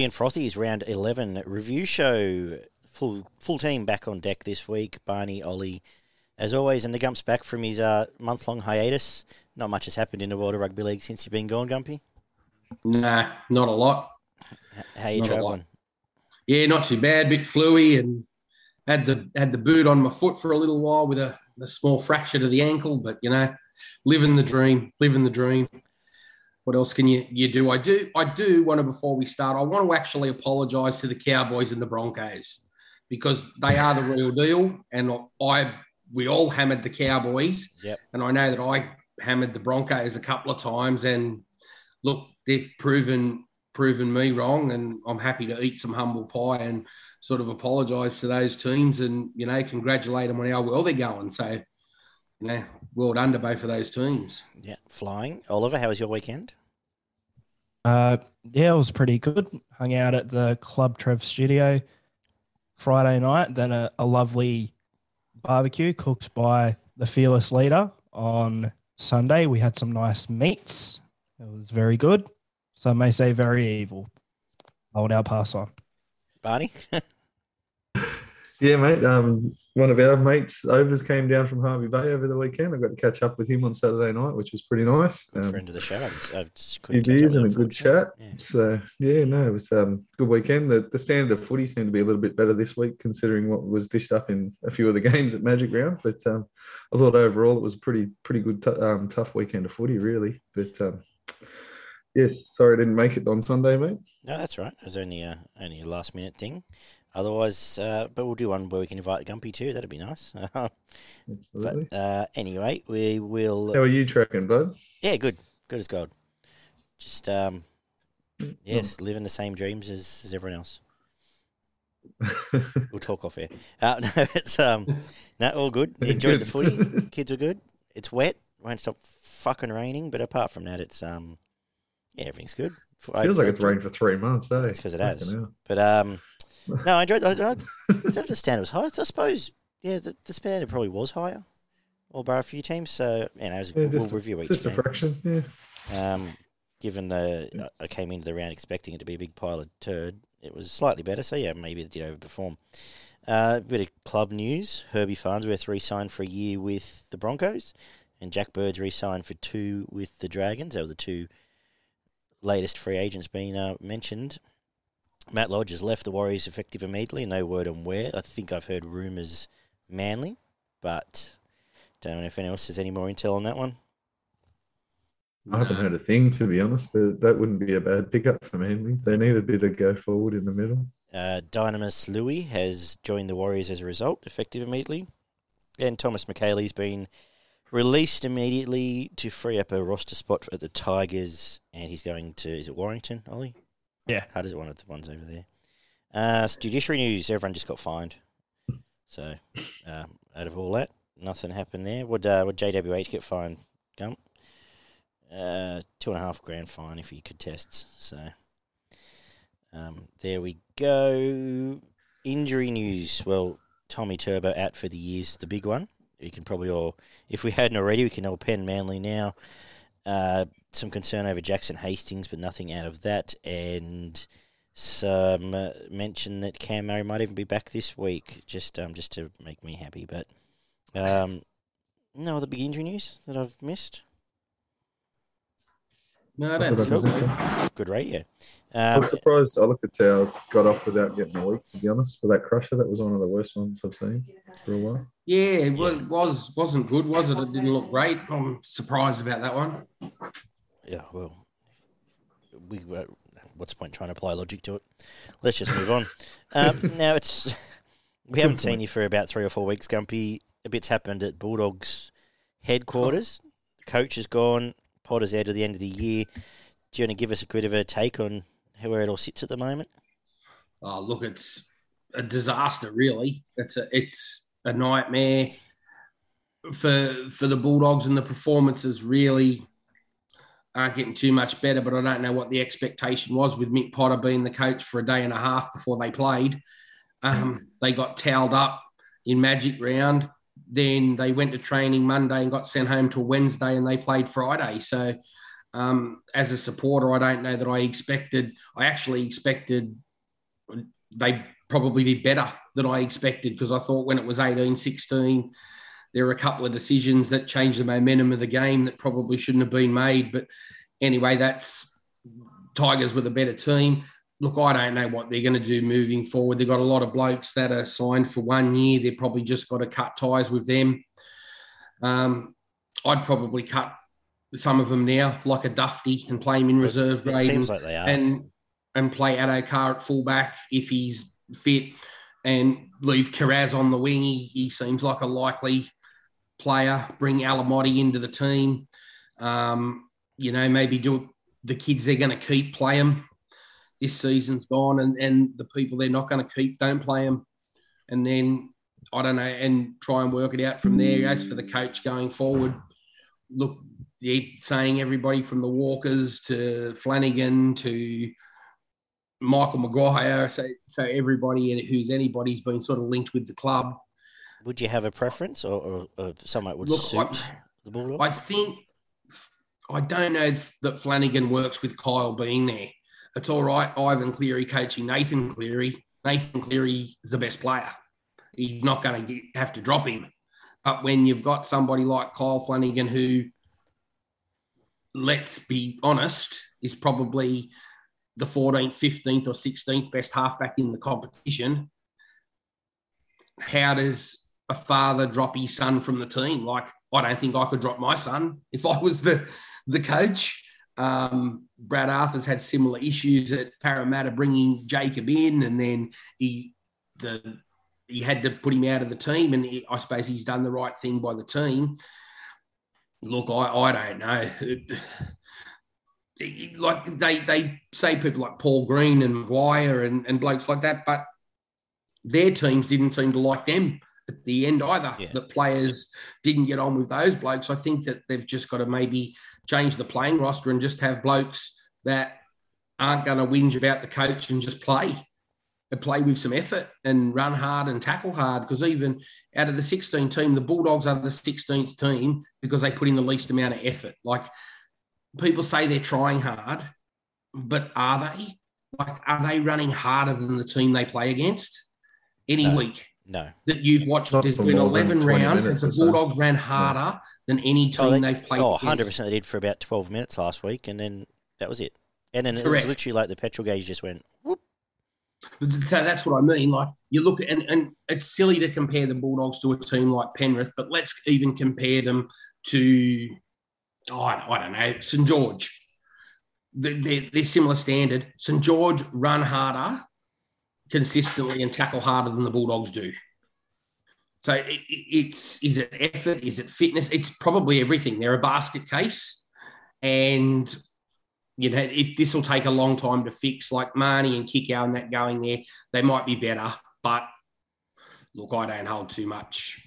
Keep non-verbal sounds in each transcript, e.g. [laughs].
Footy and Frothies round eleven review show. Full full team back on deck this week. Barney, Ollie, as always, and the Gump's back from his uh, month long hiatus. Not much has happened in the world of rugby league since you've been gone, Gumpy. Nah, not a lot. H- How you Not travelling? Yeah, not too bad. Bit fluey and had the had the boot on my foot for a little while with a, a small fracture to the ankle. But you know, living the dream, living the dream. What else can you you do? I do I do want to before we start. I want to actually apologise to the Cowboys and the Broncos because they are the real deal, and I we all hammered the Cowboys, Yep. and I know that I hammered the Broncos a couple of times, and look, they've proven proven me wrong, and I'm happy to eat some humble pie and sort of apologise to those teams, and you know, congratulate them on how well they're going. So, you know, well done to both of those teams. Yeah, flying. Oliver, how was your weekend? Uh, yeah, it was pretty good. Hung out at the Club Trev studio Friday night. Then a, a lovely barbecue cooked by the fearless leader on Sunday. We had some nice meats. It was very good. Some may say very evil. I will now pass on. Barney? [laughs] Yeah, mate. Um, one of our mates, Overs, came down from Hervey Bay over the weekend. I got to catch up with him on Saturday night, which was pretty nice. Good Um, friend of the show. I haven't- I just few couldn't catch beers and a good chat. unfortunately. So yeah, no, it was um good weekend. The the standard of footy seemed to be a little bit better this week, considering what was dished up in a few of the [laughs] games at Magic Round. But um, I thought overall it was a pretty pretty good t- um, tough weekend of footy, really. But um, yes, sorry I didn't make it on Sunday, mate. No, that's right. It was only a only a last minute thing. Otherwise, uh, but we'll do one where we can invite Gumpy too. That'd be nice. [laughs] Absolutely. but uh, anyway, we will. How are you tracking, bud? Yeah, good, good as gold. Just um, yes, living the same dreams as, as everyone else. [laughs] We'll talk off air. Uh, [laughs] no, it's um, no, all good. Enjoyed the Good. footy. Kids are good. It's wet. Won't stop fucking raining. But apart from that, it's um, yeah, everything's good. I- Feels like it's rained for three months, eh? It's 'cause it has. Hell. But um, no, I enjoyed. I, I don't understand it was high. I suppose yeah, the, the standard probably was higher, all bar a few teams. So you know, as Yeah, we'll review each just a fraction. Yeah. Um, given the I came into the round expecting it to be a big pile of turd, it was slightly better. So yeah, maybe it did overperform. Uh, a bit of club news: Herbie Farnworth re-signed for a year with the Broncos, and Jack Bird's re-signed for two with the Dragons. They were the two latest free agents being uh, mentioned. Matt Lodge has left the Warriors effective immediately. No word on where. I think I've heard rumours Manly, but don't know if anyone else has any more intel on that one. I haven't heard a thing to be honest, but that wouldn't be a bad pickup for Manly. They need a bit of go forward in the middle. Uh, Dunamis Lui has joined the Warriors as a result, effective immediately. And Thomas Mikaele's been released immediately to free up a roster spot at the Tigers, and he's going to, is it Warrington, Ollie? Yeah. How does it one of the ones over there? Uh, judiciary news, everyone just got fined. So, um, out of all that, nothing happened there. Would, uh, would JWH get fined, Gump? Uh, two and a half grand fine if he contests. So, um, there we go. Injury news. Well, Tommy Turbo out for the year's the big one. We can probably all, if we hadn't already, we can all pen Manly now. Uh, some concern over Jackson Hastings, but nothing out of that. And some uh, mention that Cam Murray might even be back this week, just um, just to make me happy. But um, no other big injury news that I've missed. No, I Not don't that think I so. Good radio. I Um, was surprised. I looked at how it got off without getting a week. To be honest, for that crusher, that was one of the worst ones I've seen for a while. Yeah, it was, was wasn't good, was it? It didn't look great. I'm surprised about that one. Yeah, well, we uh, what's the point trying to apply logic to it? Let's just move on. [laughs] Um, now it's we haven't seen you for about three or four weeks, Gumpy. A bit's happened at Bulldogs headquarters. Coach is gone. Potter's out to the end of the year. Do you want to give us a bit of a take on how where it all sits at the moment? Oh, look, it's a disaster, really. It's a it's a nightmare for for the Bulldogs, and the performances really aren't getting too much better. But I don't know what the expectation was with Mick Potter being the coach for a day and a half before they played. Um, they got towed up in Magic Round. Then they went to training Monday and got sent home till Wednesday, and they played Friday. So Um, as a supporter, I don't know that I expected. I actually expected they probably did better than I expected because I thought when it was 18 16, there were a couple of decisions that changed the momentum of the game that probably shouldn't have been made. But anyway, that's Tigers with a better team. Look, I don't know what they're going to do moving forward. They've got a lot of blokes that are signed for one year. They've probably just got to cut ties with them. Um, I'd probably cut some of them now, like a Dufty, and play him in reserve grade. It seems and, like they are. and and play Addo-Carr at fullback if he's fit, and leave Kiraz on the wing. He, he seems like a likely player. Bring Alamoti into the team. Um, you know, maybe do the kids they're going to keep play them. This season's gone, and and the people they're not going to keep don't play them, and then I don't know, and try and work it out from there. As for the coach going forward, look, they're saying everybody from the Walkers to Flanagan to Michael Maguire, so so everybody who's anybody's been sort of linked with the club. Would you have a preference, or, or, or someone that would Look, suit I- the Bulldogs? I think I don't know that Flanagan works with Kyle being there. It's all right. Ivan Cleary coaching Nathan Cleary. Nathan Cleary is the best player. He's not going to have to drop him. But when you've got somebody like Kyle Flanagan, who, let's be honest, is probably the 14th, 15th, or 16th best halfback in the competition, how does a father drop his son from the team? Like, I don't think I could drop my son [laughs] if I was the the coach. Um, Brad Arthur's had similar issues at Parramatta, bringing Jakob in, and then he the he had to put him out of the team, and he, I suppose he's done the right thing by the team. Look, I, I don't know. [sighs] Like they they say people like Paul Green and Maguire and, and blokes like that, but their teams didn't seem to like them at the end either. Yeah. The players didn't get on with those blokes. I think that they've just got to maybe change the playing roster and just have blokes that aren't going to whinge about the coach and just play and play with some effort and run hard and tackle hard. Because even out of the 16 team, the Bulldogs are the 16th team because they put in the least amount of effort. Like people say they're trying hard, but are they? Like, are they running harder than the team they play against any No. week? No. that you've watched, Not there's for been 11 rounds, and the or so. Bulldogs ran harder than any team Oh, they, they've played. oh, 100% they did for about 12 minutes last week, and then that was it. And then it was literally like the petrol gauge just went, whoop. So that's what I mean. Like you look at, and, and it's silly to compare the Bulldogs to a team like Penrith, but let's even compare them to, oh, I, I don't know, St George. They- They're, they're similar standard. St George run harder consistently and tackle harder than the Bulldogs do. So it, it- it's is it effort? Is it fitness? It's probably everything. They're a basket case, and you know if this will take a long time to fix, like Mahoney and Kikau and that going there, they might be better. But look, I don't hold too much.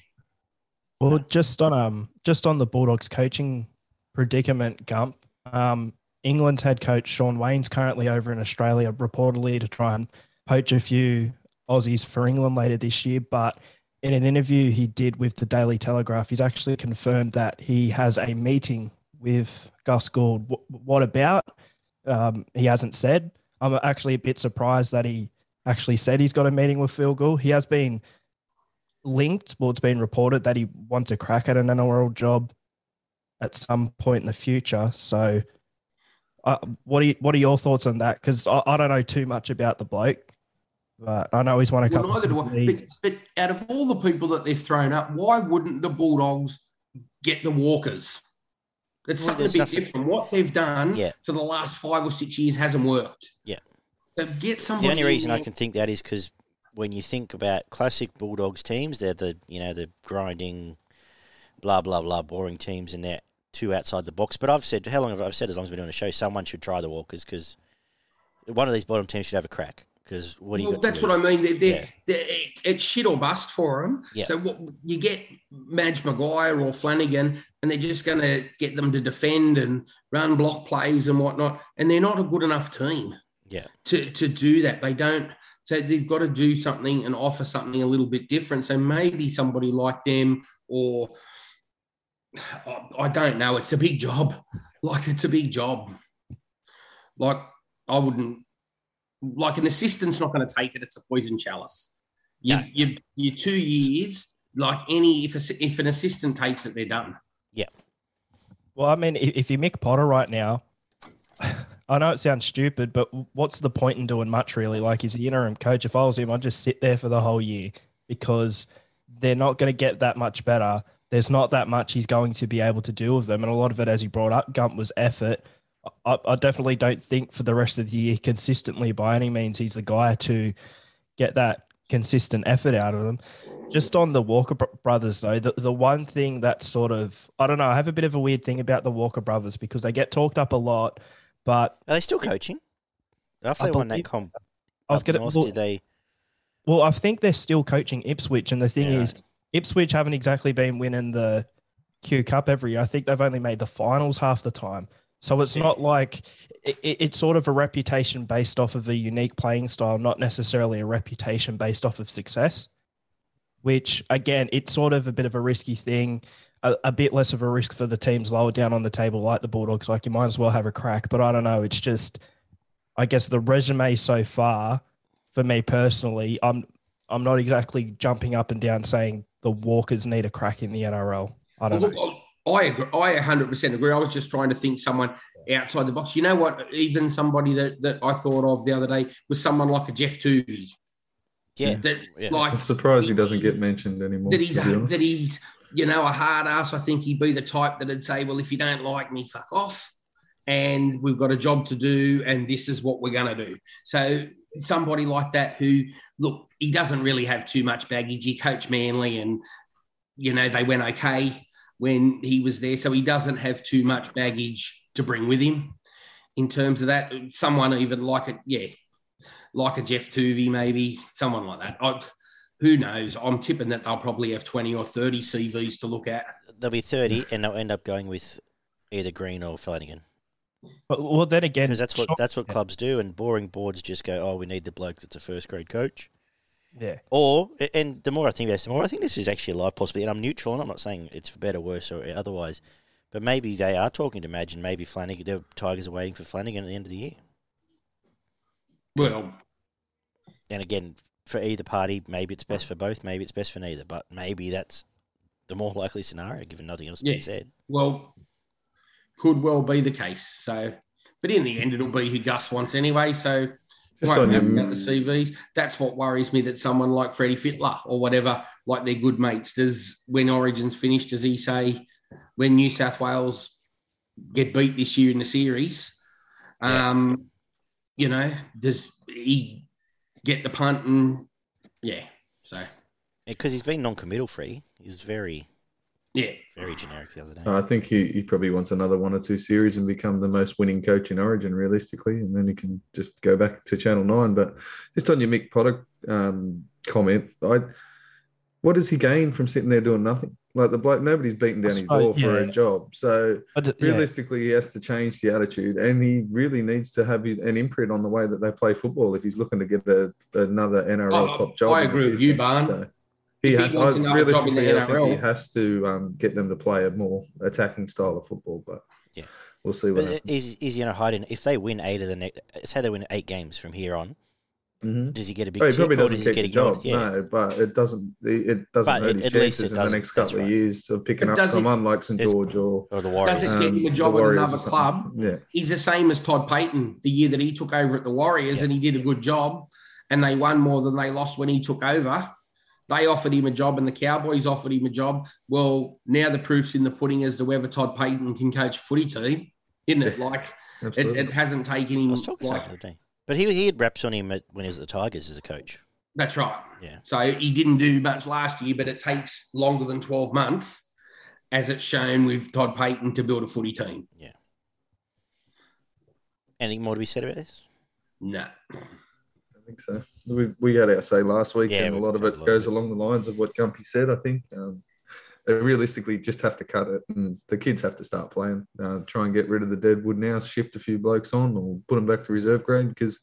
Well, just on um, just on the Bulldogs coaching predicament, Gump. Um, England's head coach Shaun Wane's currently over in Australia, reportedly to try and poach a few Aussies for England later this year. But in an interview he did with the Daily Telegraph, he's actually confirmed that he has a meeting with Gus Gould. Wh- What about? Um, he hasn't said. I'm actually a bit surprised that he actually said he's got a meeting with Phil Gould. He has been linked. Well, it's been reported that he wants a crack at an NRL job at some point in the future. So, uh, what are you, what are your thoughts on that? Because I, I don't know too much about the bloke, but I know he's won a Well, couple. neither do of I. But, but out of all the people that they've thrown up, why wouldn't the Bulldogs get the Walkers? It's Well, something a bit nothing- different. What they've done Yeah. for the last five or six years hasn't worked. Yeah. So get somebody. The only reason I can think that is because when you think about classic Bulldogs teams, they're the you know the grinding, blah blah blah, boring teams, and they're too outside the box. But I've said how long have I- I've said as long as we're doing a show, someone should try the Walkers because one of these bottom teams should have a crack. Because what do you Well, to that's what I mean. They're, they're, Yeah. they're- it- it's shit or bust for them. Yeah. So what you get Madge Maguire or Flanagan, and they're just going to get them to defend and run block plays and whatnot, and they're not a good enough team. Yeah. To to do that, they don't. So they've got to do something and offer something a little bit different. So maybe somebody like them, or I don't know. It's a big job. like it's a big job. Like I wouldn't like an assistant's not going to take it. It's a poison chalice. You, No. you, you two years, like any if a, if an assistant takes it, they're done. Yeah. Well, I mean, if, if you Mick Potter right now, [sighs] I know it sounds stupid, but what's the point in doing much really? Like, he's the interim coach. If I was him, I'd just sit there for the whole year because they're not going to get that much better. There's not that much he's going to be able to do with them. And a lot of it, as he brought up, Gump was effort. I, I definitely don't think for the rest of the year, consistently by any means, he's the guy to get that consistent effort out of them. Just on the Walker brothers, though, the, the one thing that sort of, I don't know, I have a bit of a weird thing about the Walker brothers because they get talked up a lot, but Are they still coaching? After I they won that comp, I was going to, did they? well, I think they're still coaching Ipswich. And the thing Yeah, is, Ipswich haven't exactly been winning the Q Cup every year. I think they've only made the finals half the time. So it's not like it, it- it's sort of a reputation based off of a unique playing style, not necessarily a reputation based off of success. Which again, it's sort of a bit of a risky thing, a, a bit less of a risk for the teams lower down on the table, like the Bulldogs. Like you might as well have a crack. But I don't know. It's just, I guess the resume so far, for me personally, I'm I'm not exactly jumping up and down saying the Walkers need a crack in the NRL. I don't Look, know. I agree. I 100% agree. I was just trying to think someone outside the box. You know what? Even somebody that, that I thought of the other day was someone like a Geoff Toovey. Yeah, That's Yeah. like I'm surprised he doesn't get mentioned anymore. that he's a, that he's you know a hard ass. I think he'd be the type that'd say, "Well, if you don't like me, fuck off." And we've got a job to do, and this is what we're going to do. So somebody like that, who look, he doesn't really have too much baggage. He coached Manly, and you know they went okay when he was there, so he doesn't have too much baggage to bring with him. In terms of that, someone even like it, yeah, like a Geoff Toovey, maybe someone like that. I, who knows? I'm tipping that they'll probably have 20 or 30 CVs to look at. they'll be thirty, and they'll end up going with either Green or Flanagan But, well, then again, because that's what that's what clubs do, and boring boards just go, "Oh, we need the bloke that's a first grade coach." Yeah. Or, and the more I think about this, the more I think this is actually a live possibility. And I'm neutral, and I'm not saying it's for better, worse, or otherwise. But maybe they are talking to Madge, and maybe Flanagan, the Tigers are waiting for Flanagan at the end of the year. Well, And again, for either party, maybe it's best for both, maybe it's best for neither. But maybe that's the more likely scenario, given nothing else has Yeah. been said. well, could well be the case. So, but in the end, it'll be who Gus wants anyway. So, Just won't on your- about the CVs. That's what worries me. That someone like Freddie Fittler or whatever, like they're good mates. Does when Origins finished, does he say when New South Wales get beat this year in the series? Yeah. Um, you know, does he get the punt and yeah? So Because he's been non committal, Freddie. He was very, yeah, very generic the other day. I think he, he probably wants another one or two series and become the most winning coach in Origin, realistically, and then he can just go back to Channel Nine. But just on your Mick Potter um, comment, I what does he gain from sitting there doing nothing? Like the bloke, nobody's beating down his suppose, door for yeah. a job. So But, yeah. realistically, he has to change the attitude, and he really needs to have an imprint on the way that they play football if he's looking to get a, another NRL Oh, top job. I agree with you, Barn. So he If he has, wants I, another job in the realistically, I think he has to um, get them to play a more attacking style of football. But Yeah. we'll see what But happens. is is he going to hide in? If they win eight of the next, say they win eight games from here on, Mhm. does he get a big Oh, he probably or doesn't does he get the ignored? job, Yeah, no, but it doesn't. It doesn't But hurt at- his at least chances it in the next couple That's of years of picking It up doesn't- someone like St George or or the Warriors. Does it um, get him a job at another club? Yeah, he's the same as Todd Payten the year that he took over at the Warriors Yeah. and he did a good job and they won more than they lost when he took over. They offered him a job and the Cowboys offered him a job. Well, now the proof's in the pudding as to whether Todd Payten can coach footy team, isn't it? Like it, it hasn't taken I him. was talking like- something the day. But he he had reps on him at, when he was at the Tigers as a coach. that's right. Yeah. So he didn't do much last year, but it takes longer than 12 months, as it's shown with Todd Payten, to build a footy team. Yeah. Anything more to be said about this? No. I think so. We, we had our say last week, Yeah, and a lot of it lot goes of it. along the lines of what Gumpy said. I think um, they realistically just have to cut it, and the kids have to start playing. Uh, try and get rid of the deadwood now, shift a few blokes on, or put them back to reserve grade. Because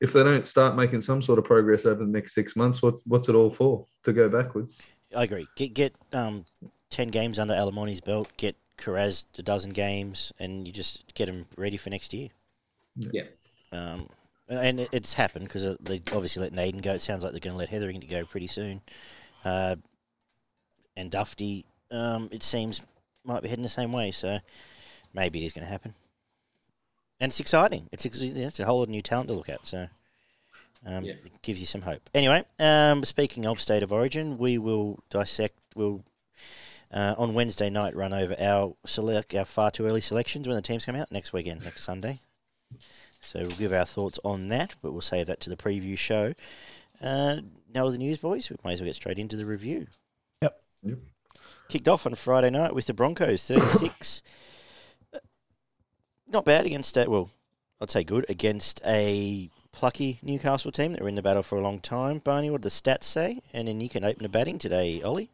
if they don't start making some sort of progress over the next six months, what's what's it all for? To go backwards? I agree. Get get um ten games under Alamoti's belt. Get Kiraz a dozen games, and you just get them ready for next year. Yeah. Um, and it- it's happened because they obviously let Naden go. It sounds like they're going to let Hetherington go pretty soon. Uh, and Dufty, um, it seems, might be heading the same way. So maybe it is going to happen. And it's exciting. It's ex- it's a whole lot of new talent to look at. So um, Yeah. it gives you some hope. Anyway, um, speaking of state of origin, we will dissect. We'll uh, on Wednesday night run over our select our far too early selections when the teams come out next weekend, next Sunday. So we'll give our thoughts on that, but we'll save that to the preview show. Uh, now with the news, boys, we might as well get straight into the review. Yep. Yep. Kicked off on Friday night with the Broncos, 36. Uh, Not bad against, a, well, I'd say good, against a plucky Newcastle team that were in the battle for a long time. Barney, what did the stats say? And then you can open the batting today, Ollie.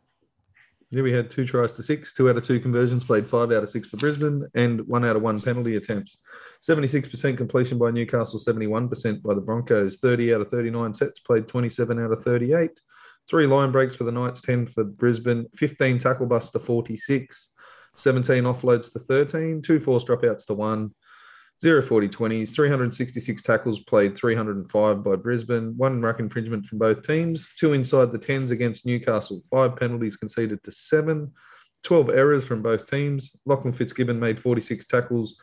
Yeah, we had two tries to six, two out of two conversions, played five out of six for Brisbane, and one out of one penalty attempts. 76% completion by Newcastle, 71% by the Broncos. 30 out of 39 sets, played 27 out of 38. Three line breaks for the Knights, 10 for Brisbane, 15 tackle busts to 46, 17 offloads to 13, two forced dropouts to one, zero 40 20s, 366 tackles played, 305 by Brisbane, one ruck infringement from both teams, two inside the 10s against Newcastle, five penalties conceded to seven, 12 errors from both teams. Lachlan Fitzgibbon made 46 tackles,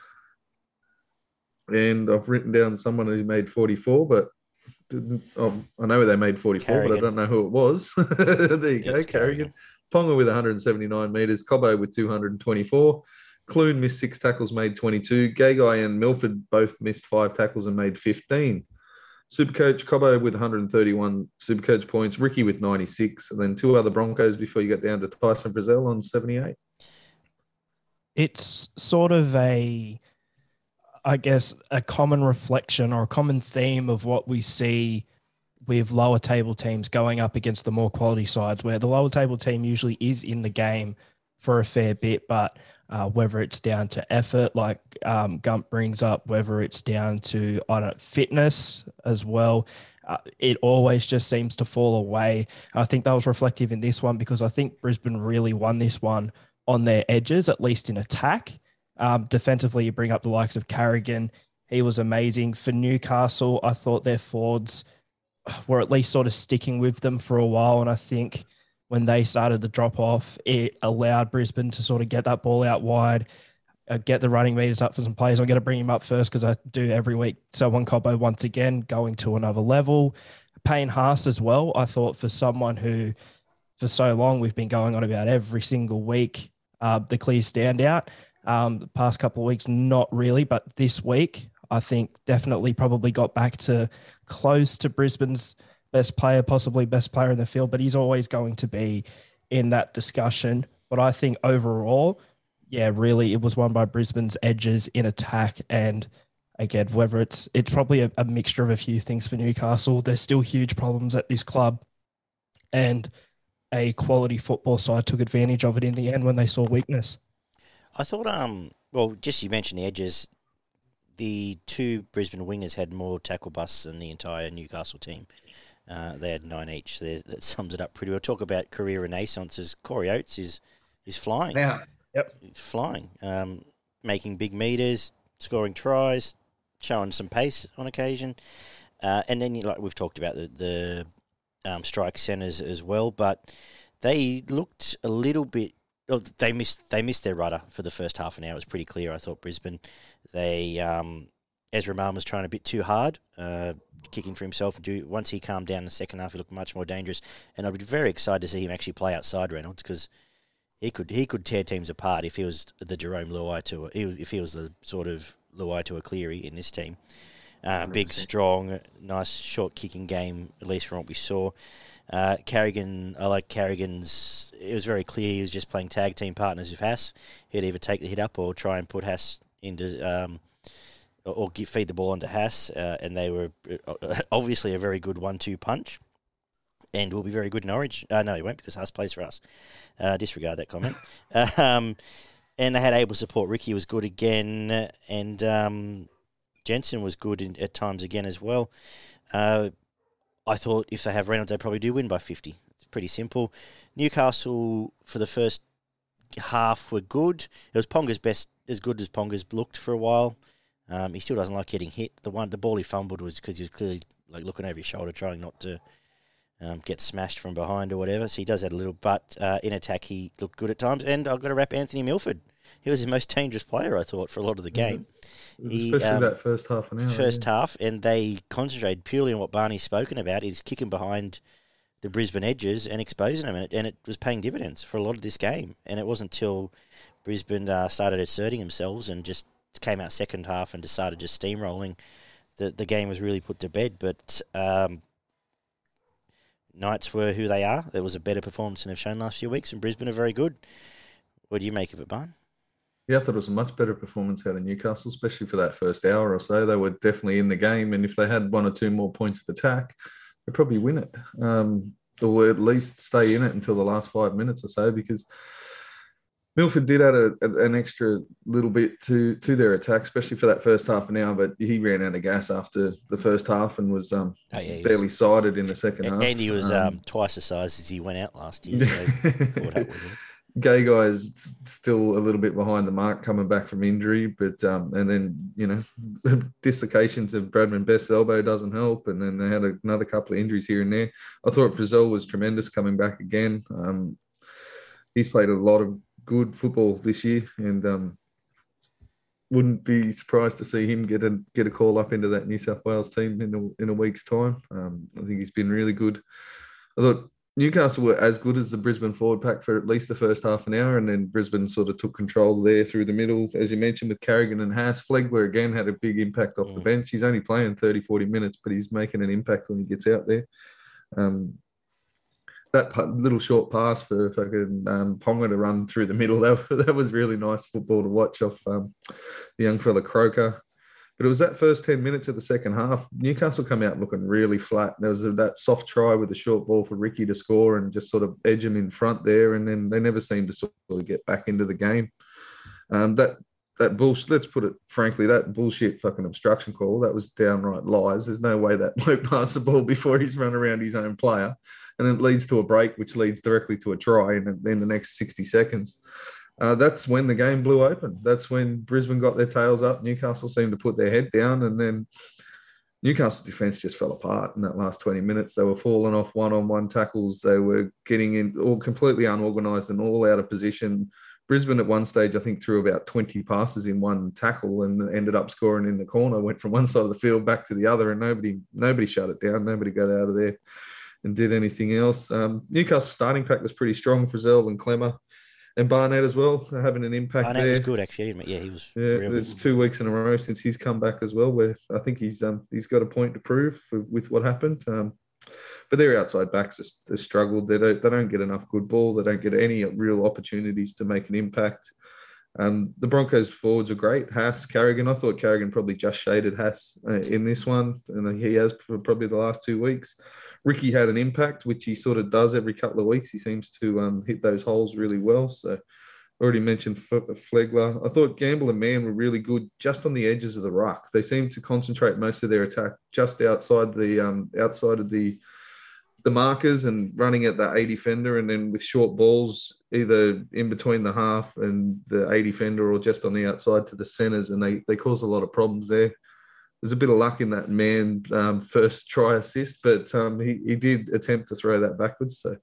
and I've written down someone who made 44, but didn't, oh, I know they made 44, but I don't know who it was. [laughs] there you Yeah, go, it's Carrigan. Ponga with 179 metres, Cobbo with 224. Clune missed six tackles, made 22. Gagai and Milford both missed five tackles and made 15. Supercoach Cobbo with 131 Supercoach points, Riki with 96, and then two other Broncos before you get down to Tyson Frizzell on 78. it's sort of a i guess a common reflection or a common theme of what we see with lower table teams going up against the more quality sides where the lower table team usually is in the game for a fair bit but uh, whether it's down to effort like um, gump brings up whether it's down to i don't know, fitness as well uh, it always just seems to fall away i think that was reflective in this one because i think brisbane really won this one on their edges, at least in attack. Um, defensively, you bring up the likes of Carrigan. He was amazing. For Newcastle, I thought their forwards were at least sort of sticking with them for a while. And I think when they started to drop off, it allowed Brisbane to sort of get that ball out wide, uh, get the running meters up for some players. I'm going to bring him up first because I do every week. So one Cobbo once again going to another level. Payne Haas as well. I thought for someone who for so long we've been going on about every single week uh, the clear standout. Um, the past couple of weeks, not really, but this week, I think definitely probably got back to close to Brisbane's best player, possibly best player in the field, but he's always going to be in that discussion. But I think overall, yeah, really, it was won by Brisbane's edges in attack and. Again, whether it's it's probably a, a mixture of a few things for Newcastle. There's still huge problems at this club, and a quality football side took advantage of it in the end when they saw weakness. I thought, um, well, just you mentioned the edges. The two Brisbane wingers had more tackle busts than the entire Newcastle team. Uh, they had nine each. There, that sums it up pretty well. Talk about career renaissances. Corey Oates is is flying. Yeah. Yep. He's flying, um, making big meters, scoring tries, showing some pace on occasion, uh, and then you, like we've talked about the the um, strike centers as well, but they looked a little bit. Oh, they missed they missed their rudder for the first half an hour. It was pretty clear. I thought Brisbane, they um, Ezra Mam was trying a bit too hard, uh, kicking for himself. And do once he calmed down in the second half, he looked much more dangerous. And I'd be very excited to see him actually play outside Reynolds because he could he could tear teams apart if he was the Jarome Luai to if he was the sort of Luai to a Cleary in this team. Uh, big, strong, nice short kicking game, at least from what we saw. Uh, Carrigan, I like Carrigan's. It was very clear he was just playing tag team partners with Haas. He'd either take the hit up or try and put Haas into, um, or, give, feed the ball onto Haas. Uh, and they were uh, [laughs] obviously a very good one-two punch, and will be very good in Origin. Uh, no, he won't because Haas plays for us. Uh, disregard that comment. [laughs] um, and they had able support. Riki was good again, and um, Jensen was good in, at times again as well. Uh, I thought if they have Reynolds, they probably do win by 50. It's pretty simple. Newcastle, for the first half were good. It was Ponga's best, as good as Ponga's looked for a while. Um, he still doesn't like getting hit. The one, the ball he fumbled was because he was clearly like looking over his shoulder, trying not to um, get smashed from behind or whatever. So he does that a little. But uh, in attack, he looked good at times. And I've got to wrap Anthony Milford. He was the most dangerous player, I thought, for a lot of the game. He, Especially um, that first half an hour. first half, and they concentrated purely on what Barney's spoken about. Is kicking behind the Brisbane edges and exposing them, and it, and it was paying dividends for a lot of this game. And it wasn't until Brisbane uh, started asserting themselves and just came out second half and decided just steamrolling that the game was really put to bed. But um, Knights were who they are. There was a better performance than they've shown last few weeks, and Brisbane are very good. What do you make of it, Barn? Yeah, I thought it was a much better performance out of Newcastle, especially for that first hour or so. They were definitely in the game, and if they had one or two more points of attack, they'd probably win it, um, or at least stay in it until the last five minutes or so. Because Milford did add a, a- an extra little bit to to their attack, especially for that first half an hour. But he ran out of gas after the first half and was um, Oh, yeah, he was- barely sided in the second half. And he was Um, um, twice the size as he went out last year. So [laughs] caught up with him. Gagai is still a little bit behind the mark coming back from injury, but um, and then you know [laughs] dislocations of Bradman Best's elbow doesn't help, and then they had another couple of injuries here and there. I thought Frizzell was tremendous coming back again. Um, he's played a lot of good football this year, and um, wouldn't be surprised to see him get a get a call up into that New South Wales team in a, in a week's time. Um, I think he's been really good. I thought Newcastle were as good as the Brisbane forward pack for at least the first half an hour, and then Brisbane sort of took control there through the middle, as you mentioned, with Carrigan and Haas. Flegler again had a big impact off the Mm. bench. He's only playing 30, 40 minutes, but he's making an impact when he gets out there. Um, that little short pass for fucking um, Ponga to run through the middle, [laughs] that, that was really nice football to watch off um, the young fella Croker. But it was that first 10 minutes of the second half. Newcastle come out looking really flat. There was that soft try with a short ball for Riki to score and just sort of edge him in front there. And then they never seemed to sort of get back into the game. Um, that that bullshit, let's put it frankly, that bullshit fucking obstruction call, that was downright lies. There's no way that [laughs] bloke passed the ball before he's run around his own player. And it leads to a break, which leads directly to a try in, in the next 60 seconds uh, that's when the game blew open. That's when Brisbane got their tails up. Newcastle seemed to put their head down, and then Newcastle's defense just fell apart in that last 20 minutes. They were falling off one on one tackles. They were getting in all completely unorganized and all out of position. Brisbane at one stage, I think, threw about 20 passes in one tackle and ended up scoring in the corner, went from one side of the field back to the other, and nobody nobody shut it down. Nobody got out of there and did anything else. Um, Newcastle starting pack was pretty strong. Frizzell and Klemmer and Barnett as well, having an impact Barnett there. was good actually. Yeah, he was. Yeah, real it's good. two weeks in a row since he's come back as well. Where I think he's um he's got a point to prove for, with what happened. Um, but their outside backs have, have struggled. They don't they don't get enough good ball. They don't get any real opportunities to make an impact. Um, the Broncos forwards are great. Haas, Carrigan. I thought Carrigan probably just shaded Haas uh, in this one, and he has for probably the last two weeks. Riki had an impact, which he sort of does every couple of weeks. He seems to um, hit those holes really well. So already mentioned Flegler. I thought Gamble and Mam were really good just on the edges of the ruck. They seem to concentrate most of their attack just outside the um, outside of the the markers and running at the A defender, and then with short balls either in between the half and the A defender or just on the outside to the centers, and they they cause a lot of problems there. There's a bit of luck in that man um, first try assist, but um, he, he did attempt to throw that backwards. So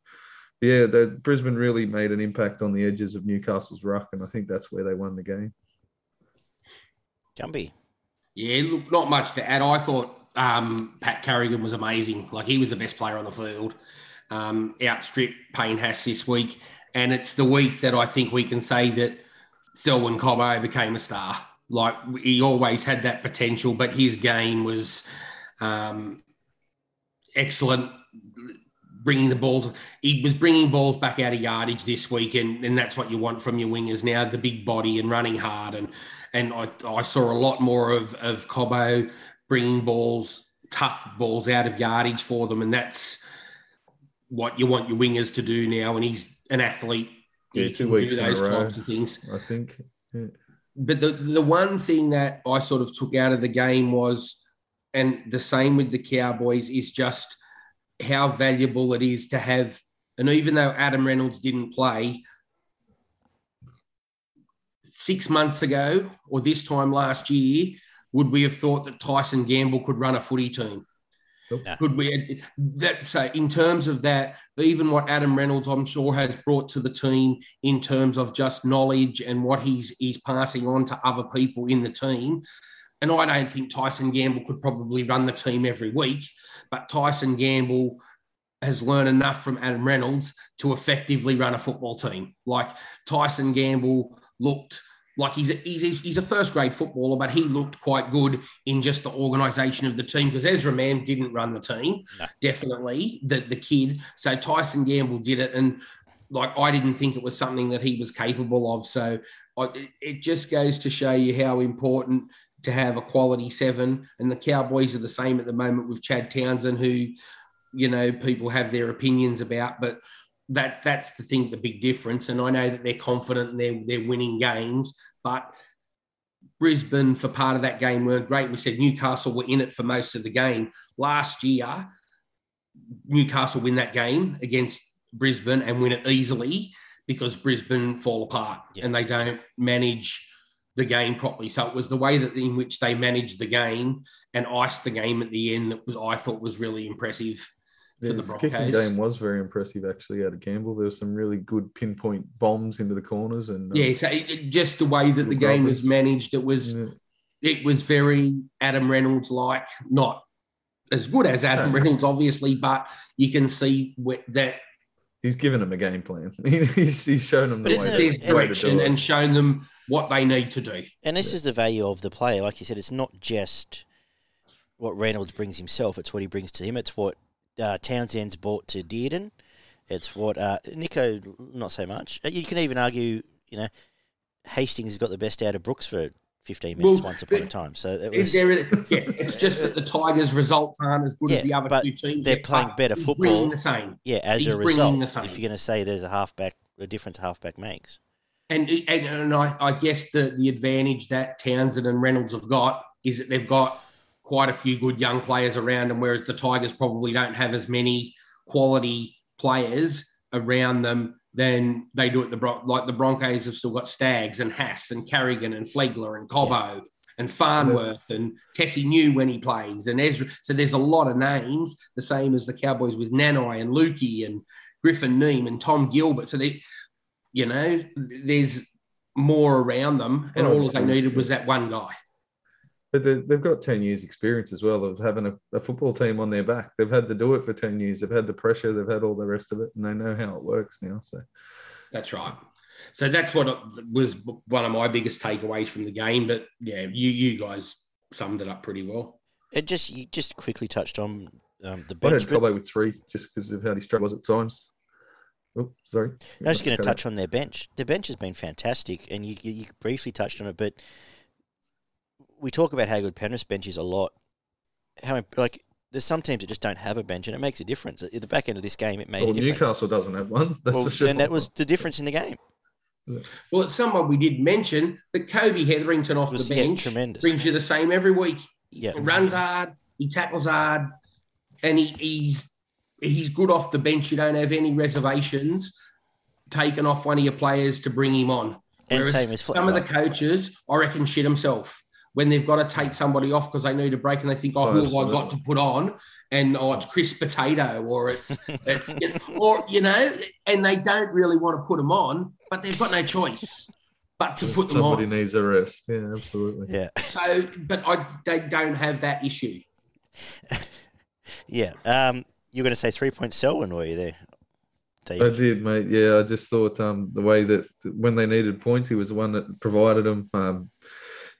yeah, the Brisbane really made an impact on the edges of Newcastle's ruck, and I think that's where they won the game. Gumby. Yeah, look, not much to add. I thought um, Pat Carrigan was amazing. Like he was the best player on the field. Um, outstripped Payne Haas this week, and it's the week that I think we can say that Selwyn Cobbo became a star. Like he always had that potential, but his game was um, excellent. Bringing the balls, he was bringing balls back out of yardage this week, and, and that's what you want from your wingers now. The big body and running hard, and and I, I saw a lot more of of Cobbo bringing balls, tough balls out of yardage for them, and that's what you want your wingers to do now. And he's an athlete; Yeah, he two can weeks do those types of things. I think. Yeah. But the the one thing that I sort of took out of the game was, and the same with the Cowboys, is just how valuable it is to have. And even though Adam Reynolds didn't play, six months ago or this time last year, would we have thought that Tyson Gamble could run a footy team? No. Could we? That so in terms of that, even what Adam Reynolds, I'm sure, has brought to the team in terms of just knowledge and what he's he's passing on to other people in the team. And I don't think Tyson Gamble could probably run the team every week, but Tyson Gamble has learned enough from Adam Reynolds to effectively run a football team. Like Tyson Gamble looked like he's a, he's, he's a first grade footballer, but he looked quite good in just the organisation of the team because Ezra Mam didn't run the team, No. definitely the the kid. So Tyson Gamble did it, and like I didn't think it was something that he was capable of. So I, it, it just goes to show you how important to have a quality seven. And the Cowboys are the same at the moment with Chad Townsend, who you know people have their opinions about, but that that's the thing, the big difference. And I know that they're confident and they're they're winning games, but Brisbane for part of that game weren't great. We said Newcastle were in it for most of the game last year. Newcastle win that game against Brisbane and win it easily because Brisbane fall apart Yeah. and they don't manage the game properly. So it was the way that in which they managed the game and iced the game at the end that was I thought was really impressive for Yeah, the his kicking game was very impressive, actually, out of Gamble. There were some really good pinpoint bombs into the corners, and um, Yeah, so it, it- just the way that the game was managed, it was yeah. it was very Adam Reynolds like, not as good as Adam No. Reynolds, obviously, but you can see wh- that he's given them a game plan. [laughs] he's, he's shown them But the isn't way, it- there's to, way to direction and shown them what they need to do. And this is the value of the player. Like you said, it's not just what Reynolds brings himself, it's what he brings to him. It's what uh, Townsend's brought to Dearden. It's what uh, Nico, not so much. Uh, You can even argue, you know, Hastings has got the best out of Brooks for 15 minutes Well, once upon a time. So it was, there, yeah, it's [laughs] just that the Tigers' results aren't as good Yeah, as the other two teams. they're playing better football. bringing the same. yeah, as he's a result, if you're going to say there's a halfback, a difference a halfback makes. And, and, and I, I guess the, the advantage that Townsend and Reynolds have got is that they've got quite a few good young players around them, whereas the Tigers probably don't have as many quality players around them than they do at the Bron- like the Broncos have still got Staggs and Haas and Carrigan and Flegler and Cobbo and Farnworth and Tesi Niu when he plays and Ezra. So there's a lot of names, the same as the Cowboys with Nanai and Luki and Griffin Neame and Tom Gilbert. So they, you know, there's more around them, and all they needed was that one guy. But they, they've got 10 years experience as well of having a, a football team on their back. They've had to do it for 10 years. They've had the pressure. They've had all the rest of it, and they know how it works now. So That's right. So that's what was one of my biggest takeaways from the game. But yeah, you you guys summed it up pretty well. It just you just quickly touched on um, the I had bench. but- with three just because of how he struggles at times. Oh, sorry. I was just going to touch on their bench. Their bench has been fantastic, and you, you you briefly touched on it, but we talk about how good Penrith's bench is a lot. How like there's some teams that just don't have a bench, and it makes a difference. At the back end of this game, it made Well, a difference. Newcastle doesn't have one. That's Well, for sure. and that was the difference in the game. Well, it's someone we did mention, but Kobe Hetherington off was the yeah, bench tremendous. brings you the same every week. Yeah, runs hard, he tackles hard, and he, he's he's good off the bench. You don't have any reservations taking off one of your players to bring him on. and Whereas same with Fle- some of the coaches, I reckon, shit himself when they've got to take somebody off because they need a break and they think, oh, Oh, who have I got to put on? And oh, it's Chris Potato or it's, it's you know, or you know, and they don't really want to put them on, but they've got no choice but to put them on. Somebody needs a rest. Yeah, absolutely. yeah, So, but I they don't have that issue. [laughs] yeah. Um, you were going to say three point Selwyn, were you there? Dave? I did, mate. Yeah, I just thought um, the way that when they needed points, he was the one that provided them. Um,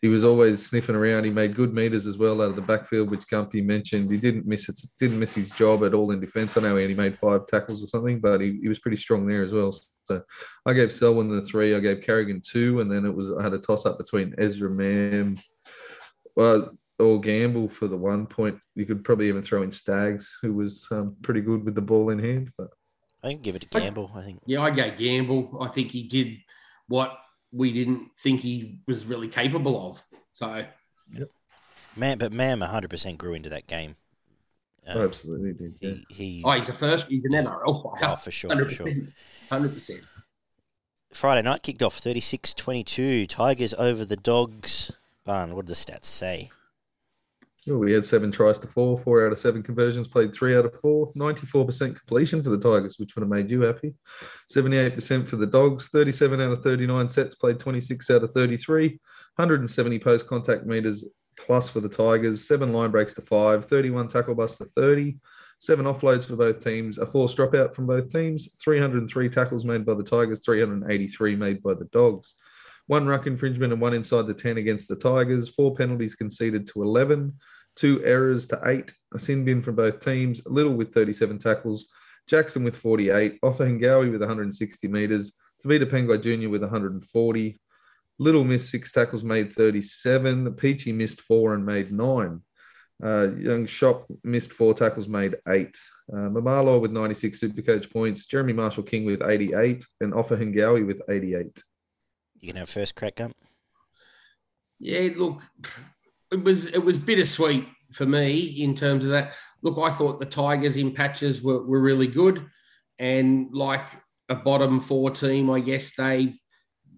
he was always sniffing around. He made good meters as well out of the backfield, which Gumpy mentioned. He didn't miss it. Didn't miss his job at all in defence. I know he only made five tackles or something, but he, he was pretty strong there as well. So I gave Selwyn the three. I gave Carrigan two, and then it was I had a toss up between Ezra Mam, well, or Gamble for the one point. You could probably even throw in Staggs, who was um, pretty good with the ball in hand, but. I can give it to Gamble. I think. Yeah, I go Gamble. I think he did what we didn't think he was really capable of. So Mam, but Mam 100% grew into that game. Um, Oh, absolutely did. Yeah. he, he oh, he's a first. He's an NRL player. oh, for sure, for Hundred sure. [laughs] percent. Hundred percent. Friday night kicked off 36 22. Tigers over the Dogs. Barn, what did the stats say? We had seven tries to four, four out of seven conversions, played three out of four, 94% completion for the Tigers, which would have made you happy. 78% for the Dogs, 37 out of 39 sets, played 26 out of 33, 170 post contact meters plus for the Tigers, seven line breaks to five, 31 tackle busts to 30, seven offloads for both teams, a forced dropout from both teams, 303 tackles made by the Tigers, 383 made by the Dogs. One ruck infringement and one inside the 10 against the Tigers, four penalties conceded to 11, two errors to eight, a sin bin from both teams, Liddle with 37 tackles, Jackson with 48, Ofahengaue with 160 metres, Tevita Pangai Jr. with 140, Liddle missed six tackles, made 37, Peachey missed four and made nine. Uh, young Schoupp missed four tackles, made eight. Uh, Mamalo with 96 Supercoach points, Jeremy Marshall King with 88, and Ofahengaue with 88. You can have first crack, Gump. Yeah, look, it was it was bittersweet for me in terms of that. Look, I thought the Tigers in patches were, were really good, and like a bottom four team, I guess they,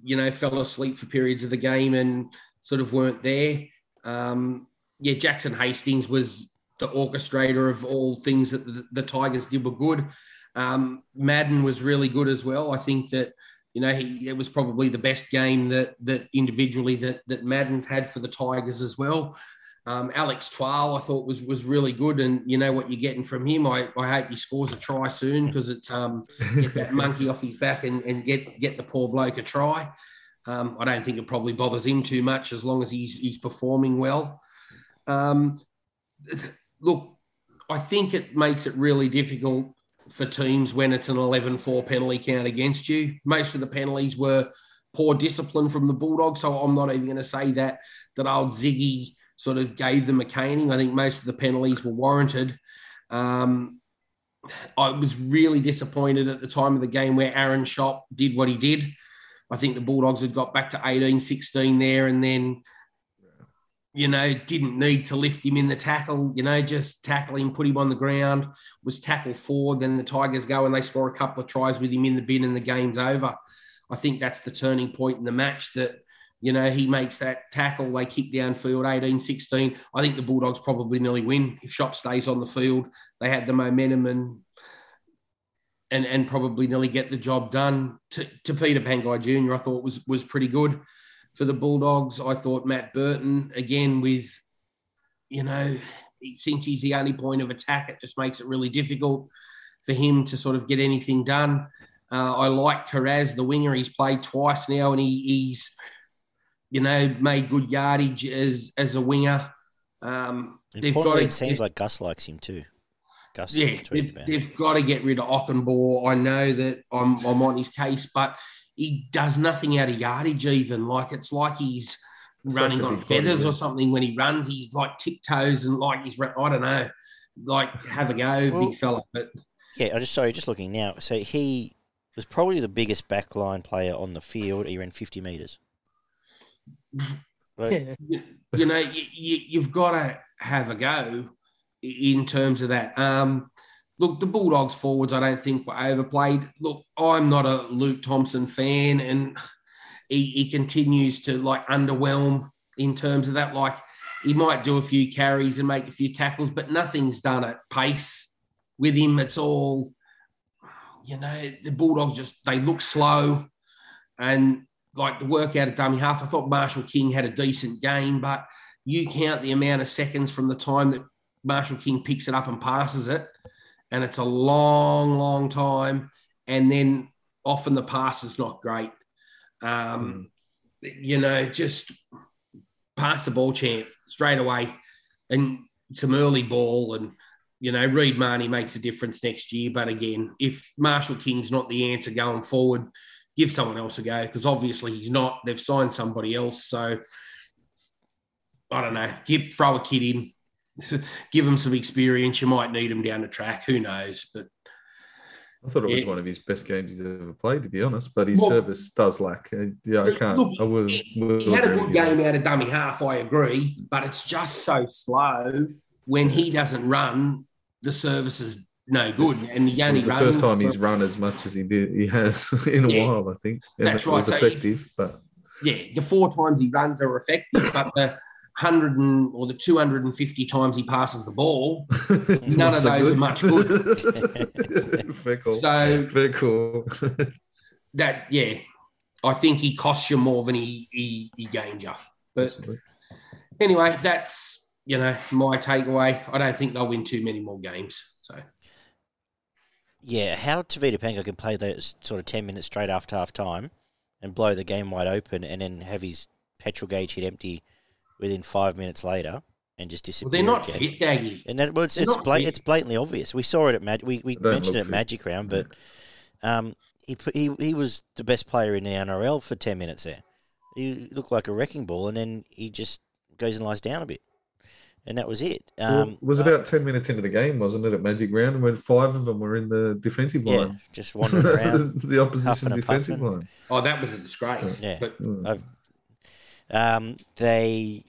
you know, fell asleep for periods of the game and sort of weren't there. Um, yeah, Jackson Hastings was the orchestrator of all things that the, the Tigers did were good. Um, Madden was really good as well. I think that you know he, it was probably the best game that that individually that that Madden's had for the Tigers as well. Um, Alex Twal, I thought was was really good, and you know what you're getting from him. I, I hope he scores a try soon because it's um get that [laughs] monkey off his back and, and get get the poor bloke a try. Um, I don't think it probably bothers him too much as long as he's he's performing well. Um, look, I think it makes it really difficult for teams when it's an 11-4 penalty count against you. Most of the penalties were poor discipline from the Bulldogs, so I'm not even going to say that that old Ziggy sort of gave them a caning. I think most of the penalties were warranted. Um, I was really disappointed at the time of the game where Aaron Schoupp did what he did. I think the Bulldogs had got back to 18 16 there and then, you know, didn't need to lift him in the tackle, you know, just tackle him, put him on the ground, was tackle forward. Then the Tigers go and they score a couple of tries with him in the bin and the game's over. I think that's the turning point in the match that, you know, he makes that tackle, they kick downfield 18 16. I think the Bulldogs probably nearly win if Schoupp stays on the field. They had the momentum and and and probably nearly get the job done. To, to Tevita Pangai Jr., I thought was was pretty good for the Bulldogs. I thought Matt Burton again with, you know, since he's the only point of attack, it just makes it really difficult for him to sort of get anything done. Uh, I like Kiraz, the winger. He's played twice now, and he, he's, you know, made good yardage as as a winger. Um, they've got to, it seems like Gus likes him too. Gus, yeah, they've, they've got to get rid of Okunbor. I know that I'm, I'm on his case, but he does nothing out of yardage even. Like it's like he's running on feathers or something when he runs. He's like tiptoes and like he's I don't know, like have a go, Well- big fella. But Yeah, I just sorry, just looking now. So he was probably the biggest backline player on the field. He ran fifty meters. Yeah. you, you know, you, you, you've got to have a go in terms of that. Um, look, the Bulldogs forwards, I don't think were overplayed. Look, I'm not a Luke Thompson fan, and he, he continues to like underwhelm in terms of that. Like, he might do a few carries and make a few tackles, but nothing's done at pace with him. It's all, you know, the Bulldogs just they look slow, and like the work out of dummy half. I thought Marshall King had a decent game, but you count the amount of seconds from the time that Marshall King picks it up and passes it, and it's a long, long time. And then often the pass is not great. Um, You know, just pass the ball, champ, straight away, and some early ball. And you know, Reed Mahoney makes a difference next year. But again, if Marshall King's not the answer going forward, give someone else a go because obviously he's not. They've signed somebody else, so I don't know. Give throw a kid in, [laughs] give him some experience. You might need him down the track. Who knows? But I thought it was Yeah. one of his best games he's ever played, to be honest. But his Well- service does lack. Uh, Yeah, I can't. look, I will. he, will he had a good game out of dummy half. I agree, but it's just so slow when he doesn't run. The service is no good, and he It only was the runs. first time he's run as much as he did. He has [laughs] in a Yeah. while, I think. And That's it was right, so if- effective, but yeah, the four times he runs are effective, but the hundred and or the two hundred and fifty times he passes the ball, it's [laughs] None of so those are much [laughs] Fair call. so Fair call. [laughs] that yeah, I think he costs you more than he he, he gains you. But anyway, that's you know my takeaway. I don't think they'll win too many more games. So Yeah, how Tevita Pangai can play those sort of 10 minutes straight after half time and blow the game wide open and then have his petrol gauge hit empty within five minutes later and just well, disappear. they're not again. fit, Gaggy. And that, well, it's, it's, not blat- it's blatantly obvious. We saw it at Mag- we, we mentioned it look at fit. Magic Round, but um, he, put, he he was the best player in the NRL for 10 minutes there. He looked like a wrecking ball and then he just goes and lies down a bit. And that was it. Well, Um, it was uh, about 10 minutes into the game, wasn't it, at Magic Round? And when five of them were in the defensive yeah, line. just wandering [laughs] around. the opposition defensive puffing. line. Oh, that was a disgrace. Yeah. But Mm. Um, they,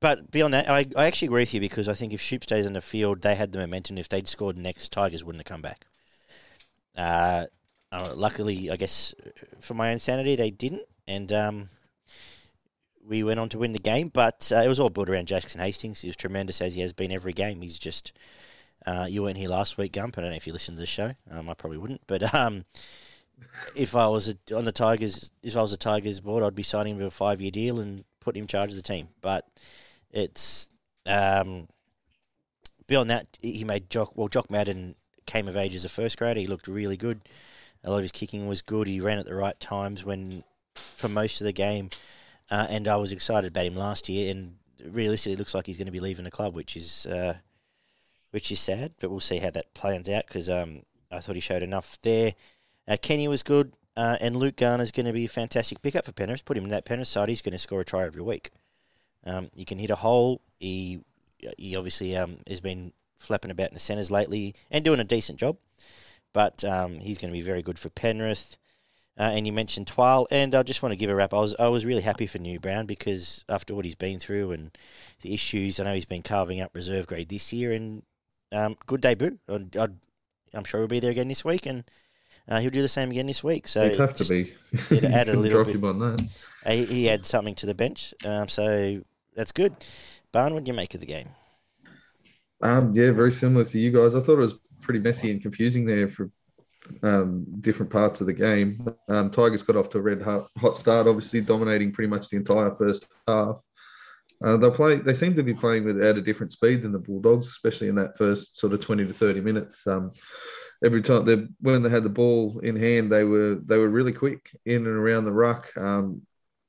but beyond that, I, I actually agree with you because I think if Schoupp stays in the field, they had the momentum. If they'd scored next, Tigers wouldn't have come back. Uh, uh, luckily, I guess for my own sanity, they didn't, and um, we went on to win the game. But uh, it was all built around Jackson Hastings. He was tremendous as he has been every game. He's just. Uh, you weren't here last week, Gump. I don't know if you listened to the show. Um, I probably wouldn't, but um, if I was a, on the Tigers, if I was a Tigers board, I'd be signing him to a five-year deal and putting him in charge of the team. But it's um, beyond that, he made Jock. Well, Jock Madden came of age as a first grader. He looked really good. A lot of his kicking was good. He ran at the right times when, for most of the game, uh, and I was excited about him last year. And realistically, it looks like he's going to be leaving the club, which is uh, which is sad. But we'll see how that plans out because um, I thought he showed enough there. Uh, Kenny was good, uh, and Luke Garner's going to be a fantastic pickup for Penrith. Put him in that Penrith side, he's going to score a try every week. Um, he can hit a hole. He he obviously um, has been flapping about in the centres lately and doing a decent job. But um, he's going to be very good for Penrith. Uh, and you mentioned Twal, and I just want to give a wrap. I was I was really happy for New Brown because after what he's been through and the issues, I know he's been carving up reserve grade this year, and um, good debut. I'd, I'm sure he'll be there again this week, and uh, he'll do the same again this week. So He'd have to be. [laughs] it add a [laughs] little drop bit. him on that. He, he had something to the bench, um, so that's good. Barn, what do you make of the game? Um, yeah, very similar to you guys. I thought it was pretty messy and confusing there for um, different parts of the game. Um, Tigers got off to a red hot, hot start, obviously dominating pretty much the entire first half. Uh, they play. They seem to be playing with at a different speed than the Bulldogs, especially in that first sort of twenty to thirty minutes. Um, every time they when they had the ball in hand, they were they were really quick in and around the ruck. Um,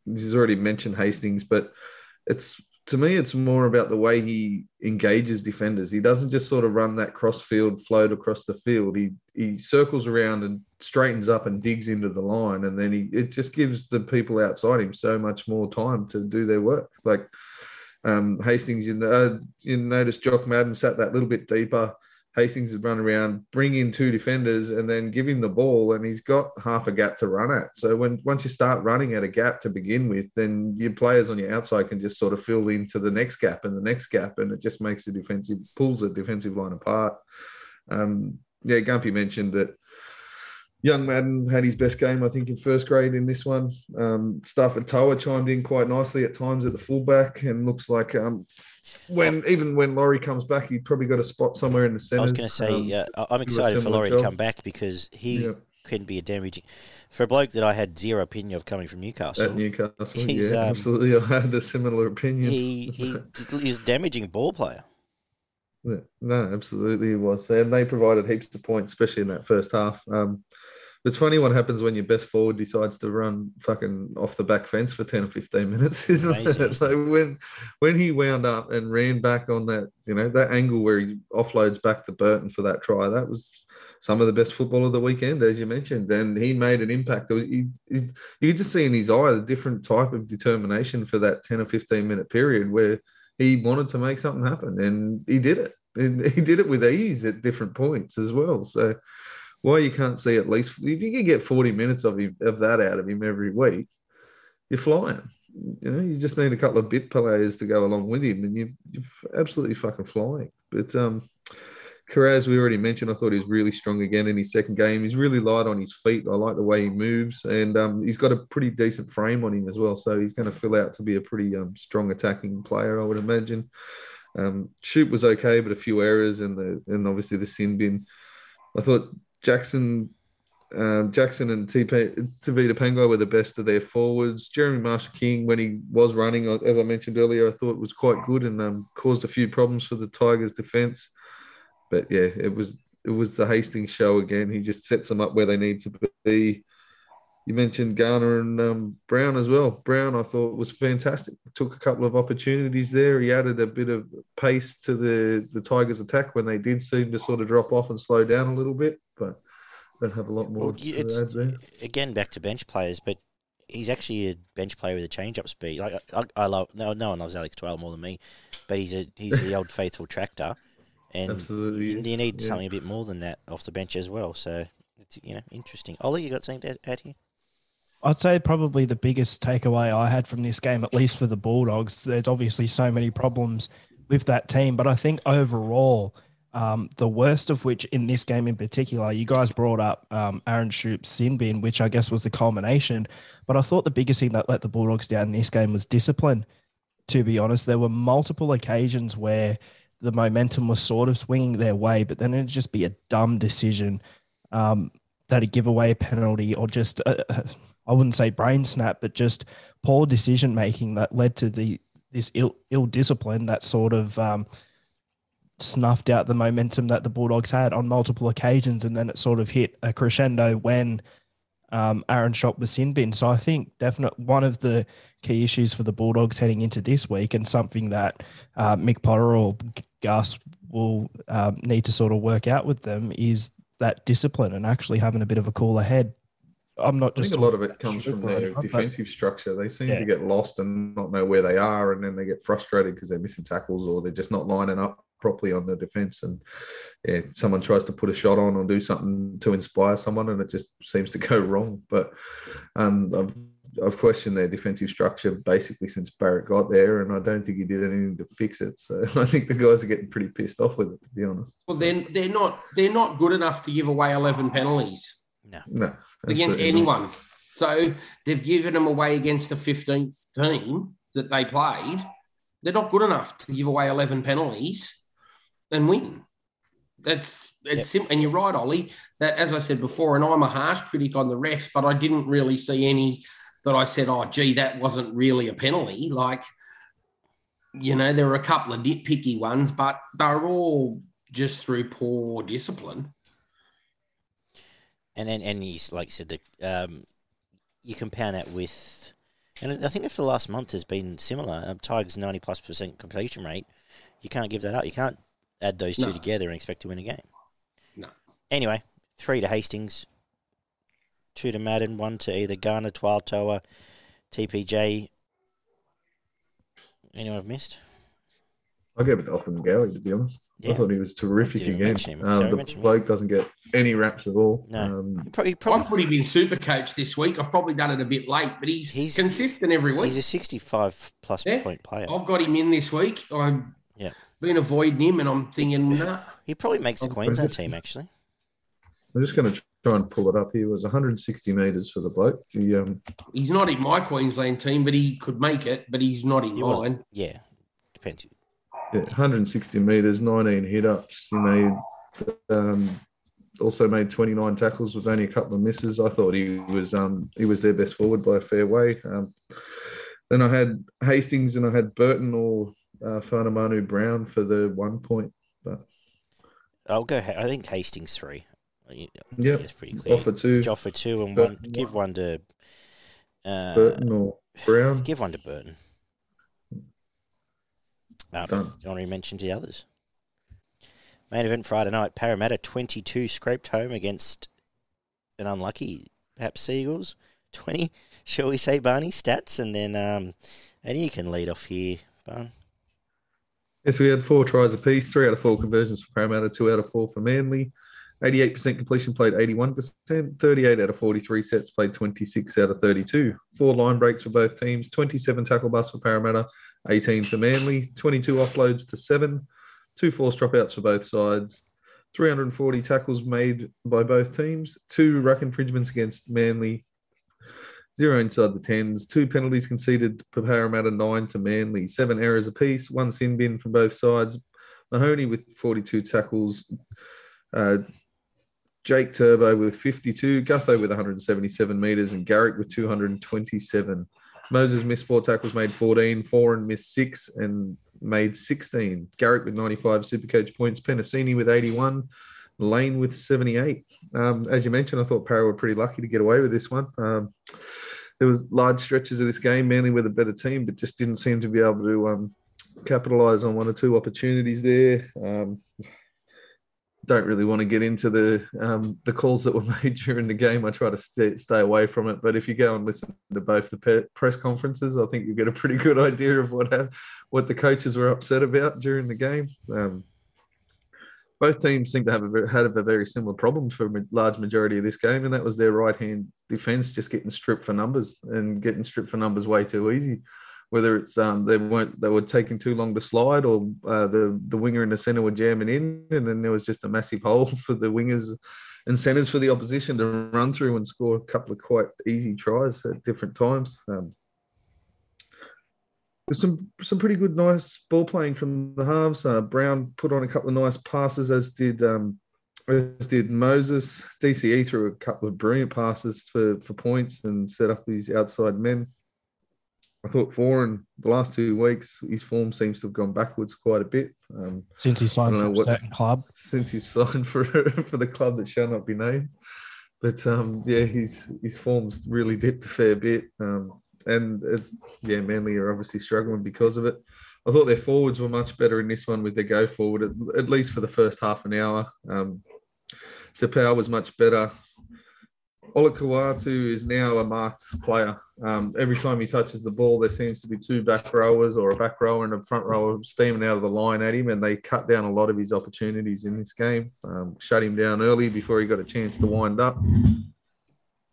he's already mentioned Hastings, but it's to me, it's more about the way he engages defenders. He doesn't just sort of run that cross field float across the field. He he circles around and straightens up and digs into the line, and then he it just gives the people outside him so much more time to do their work. Like um, Hastings, you know, you notice Jock Madden sat that little bit deeper. Hastings would run around, bring in two defenders, and then give him the ball, and he's got half a gap to run at. So when once you start running at a gap to begin with, then your players on your outside can just sort of fill into the next gap and the next gap, and it just makes the defensive pulls the defensive line apart. Um, yeah, Gumpy mentioned that young Madden had his best game, I think, in first grade in this one. Um, Stafford Toa chimed in quite nicely at times at the fullback, and looks like um, when even when Laurie comes back, he probably got a spot somewhere in the centre. I was going to say, Um, uh, I'm excited for Laurie to come back because he yeah, can be a damaging for a bloke that I had zero opinion of coming from Newcastle. at Newcastle, He's, yeah, um, absolutely. I had a similar opinion. He he [laughs] a damaging ball player. Yeah, no, absolutely he was. And they provided heaps of points, especially in that first half. Um, it's funny what happens when your best forward decides to run fucking off the back fence for 10 or 15 minutes, [laughs] isn't Amazing. it? So when when he wound up and ran back on that, you know, that angle where he offloads back to Burton for that try, that was some of the best football of the weekend, as you mentioned. And he made an impact. Was- you could just see in his eye a different type of determination for that 10 or 15 minute period where he wanted to make something happen and he did it. And [laughs] he did it with ease at different points as well. So why you can't see at least if you can get 40 minutes of him of that out of him every week, you're flying. You know, you just need a couple of bit players to go along with him, and you, you're absolutely fucking flying. But um, Kiraz, we already mentioned, I thought he was really strong again in his second game. He's really light on his feet. I like the way he moves, and um, he's got a pretty decent frame on him as well. So he's going to fill out to be a pretty um, strong attacking player, I would imagine. Um, Schoupp was okay, but a few errors, and the and obviously the sin bin. I thought Jackson um, Jackson and Tevita Pangai were the best of their forwards. Jeremy Marshall King, when he was running, as I mentioned earlier, I thought was quite good and um, caused a few problems for the Tigers' defence. But yeah, it was it was the Hastings show again. He just sets them up where they need to be. You mentioned Garner and um, Brown as well. Brown, I thought, was fantastic. Took a couple of opportunities there. He added a bit of pace to the the Tigers' attack when they did seem to sort of drop off and slow down a little bit, but don't have a lot more. Well, it's, again, back to bench players, but he's actually a bench player with a change-up speed. Like I, I love no, no one loves Alex Twal more than me, but he's a he's the old [laughs] faithful tractor, and Absolutely, you, you need yeah. something a bit more than that off the bench as well. So it's you know interesting. Ollie, you got something to add here? I'd say probably the biggest takeaway I had from this game, at least for the Bulldogs, there's obviously so many problems with that team, but I think overall um, the worst of which in this game in particular, you guys brought up um, Aaron Schoupp's sin bin, which I guess was the culmination. But I thought the biggest thing that let the Bulldogs down in this game was discipline. To be honest, there were multiple occasions where the momentum was sort of swinging their way, but then it'd just be a dumb decision um, that'd give away a penalty or just, uh, I wouldn't say brain snap, but just poor decision making that led to the this ill, ill discipline that sort of um, snuffed out the momentum that the Bulldogs had on multiple occasions, and then it sort of hit a crescendo when um, Aaron shot the sin bin. So I think definitely one of the key issues for the Bulldogs heading into this week, and something that uh, Mick Potter or Gus will um, need to sort of work out with them is that discipline and actually having a bit of a cooler head. I'm not I just think a lot of it comes from their but- defensive structure. They seem Yeah. to get lost and not know where they are, and then they get frustrated because they're missing tackles or they're just not lining up properly on the defense. And yeah, someone tries to put a shot on or do something to inspire someone, and it just seems to [laughs] go wrong. But um, I've I've questioned their defensive structure basically since Barrett got there, and I don't think he did anything to fix it. So [laughs] I think the guys are getting pretty pissed off with it, to be honest. Well, then they're not they're not good enough to give away eleven penalties No, against absolutely not. anyone. So they've given them away against the fifteenth team that they played. They're not good enough to give away eleven penalties and win. That's it's Yep. simple. And you're right, Ollie. That as I said before, and I'm a harsh critic on the refs, but I didn't really see any that I said, oh, gee, that wasn't really a penalty. Like, you know, there were a couple of nitpicky ones, but they're all just through poor discipline. And then and he's like you said that um, you compound that with, and I think for the last month has been similar. Um, Tigers ninety plus percent completion rate. You can't give that up. You can't add those two No. together and expect to win a game. No. Anyway, three to Hastings, two to Madden, one to either Garner, Twal, Toa, TPJ. Anyone I've missed? I gave it to Ofahengaue, to be honest. I thought he was terrific again. him. Um, the mention him. bloke doesn't get any raps at all. No. Um, Probably, I've probably put him in super coach this week. I've probably done it a bit late, but he's, He's- consistent every week. he's a sixty-five plus Yeah. point player. I've got him in this week. I've Yeah. been avoiding him, and I'm thinking, nah. He probably makes the Queensland team actually. I'm just going to try and pull it up. here. He was 160 metres for the bloke. He, um, He's not in my Queensland team, but he could make it. But he's not in He was- mine. Yeah, depends. Yeah, 160 metres, 19 hit ups. He made um, also made 29 tackles with only a couple of misses. I thought he was um, he was their best forward by a fair way. Um, then I had Hastings and I had Burton or uh, Fanamanu Brown for the one point. I'll go. I think Hastings three. Yeah, it's pretty clear. Offer two, Offer two and Burton one. Give one to. Uh, Burton or Brown. Give one to Burton. Done. Johnny mentioned the others. Main event Friday night. Parramatta twenty two scraped home against an unlucky perhaps Seagulls twenty. Shall we say Barney stats and then um, and you can lead off here, Barn. Yes, we had four tries apiece, three out of four conversions for Parramatta, two out of four for Manly. 88% completion played 81%, 38 out of 43 sets played 26 out of 32. Four line breaks for both teams, 27 tackle busts for Parramatta, 18 for Manly, 22 offloads to seven, two forced dropouts for both sides, 340 tackles made by both teams, two ruck infringements against Manly, zero inside the tens, two penalties conceded for Parramatta, nine to Manly, seven errors apiece, one sin bin from both sides. Mahoney with 42 tackles, uh, Jake Turbo with 52, Gutho with 177 metres, and Garrick with 227. Moses missed four tackles, made 14. Foran missed six and made 16. Garrick with 95 Supercoach points. Penisini with 81. Lane with 78. Um, as you mentioned, I thought Parra were pretty lucky to get away with this one. Um, there was large stretches of this game, mainly with a better team, but just didn't seem to be able to um, capitalise on one or two opportunities there. Don't really want to get into the um, the calls that were [laughs] made during the game. I try to stay, stay away from it. But if you go and listen to both the pe- press conferences, I think you get a pretty [laughs] good idea of what what the coaches were upset about during the game. Um, both teams seem to have a, had a very similar problem for a large majority of this game, and that was their right hand defense just getting stripped for numbers and getting stripped for numbers way too easy whether it's um, they weren't they were taking too long to slide or uh, the the winger in the center were jamming in, and then there was just a massive [laughs] hole for the wingers and centers for the opposition to run through and score a couple of quite easy tries at different times. Um, there's some some pretty good, nice ball playing from the halves. Uh, Brown put on a couple of nice passes, as did um, as did Moses. DCE threw a couple of brilliant passes for for points and set up his outside men. I thought Foran the last two weeks, his form seems to have gone backwards quite a bit. Um, since he signed for a certain club. Since he signed for [laughs] for the club that shall not be named. But um, yeah, his his form's really dipped a fair bit. Um, and yeah, Manly are obviously struggling because of it. I thought their forwards were much better in this one with their go forward, at, at least for the first half an hour. Um, Taupau was much better. Olakau'atu is now a marked player. Um, every time he touches the ball, there seems to be two back rowers or a back rower and a front rower steaming out of the line at him, and they cut down a lot of his opportunities in this game. Um, shut him down early before he got a chance to wind up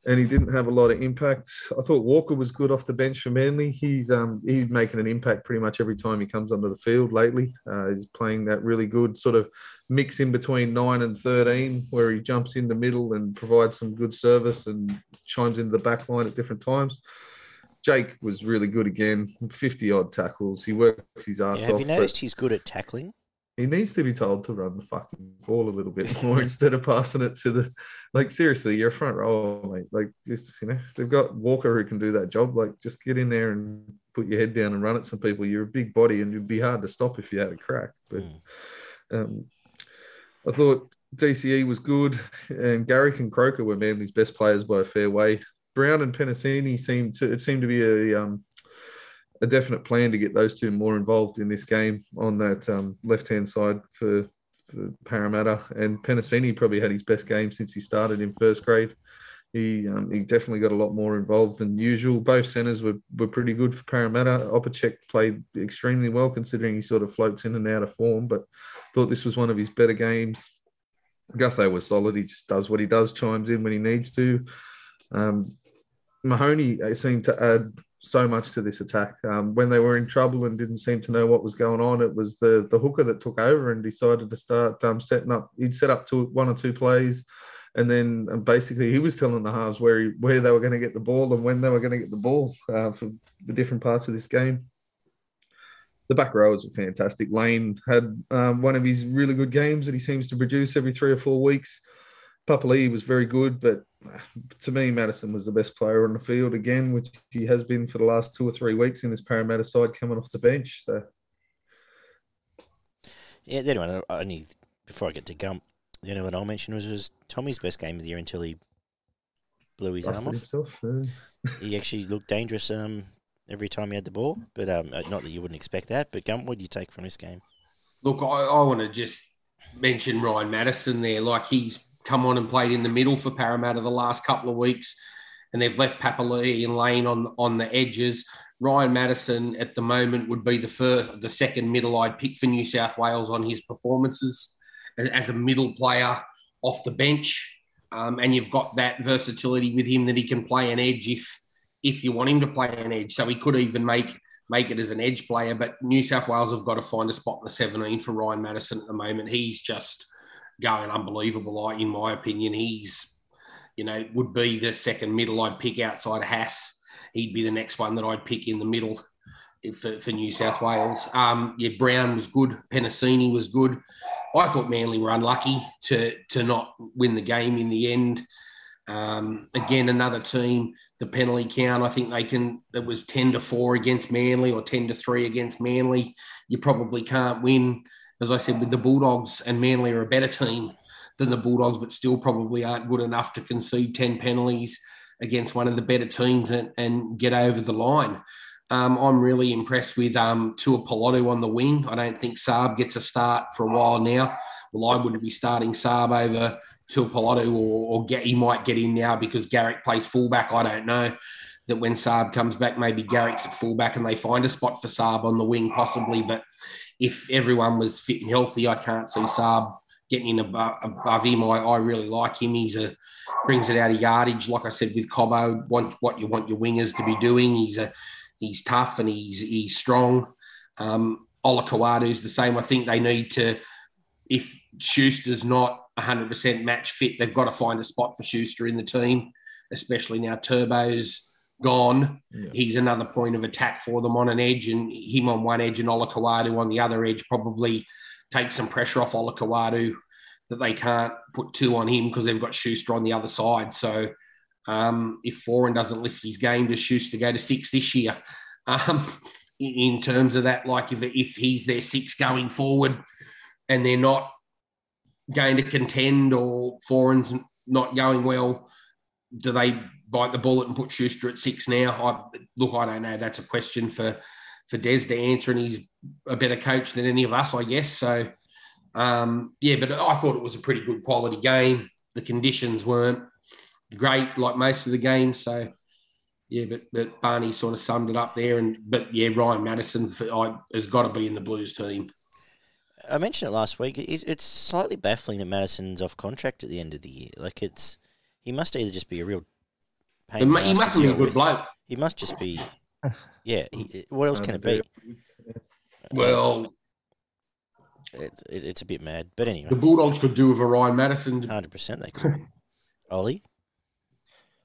and he didn't have a lot of impact. I thought Walker was good off the bench for Manly. He's um, he's making an impact pretty much every time he comes onto the field lately. Uh, he's playing that really good sort of mix in between nine and thirteen, where he jumps in the middle and provides some good service and chimes into the back line at different times. Jake was really good again, fifty odd tackles. He works his ass yeah, have off. Have you noticed he's good at tackling? He needs to be told to run the fucking ball a little bit more [laughs] instead of passing it to the like seriously you're a front row mate. Like just you know they've got walker who can do that job like just get in there and put your head down and run at some people. You're a big body and it'd be hard to stop if you had a crack but mm. um, i thought dce was good and garrick and croker were manly's best players by a fair way. Brown and penisini seemed to it seemed to be a um, a definite plan to get those two more involved in this game on that um, left hand side for, for, Parramatta. And Penisini probably had his best game since he started in first grade. He um, he definitely got a lot more involved than usual. Both centres were, were pretty good for Parramatta. Opacic played extremely well considering he sort of floats in and out of form, but thought this was one of his better games. Gutho was solid. He just does what he does, chimes in when he needs to. Um, Mahoney seemed to add so much to this attack. Um, when they were in trouble and didn't seem to know what was going on, it was the the hooker that took over and decided to start um, setting up. He'd set up to one or two plays, and then um, basically he was telling the halves where he, where they were going to get the ball and when they were going to get the ball uh, for the different parts of this game. The back rowers were fantastic. Lane had um, one of his really good games that he seems to produce every three or four weeks. Papali was very good, but to me, Matterson was the best player on the field again, which he has been for the last two or three weeks in this Parramatta side coming off the bench. So, yeah, the only one only before I get to Gump, the only one I'll mention was, was Tommy's best game of the year until he blew his arm off. Himself, he actually looked dangerous um, every time he had the ball, but um, uh, not that you wouldn't expect that. But Gump, what do you take from this game? Look, I, I want to just mention Ryan Matterson there. Like he's come on and played in the middle for Parramatta the last couple of weeks, and they've left Papali'i and Lane on on the edges. Ryan Matterson at the moment would be the first, the second middle I'd pick for New South Wales on his performances as a middle player off the bench. Um, and you've got that versatility with him that he can play an edge if if you want him to play an edge. So he could even make make it as an edge player. But New South Wales have got to find a spot in the 17 for Ryan Matterson at the moment. He's just going unbelievable. I, in my opinion, he's, you know, would be the second middle I'd pick outside of Haas. He'd be the next one that I'd pick in the middle for, for New South Wales. Um, yeah, Brown was good. Penisini was good. I thought Manly were unlucky to to not win the game in the end. Um, again, another team, the penalty count, I think they can, it was 10 to 4 against Manly or 10 to 3 against Manly. You probably can't win, as I said, with the Bulldogs, and Manly are a better team than the Bulldogs, but still probably aren't good enough to concede 10 penalties against one of the better teams and, and get over the line. Um, I'm really impressed with um, Tuipulotu on the wing. I don't think Saab gets a start for a while now. Well, I wouldn't be starting Saab over Tuipulotu or, or get, he might get in now because Garrick plays fullback. I don't know. That when Saab comes back, maybe Garrick's at fullback and they find a spot for Saab on the wing, possibly. But if everyone was fit and healthy, I can't see Saab getting in above, above him. I, I, really like him. He's a brings it out of yardage. Like I said with Cobbo, want what you want your wingers to be doing. He's a He's tough and he's he's strong. Um, is the same. I think they need to, if Schuster's not 100% match fit, they've got to find a spot for Schuster in the team, especially now Turbo's gone. Yeah. He's another point of attack for them on an edge, and him on one edge and Olakau'atu on the other edge probably take some pressure off Olakau'atu that they can't put two on him because they've got Schuster on the other side. So um, if Foran doesn't lift his game, does Schuster go to six this year? [laughs] Um, in terms of that, like if, if he's their six going forward and they're not going to contend or Foran's not going well, do they bite the bullet and put Schuster at six now? I, look, I don't know. That's a question for for Des to answer, and he's a better coach than any of us, I guess. So, um, yeah, but I thought it was a pretty good quality game. The conditions weren't great like most of the games. So yeah, but but Barney sort of summed it up there. And but yeah, Ryan Matterson for, I, has got to be in the Blues team. I mentioned it last week. It's, it's slightly baffling that Matterson's off contract at the end of the year. Like it's he must either just be a real pain. He mustn't be a good bloke. He must just be. [laughs] Yeah. He, what else can it be? Well. It, it, it's a bit mad, but anyway. The Bulldogs could do with a Ryan Matterson. Hundred percent, they could. [laughs] Ollie?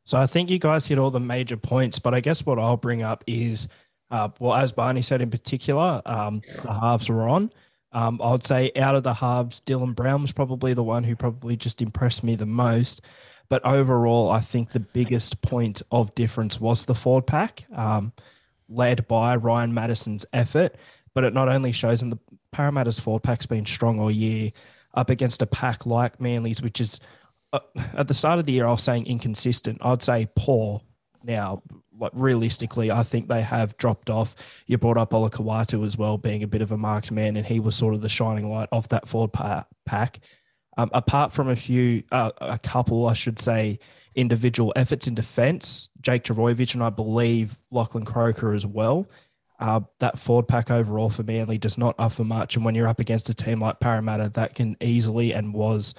So I think you guys hit all the major points, but I guess what I'll bring up is, uh, well, as Barney said in particular, um, the halves were on. Um, I would say out of the halves, Dylan Brown was probably the one who probably just impressed me the most. But overall, I think the biggest point of difference was the forward pack, um, led by Ryan Matterson's effort. But it not only shows in the Parramatta's forward pack's been strong all year up against a pack like Manly's, which is uh, [laughs] at the start of the year, I was saying inconsistent. I'd say poor. Now, like realistically, I think they have dropped off. You brought up Olakau'atu as well, being a bit of a marked man, and he was sort of the shining light of that forward pack. Um, apart from a few, uh, a couple, I should say, individual efforts in defence, Jake Trbojevic and I believe Lachlan Croker as well. Uh, that forward pack overall for Manly does not offer much. And when you're up against a team like Parramatta, that can easily and was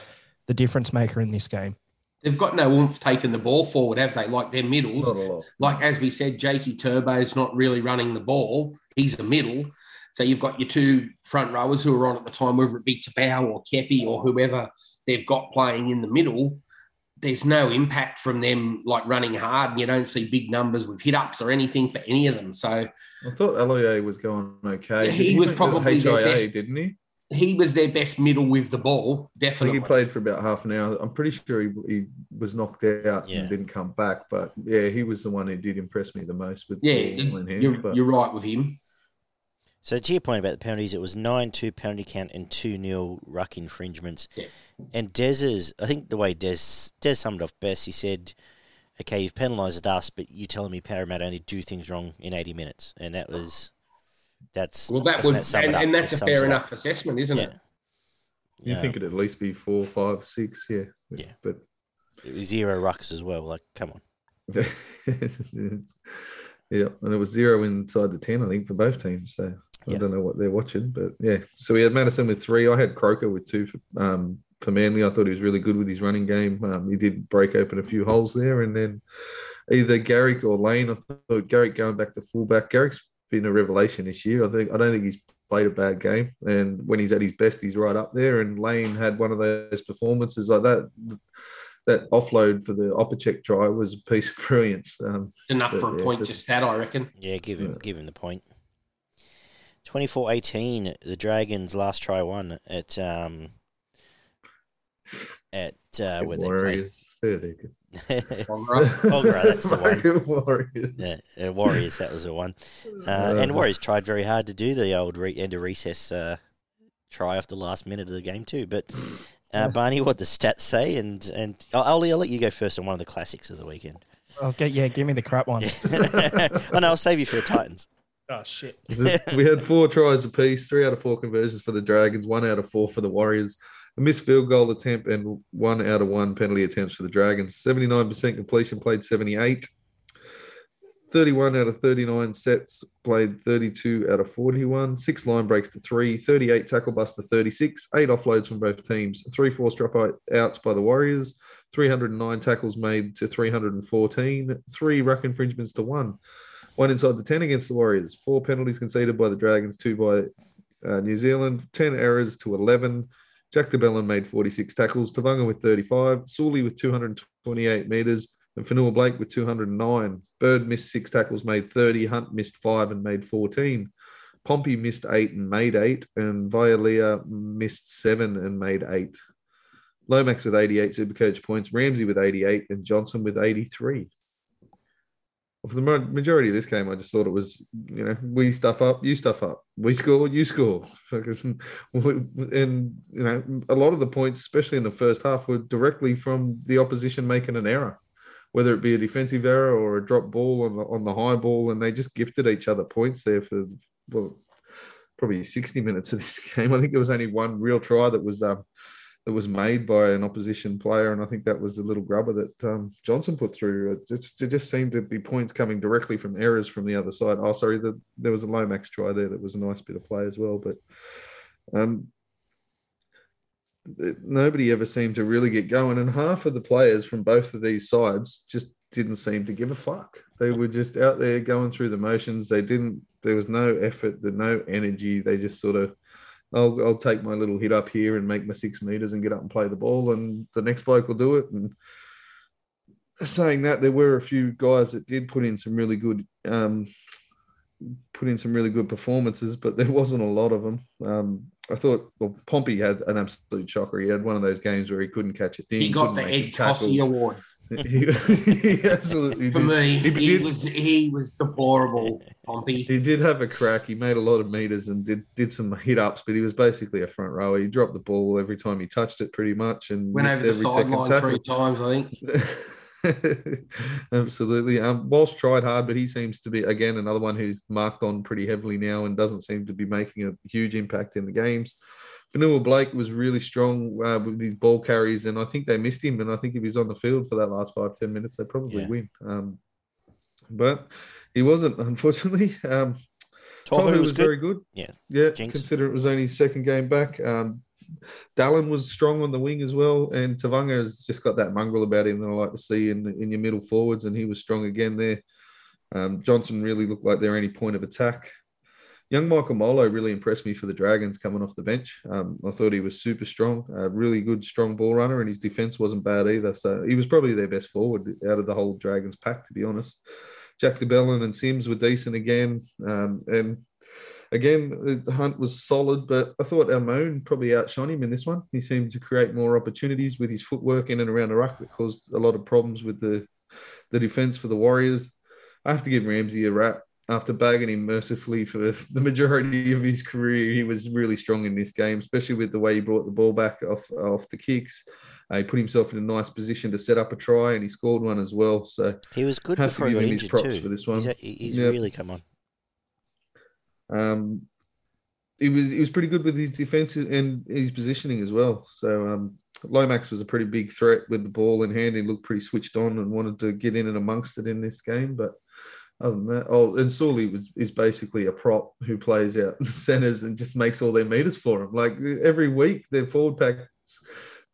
the difference maker in this game. They've got no oomph taking the ball forward, have they? Like their middles. Like as we said, Jakey Turbo's not really running the ball. He's a middle. So you've got your two front rowers who are on at the time, whether it be Taupau or Kepi or whoever they've got playing in the middle. There's no impact from them like running hard. And you don't see big numbers with hit ups or anything for any of them. So I thought Elliot was going okay. Yeah, he, he was probably HIA, best, didn't he? he was their best middle with the ball. Definitely, he played for about half an hour. I'm pretty sure he, he was knocked out yeah. and didn't come back. But yeah, he was the one who did impress me the most. With yeah, you're, but... you're, right with him. So to your point about the penalties, it was nine two penalty count and two nil ruck infringements. Yeah. And Dez's, I think the way Des Des summed it off best, he said, "Okay, you've penalised us, but you're telling me Parramatta only do things wrong in 80 minutes," and that was that's well, that would, and, and, that's a fair enough assessment, isn't yeah. it? You yeah. think it'd at least be four, five, six, yeah. Yeah, but zero rucks as well. Like, come on. [laughs] yeah, and it was zero inside the ten, I think, for both teams. So I don't know what they're watching, but yeah. So we had Matterson with three. I had Croker with two for, um, for Manly. I thought he was really good with his running game. Um, he did break open a few holes there, and then either Garrick or Lane. I thought Garrick going back to fullback. Garrick's been a revelation this year. I think I don't think he's played a bad game, and when he's at his best, he's right up there. And Lane had one of those performances like that. That offload for the Opacic try was a piece of brilliance. Um, Enough But, for a yeah, point but- just that, I reckon. Yeah, give him Yeah. give him the point. 24-18, the Dragons last try one at um at uh, where they play. Warriors, fair dinkum. All right. Kogarah, that's the one. [laughs] Fucking Warriors. Yeah, uh, Warriors, that was the one. [laughs] Uh, and Warriors tried very hard to do the old re- end of recess uh, try off the last minute of the game too. But uh, Barney, what the stats say, and and I'll, I'll, I'll let you go first on one of the classics of the weekend. I'll get yeah, give me the crap one. [laughs] oh no, I'll save you for the Titans. Oh shit. [laughs] we had four tries apiece, three out of four conversions for the Dragons, one out of four for the Warriors, a missed field goal attempt, and one out of one penalty attempts for the Dragons. 79% completion, played 78. 31 out of 39 sets, played 32 out of 41. Six line breaks to three, 38 tackle bust to 36, eight offloads from both teams, three forced dropouts by the Warriors, 309 tackles made to 314, three ruck infringements to one one inside the 10 against the Warriors, four penalties conceded by the Dragons, two by uh, New Zealand, 10 errors to 11. Jack de Belin made 46 tackles, Tevaga with 35, Suli with 228 metres, and Fonua Blake with 209. Bird missed six tackles, made 30. Hunt missed five and made 14. Pompey missed eight and made eight, and Vialia missed seven and made eight. Lomax with 88 Supercoach points, Ramsey with 88, and Johnson with 83 for the majority of this game, I just thought it was, you know, we stuff up, you stuff up, we score, you score. [laughs] Focus- And, you know, a lot of the points, especially in the first half, were directly from the opposition making an error, whether it be a defensive error or a drop ball on the, on the high ball. And they just gifted each other points there for, well, probably 60 minutes of this [laughs] game. I think there was only one real try that was um, that was made by an opposition player, and I think that was the little grubber that um, Johnson put through. It just, it just seemed to be points coming directly from errors from the other side. Oh, sorry, the, there was a Lomax try there that was a nice bit of play as well, but um, nobody ever seemed to really get going, and half of the players from both of these sides just didn't seem to give a fuck. They were just out there going through the motions. They didn't. There was no effort. There no energy. They just sort of I'll, I'll take my little hit up here and make my six meters and get up and play the ball, and the next bloke will do it. And saying that, there were a few guys that did put in some really good, um, put in some really good performances, but there wasn't a lot of them. Um, I thought well, Pompey had an absolute shocker. He had one of those games where he couldn't catch a thing. He got the Ed. Tossy award. He, [laughs] he absolutely For did. me, He he did- was he was deplorable, Pompey. He did have a crack. He made a lot of meters and did did some hit ups, but he was basically a front rower. He dropped the ball every time he touched it, pretty much, and Went over the sideline three times, I think. [laughs] Absolutely. Um, Walsh tried hard, but he seems to be again another one who's marked on pretty heavily now and doesn't seem to be making a huge impact in the games. Fonua Blake was really strong uh, with his ball carries, and I think they missed him. And I think if he's on the field for that last five ten minutes, they probably Yeah. win. Um, but he wasn't, [laughs] unfortunately. Um, Tohu Tohu was good. very good. Yeah. Yeah, Jinx. consider it was only his second game back. Um, Dallin was strong on the wing as well, and Tevaga has just got that mongrel about him that I like to see in in your middle forwards, and he was strong again there. Um, Johnson really looked like they're any point of attack. Young Michael Molo really impressed me for the Dragons coming off the bench. Um, I thought he was super strong, a really good, strong ball runner, and his defense wasn't bad either. So he was probably their best forward out of the whole Dragons pack, to be honest. Jack de Belin and Sims were decent again, um, and again, the hunt was solid, but I thought Amone probably outshone him in this one. He seemed to create more opportunities with his footwork in and around the ruck that caused a lot of problems with the the defense for the Warriors. I have to give Ramsey a rap. After bagging him mercifully for [laughs] the majority of his career, he was really strong in this game, especially with the way he brought the ball back off off the kicks. Uh, he put himself in a nice position to set up a try, and he scored one as well. So He was good before he got injured props too. for this one. He's, he's really come on. Um, he was he was pretty good with his defense and his positioning as well. So um, Lomax was a pretty big threat with the ball in hand. He looked pretty switched on and wanted to get in and amongst it in this game. But other than that, oh, and Suli was is basically a prop who plays out the centers and just makes all their meters for him. Like every week, their forward pack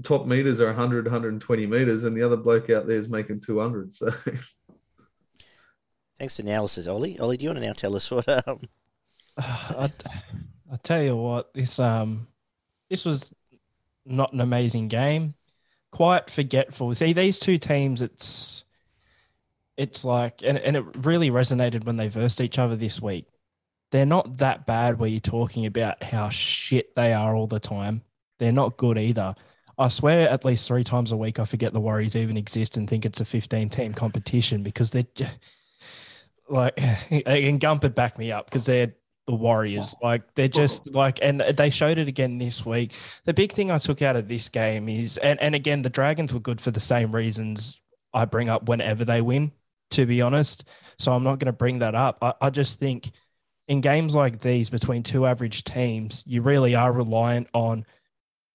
top meters are 100, 120 meters, and the other bloke out there is making 200. So [laughs] Thanks to analysis, Ollie. Ollie, do you want to now tell us what? Um, [sighs] I, I tell you what, this um, this was not an amazing game. Quite forgetful. See, these two teams, it's it's like, and, and it really resonated when they versed each other this week. They're not that bad where you're talking about how shit they are all the time. They're not good either. I swear at least three times a week I forget the Warriors even exist and think it's a 15 team competition because they're just, like, [laughs] and Gump Gumpert back me up because they're the Warriors. Like they're just like, and they showed it again this week. The big thing I took out of this game is, and, and again, the Dragons were good for the same reasons I bring up whenever they win, to be honest. So I'm not going to bring that up. I, I just think in games like these between two average teams, you really are reliant on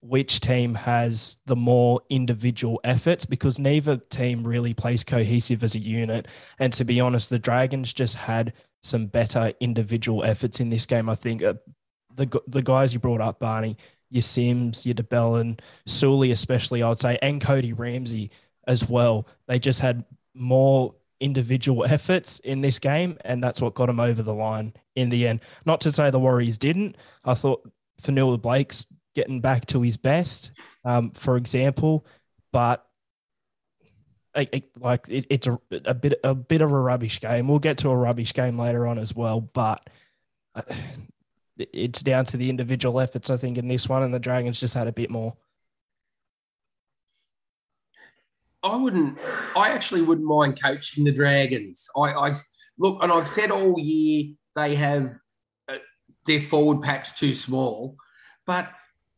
which team has the more individual efforts because neither team really plays cohesive as a unit. And to be honest, the Dragons just had some better individual efforts in this game. I think uh, the the guys you brought up, Barney, your Sims, your de Belin, Suli especially, I would say, and Cody Ramsey as well. They just had more individual efforts in this game, and that's what got him over the line in the end. Not to say the Warriors didn't. I thought Fonua Blake's getting back to his best, um, for example, but like it, it's a, a bit a bit of a rubbish game. We'll get to a rubbish game later on as well, but uh, [sighs] it's down to the individual efforts. I think in this one, and the Dragons just had a bit more. I wouldn't. I actually wouldn't mind coaching the Dragons. I, I look, and I've said all year they have uh, their forward packs too small, but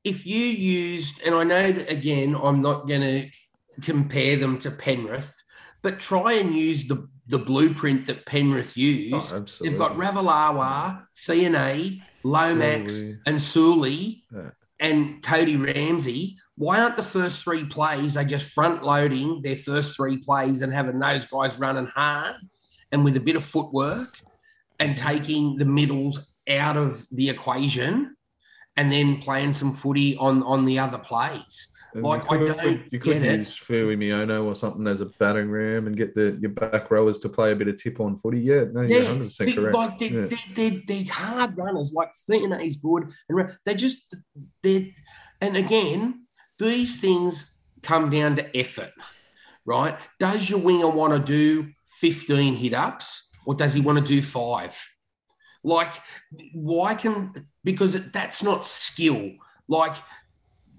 if you used, and I know that again, I'm not going to compare them to Penrith, but try and use the, the blueprint that Penrith used. Oh, They've got Ravalawa, Fiona, Lomax, and Suli yeah. and Cody Ramsey. Why aren't the first three plays they just front loading their first three plays and having those guys running hard and with a bit of footwork and taking the middles out of the equation and then playing some footy on on the other plays? Like I don't you could get use Fui Miono or something as a batting ram and get the your back rowers to play a bit of tip on footy. Yeah, no, you're 100 percent correct. Like they're, yeah. they're, they're, they're, hard runners. Like Thena is good, and they just they're and again these things come down to effort, right? Does your winger want to do 15 hit ups or does he want to do five? Like, why can because that's not skill. Like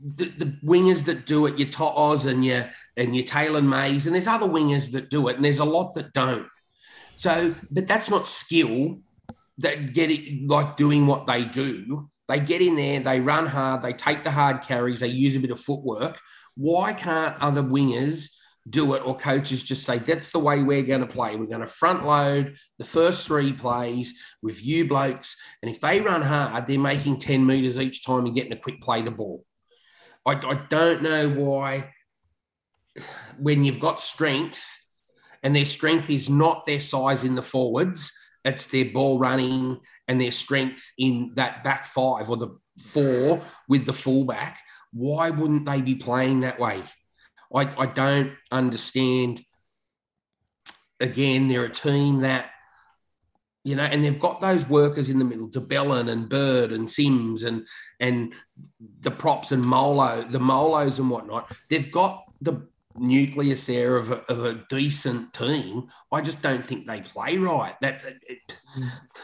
the, the wingers that do it, your To'os and your and your Taylan Mays, and there's other wingers that do it, and there's a lot that don't. So, but that's not skill that get it like doing what they do. They get in there, they run hard, they take the hard carries, they use a bit of footwork. Why can't other wingers do it or coaches just say that's the way we're going to play we're going to front load the first three plays with you blokes and if they run hard they're making 10 meters each time and getting a quick play the ball I, I don't know why, when you've got strength and their strength is not their size in the forwards, it's their ball running and their strength in that back five or the four with the fullback. Why wouldn't they be playing that way? I, I don't understand. Again, they're a team that you know, and they've got those workers in the middle, de Belin and Bird and Sims and and the props and Molo, the Molos and whatnot. They've got the nucleus there of a, of a decent team. I just don't think they play right. That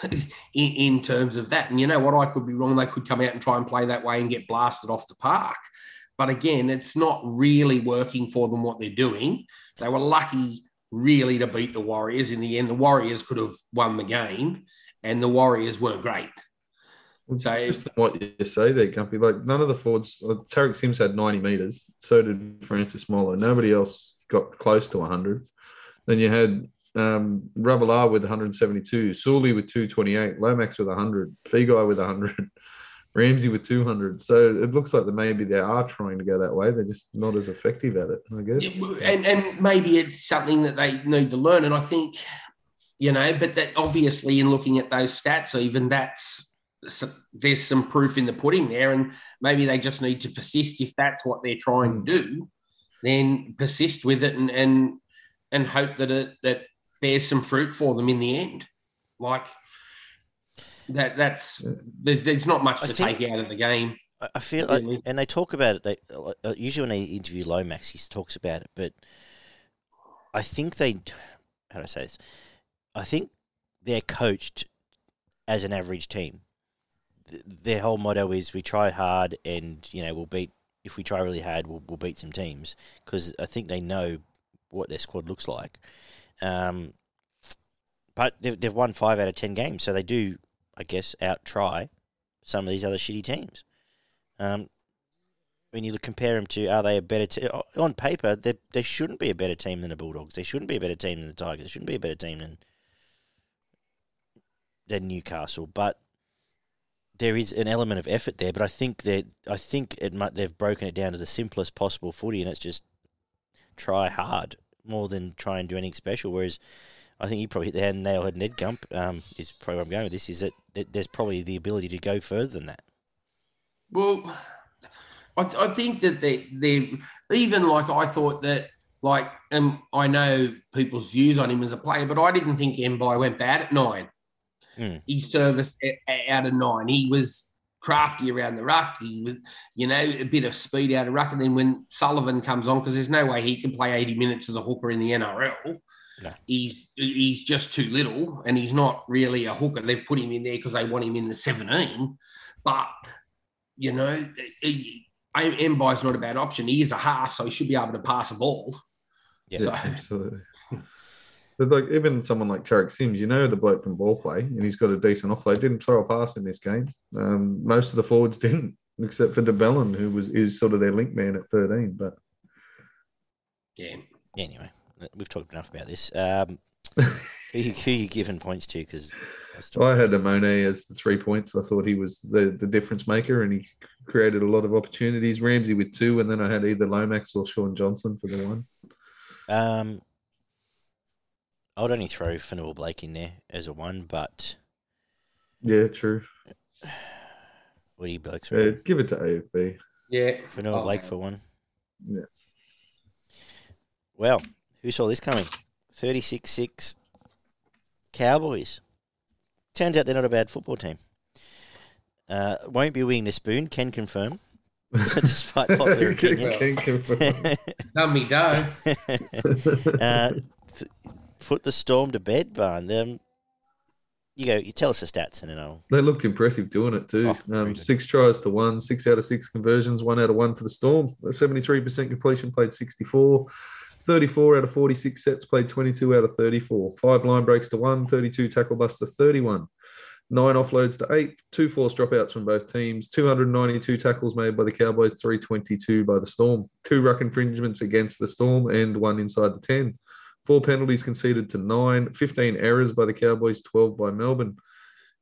in, in terms of that, and you know what, I could be wrong. They could come out and try and play that way and get blasted off the park. But again, it's not really working for them what they're doing. They were lucky really to beat the Warriors. In the end, the Warriors could have won the game, and the Warriors weren't great. So Just what you say there, Gumpy, like none of the forwards. Well, Tariq Sims had 90 meters. So did Francis Molo. Nobody else got close to 100. Then you had um, with 172, Suli with 228, Lomax with 100, Feagai with 100. [laughs] Ramsey with 200. So it looks like that maybe they are trying to go that way. They're just not as effective at it, I guess. And, and maybe it's something that they need to learn. And I think, you know, but that obviously in looking at those stats, even that's there's some proof in the pudding there. And maybe they just need to persist if that's what they're trying to do, then persist with it and and and hope that it that bears some fruit for them in the end. Like that that's there's, there's not much to think- take out of the game. I- feel, Really? and they talk about it. They uh, usually when they interview Lomax, he talks about it. But I think they, how do I say this? I think they're coached as an average team. Th- Their whole motto is we try hard, and you know we'll beat. If we try really hard, we'll, we'll beat some teams because I think they know what their squad looks like. Um, but they've, they've won five out of ten games, so they do, I guess, out try some of these other shitty teams. Um, when you compare them to, are they a better team? On paper, they, they shouldn't be a better team than the Bulldogs. They shouldn't be a better team than the Tigers. They shouldn't be a better team than, than Newcastle. But there is an element of effort there. But I think that I think it might, they've broken it down to the simplest possible footy, and it's just try hard more than try and do anything special. Whereas I think you probably hit the nail head Ned Gump um, is probably where I'm going with this. Is that, that there's probably the ability to go further than that. Well, I, I think that they they even like I thought that like and I know people's views on him as a player, but I didn't think Mbye went bad at nine. Hmm. He serviced a- a- out of nine. He was crafty around the ruck. He was, you know, a bit of speed out of ruck. And then when Sullivan comes on, because there's no way he can play 80 minutes as a hooker in the NRL. No. He's he's just too little, and he's not really a hooker. They've put him in there because they want him in the 17. But you know, he- I- Mbye's not a bad option. He is a half, so he should be able to pass a ball. Yeah. So- absolutely. But like even someone like Tariq Sims, you know the bloke from ball play, and he's got a decent offload. Didn't throw a pass in this game. Um, most of the forwards [laughs] didn't, except for de Belin, who was is sort of their link man at thirteen. But Yeah. Anyway, we've talked enough about this. Um, [laughs] who, you, who you giving points to? Because I had Amone as the three points. I thought he was the, the difference maker, and he created a lot of opportunities. Ramsey with two, and then I had either Lomax or Shaun Johnson for the one. um, I would only throw Fonua Blake in there as a one, but Yeah, true. what do you blokes Uh, reckon? give it to AFB. Yeah. Fonua Oh, Blake for one. Yeah. Well, who saw this coming? 36-6 Cowboys. Turns out they're not a bad football team. Uh, won't be winning the spoon, can confirm. [laughs] [laughs] Despite popular Can- opinion. can confirm. Done me dough. uh, th- put the storm to bed, Barn. Um, you go. You tell us the stats, and then I'll. They looked impressive doing it too. Oh, um, six tries to one, six out of six conversions, one out of one for the Storm. 73% completion, played 64. 34 out of 46 sets, played 22 out of 34. Five line breaks to one, 32 tackle bust to 31. Nine offloads to eight, two forced dropouts from both teams, 292 tackles made by the Cowboys, 322 by the Storm. Two ruck infringements against the Storm and one inside the 10. Four penalties conceded to nine, 15 errors by the Cowboys, 12 by Melbourne.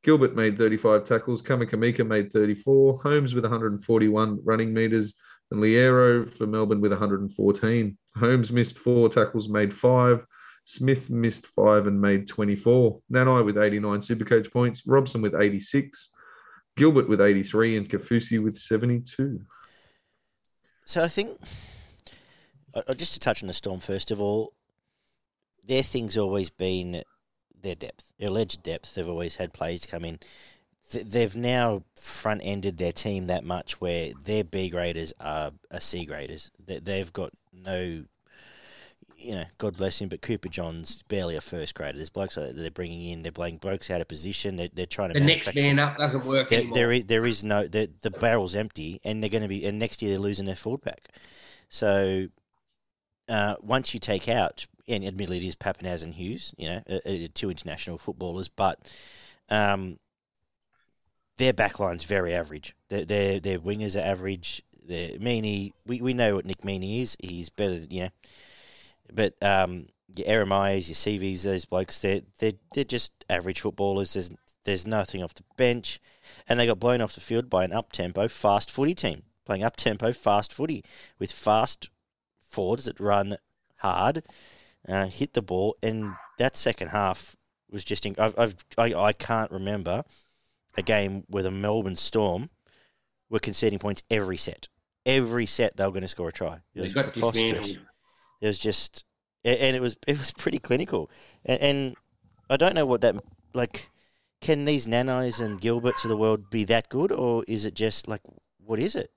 Gilbert made 35 tackles. Kamikamica made 34. Holmes with 141 running meters. And Loiero for Melbourne with 114. Holmes missed four tackles, made five. Smith missed five and made 24. Nanai with 89 supercoach points. Robson with 86. Gilbert with 83. And Kaufusi with 72. So I think, just to touch on the storm first of all, their thing's always been their depth, their alleged depth. They've always had players come in. Th- They've now front ended their team that much where their B graders are, are C graders. They- They've got no, you know, God bless him, but Cooper John's barely a first grader. There's blokes that they're bringing in. They're playing blokes out of position. They're, they're trying to The next man up doesn't work there, anymore. there is there is no the the barrel's empty, and they're going to be and next year they're losing their pack. So uh, once you take out, and admittedly it is Papenhuyzen and Hughes, you know, uh, two international footballers, but um, their backline's very average. Their their, their wingers are average. Their Meaney, we, we know what Nick Meaney is. He's better, you know, but um, your Ieremias, your CVs, those blokes, they're they're they're just average footballers. There's there's nothing off the bench, and they got blown off the field by an up tempo fast footy team playing up tempo fast footy with fast forwards that run hard, uh, hit the ball, and that second half was just. In, I've, I've I, I can't remember a game where the Melbourne Storm were conceding points every set. Every set they were going to score a try. It was got preposterous. dismantled. It was just, and it was it was pretty clinical. And, and I don't know what that like. can these Nanos and Gilberts of the world be that good, or is it just like what is it?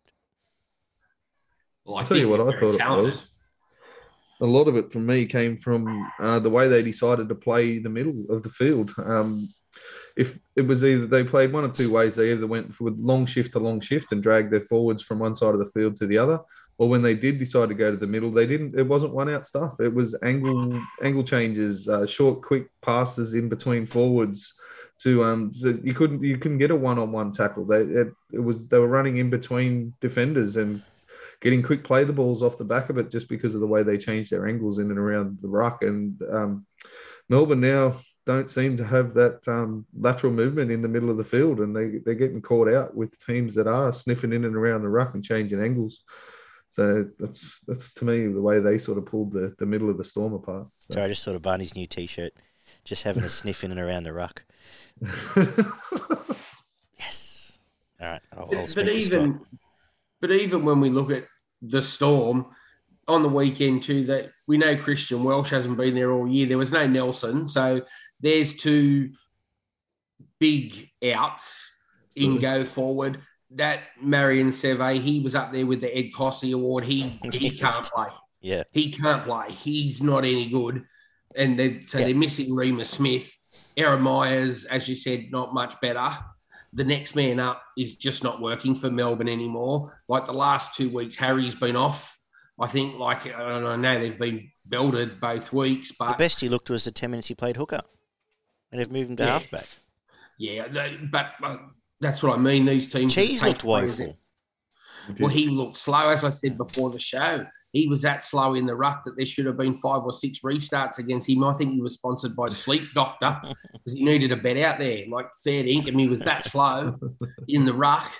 Well, I'll tell you what I they're very thought it was. A lot of it for me came from uh, the way they decided to play the middle of the field. Um, if it was either they played one of two ways, they either went with long shift to long shift and dragged their forwards from one side of the field to the other, or when they did decide to go to the middle, they didn't. It wasn't one out stuff. It was angle angle changes, uh, short, quick passes in between forwards. To um, so you couldn't you couldn't get a one on one tackle. They it, it was they were running in between defenders and getting quick play the balls off the back of it just because of the way they change their angles in and around the ruck. And um, Melbourne now don't seem to have that um, lateral movement in the middle of the field, and they they're getting caught out with teams that are sniffing in and around the ruck and changing angles. So that's that's to me the way they sort of pulled the, the middle of the storm apart. So. Sorry, I just sort of Barney's new T-shirt, just having a sniff in and around the ruck. [laughs] Yes. All right, I'll, I'll But, speak but to even Scott. But even when we look at the storm on the weekend too, that we know Christian Welch hasn't been there all year. There was no Nelson, so there's two big outs in go forward. That Marion Seve, he was up there with the Ed Cossey Award. He [laughs] he can't play. Yeah, He can't play. He's not any good. And they, so Yeah. they're missing Remus Smith. Aaron Myers, as you said, not much better. The next man up is just not working for Melbourne anymore. Like the last two weeks, Harry's been off. I think, like, I don't know, they've been belted both weeks, But the best he looked was the ten minutes he played hooker, and they've moved him to Yeah. halfback. yeah, they- but, but that's what I mean. These teams Cheese looked woeful. Well, he looked slow, as I said before the show. He was that slow in the ruck that there should have been five or six restarts against him. I think he was sponsored by Sleep Doctor because he needed a bet out there, like fair income. He was that slow in the ruck.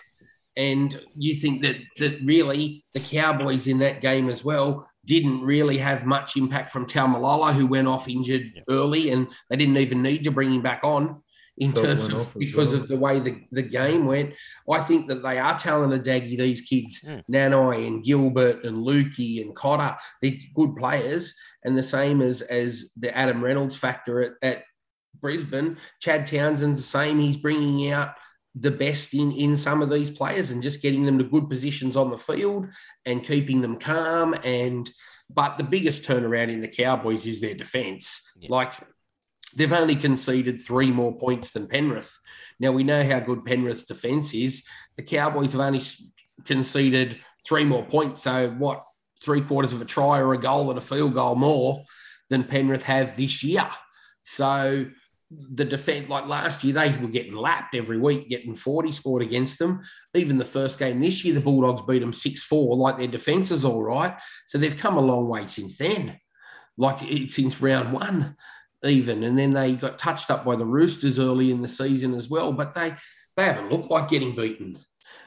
And you think that that really the Cowboys in that game as well didn't really have much impact from Taumalolo, who went off injured Yep. early, and they didn't even need to bring him back on in Felt terms of because well. of the way the, the game went. I think that they are talented, Daggy, these kids, Mm. Nanai and Gilbert and Luki and Cotter. They're good players. And the same as as the Adam Reynolds factor at, at Brisbane. Chad Townsend's the same. He's bringing out the best in in some of these players and just getting them to good positions on the field and keeping them calm and but the biggest turnaround in the Cowboys is their defense. Yeah. Like they've only conceded three more points than Penrith. Now we know how good Penrith's defense is. The Cowboys have only conceded three more points. So what? Three quarters of a try or a goal and a field goal more than Penrith have this year. So the defense, like last year, they were getting lapped every week, getting 40 scored against them. Even the first game this year, the Bulldogs beat them 6 4, like their defense is all right. So they've come a long way since then, like since round one, even. And then they got touched up by the Roosters early in the season as well, but they, they haven't looked like getting beaten.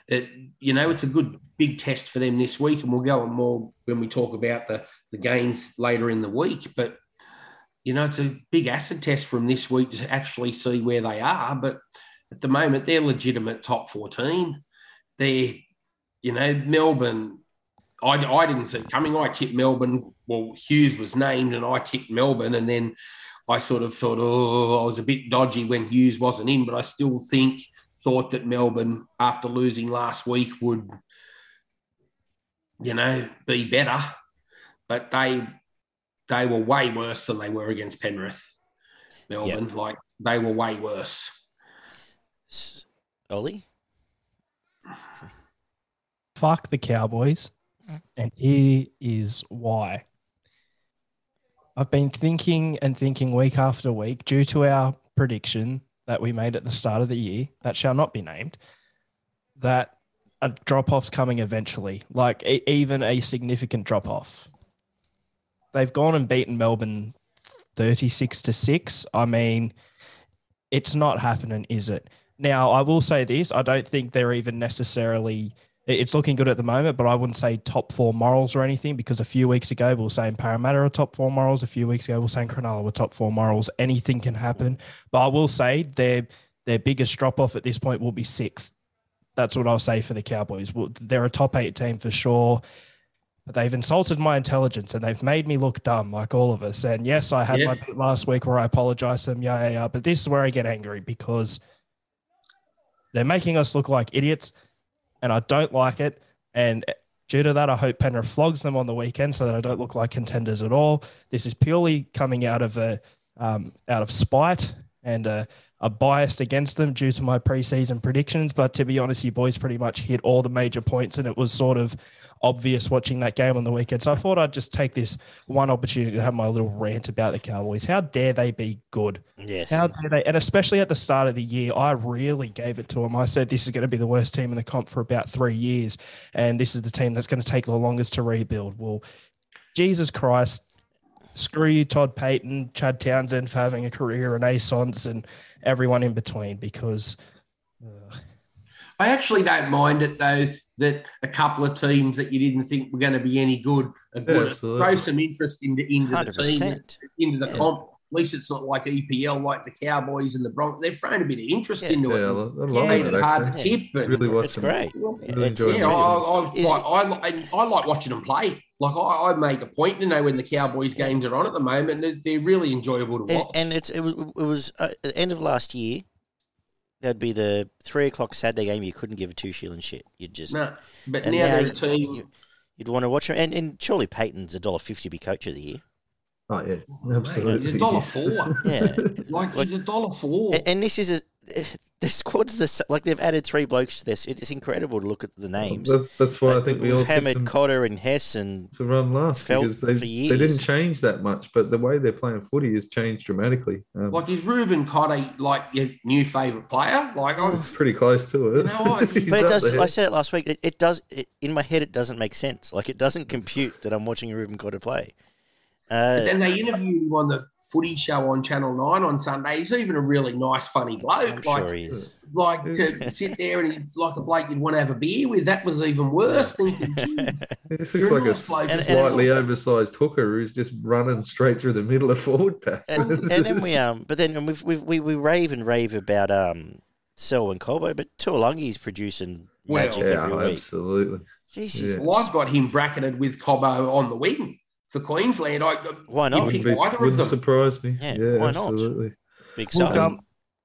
It, you know, it's a good big test for them this week, and we'll go on more when we talk about the, the games later in the week. But you know, it's a big acid test from this week to actually see where they are. But at the moment, they're legitimate top 14. They're, you know, Melbourne. I, I didn't see coming. I tipped Melbourne. Well, Hughes was named, and I tipped Melbourne. And then I sort of thought, oh, I was a bit dodgy when Hughes wasn't in, but I still think, thought that Melbourne, after losing last week, would, you know, be better. But they they were way worse than they were against Penrith, Melbourne. Like they were way worse. S- Ollie? Fuck the Cowboys. Mm. And here is why. I've been thinking and thinking week after week due to our prediction that we made at the start of the year that shall not be named that a drop off's coming eventually, like e- even a significant drop off. They've gone and beaten Melbourne 36 to 6. I mean, it's not happening, is it? Now, I will say this I don't think they're even necessarily, it's looking good at the moment, but I wouldn't say top four morals or anything because a few weeks ago we were saying Parramatta are top four morals. A few weeks ago we were saying Cronulla were top four morals. Anything can happen. But I will say their, their biggest drop off at this point will be sixth. That's what I'll say for the Cowboys. Well, They're a top eight team for sure. but they've insulted my intelligence and they've made me look dumb like all of us. And yes, I had Yeah. my bit last week where I apologized to them. Yeah, yeah, yeah. But this is where I get angry because they're making us look like idiots and I don't like it. And due to that, I hope Penrith flogs them on the weekend so that I don't look like contenders at all. This is purely coming out of a um, out of spite and a, a bias against them due to my preseason predictions. But to be honest, you boys pretty much hit all the major points, and it was sort of obvious watching that game on the weekend. So I thought I'd just take this one opportunity to have my little rant about the Cowboys. How dare they be good? Yes. How dare they? And especially at the start of the year, I really gave it to them. I said this is going to be the worst team in the comp for about three years, and this is the team that's going to take the longest to rebuild. Well, Jesus Christ, screw you, Todd Payten, Chad Townsend for having a career, and Asons, and everyone in between. Because uh, I actually don't mind it though that a couple of teams that you didn't think were going to be any good are good. absolutely. Throw some interest into into the team, into the Yeah. comp. At least it's not like EPL, like the Cowboys and the Broncos. They've thrown a bit of interest Yeah. into Yeah, it. a lot, a lot made of it it hard to actually. tip, but Really watch It's them. great. Really It's- yeah. I, I, Is like, I, I like watching them play. Like I, I make a point to know when the Cowboys games are on at the moment. They're, they're really enjoyable to and, watch. and it's it was, it was uh, at the end of last year. That'd be the three o'clock Saturday game. You couldn't give a two shilling shit. You'd just no, but and now, they're a you- team. you- you'd want to watch them. And, and surely Payten's a dollar fifty to be coach of the year. Oh yeah, oh, Mate, absolutely. He's a dollar [laughs] four. Yeah, Like, Like- he's a dollar four. and, and this is a the squad's the like they've added three blokes to this. It's incredible to look at the names. That, that's why I think we we've all tipped hammered them Cotter and Hess and to run last felt because they, for they didn't change that much, but the way they're playing footy has changed dramatically. Um, like, is Reuben Cotter like your new favourite player? Like, I, it's pretty close to it. You know [laughs] But it does. there. I said it last week. It, it does. It, in my head, it doesn't make sense. Like it doesn't compute that I'm watching Reuben Cotter play. But Uh, then they interviewed him on the footy show on Channel 9 on Sunday. He's even a really nice, funny bloke. I'm like, sure he is. like to [laughs] sit there and he, like a bloke you'd want to have a beer with. That was even worse. Thinking, "Geez, He just You're looks like a nice bloke as slightly oversized hooker who's just running straight through the middle of forward pack. And, and [laughs] then we um, but then we've, we've, we we rave and rave about um, Selwyn Cobbo, but Taulagi's producing Well, magic yeah, every week. absolutely. Jesus, Yeah. well, I've got him bracketed with Cobbo on the wing for Queensland. I, why not? pick Wouldn't, be, either wouldn't them. surprise me. Yeah, Yeah, why absolutely. Big Well, um,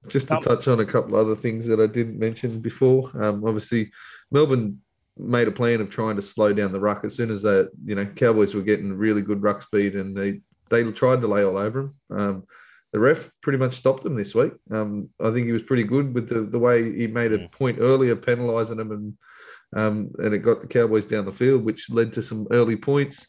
Just to Um, touch on a couple other things that I didn't mention before. Um, obviously, Melbourne made a plan of trying to slow down the ruck as soon as they, you know, Cowboys were getting really good ruck speed, and they they tried to lay all over them. Um, the ref pretty much stopped them this week. Um, I think he was pretty good with the, the way he made a point earlier, penalising them, and um, and it got the Cowboys down the field, which led to some early points.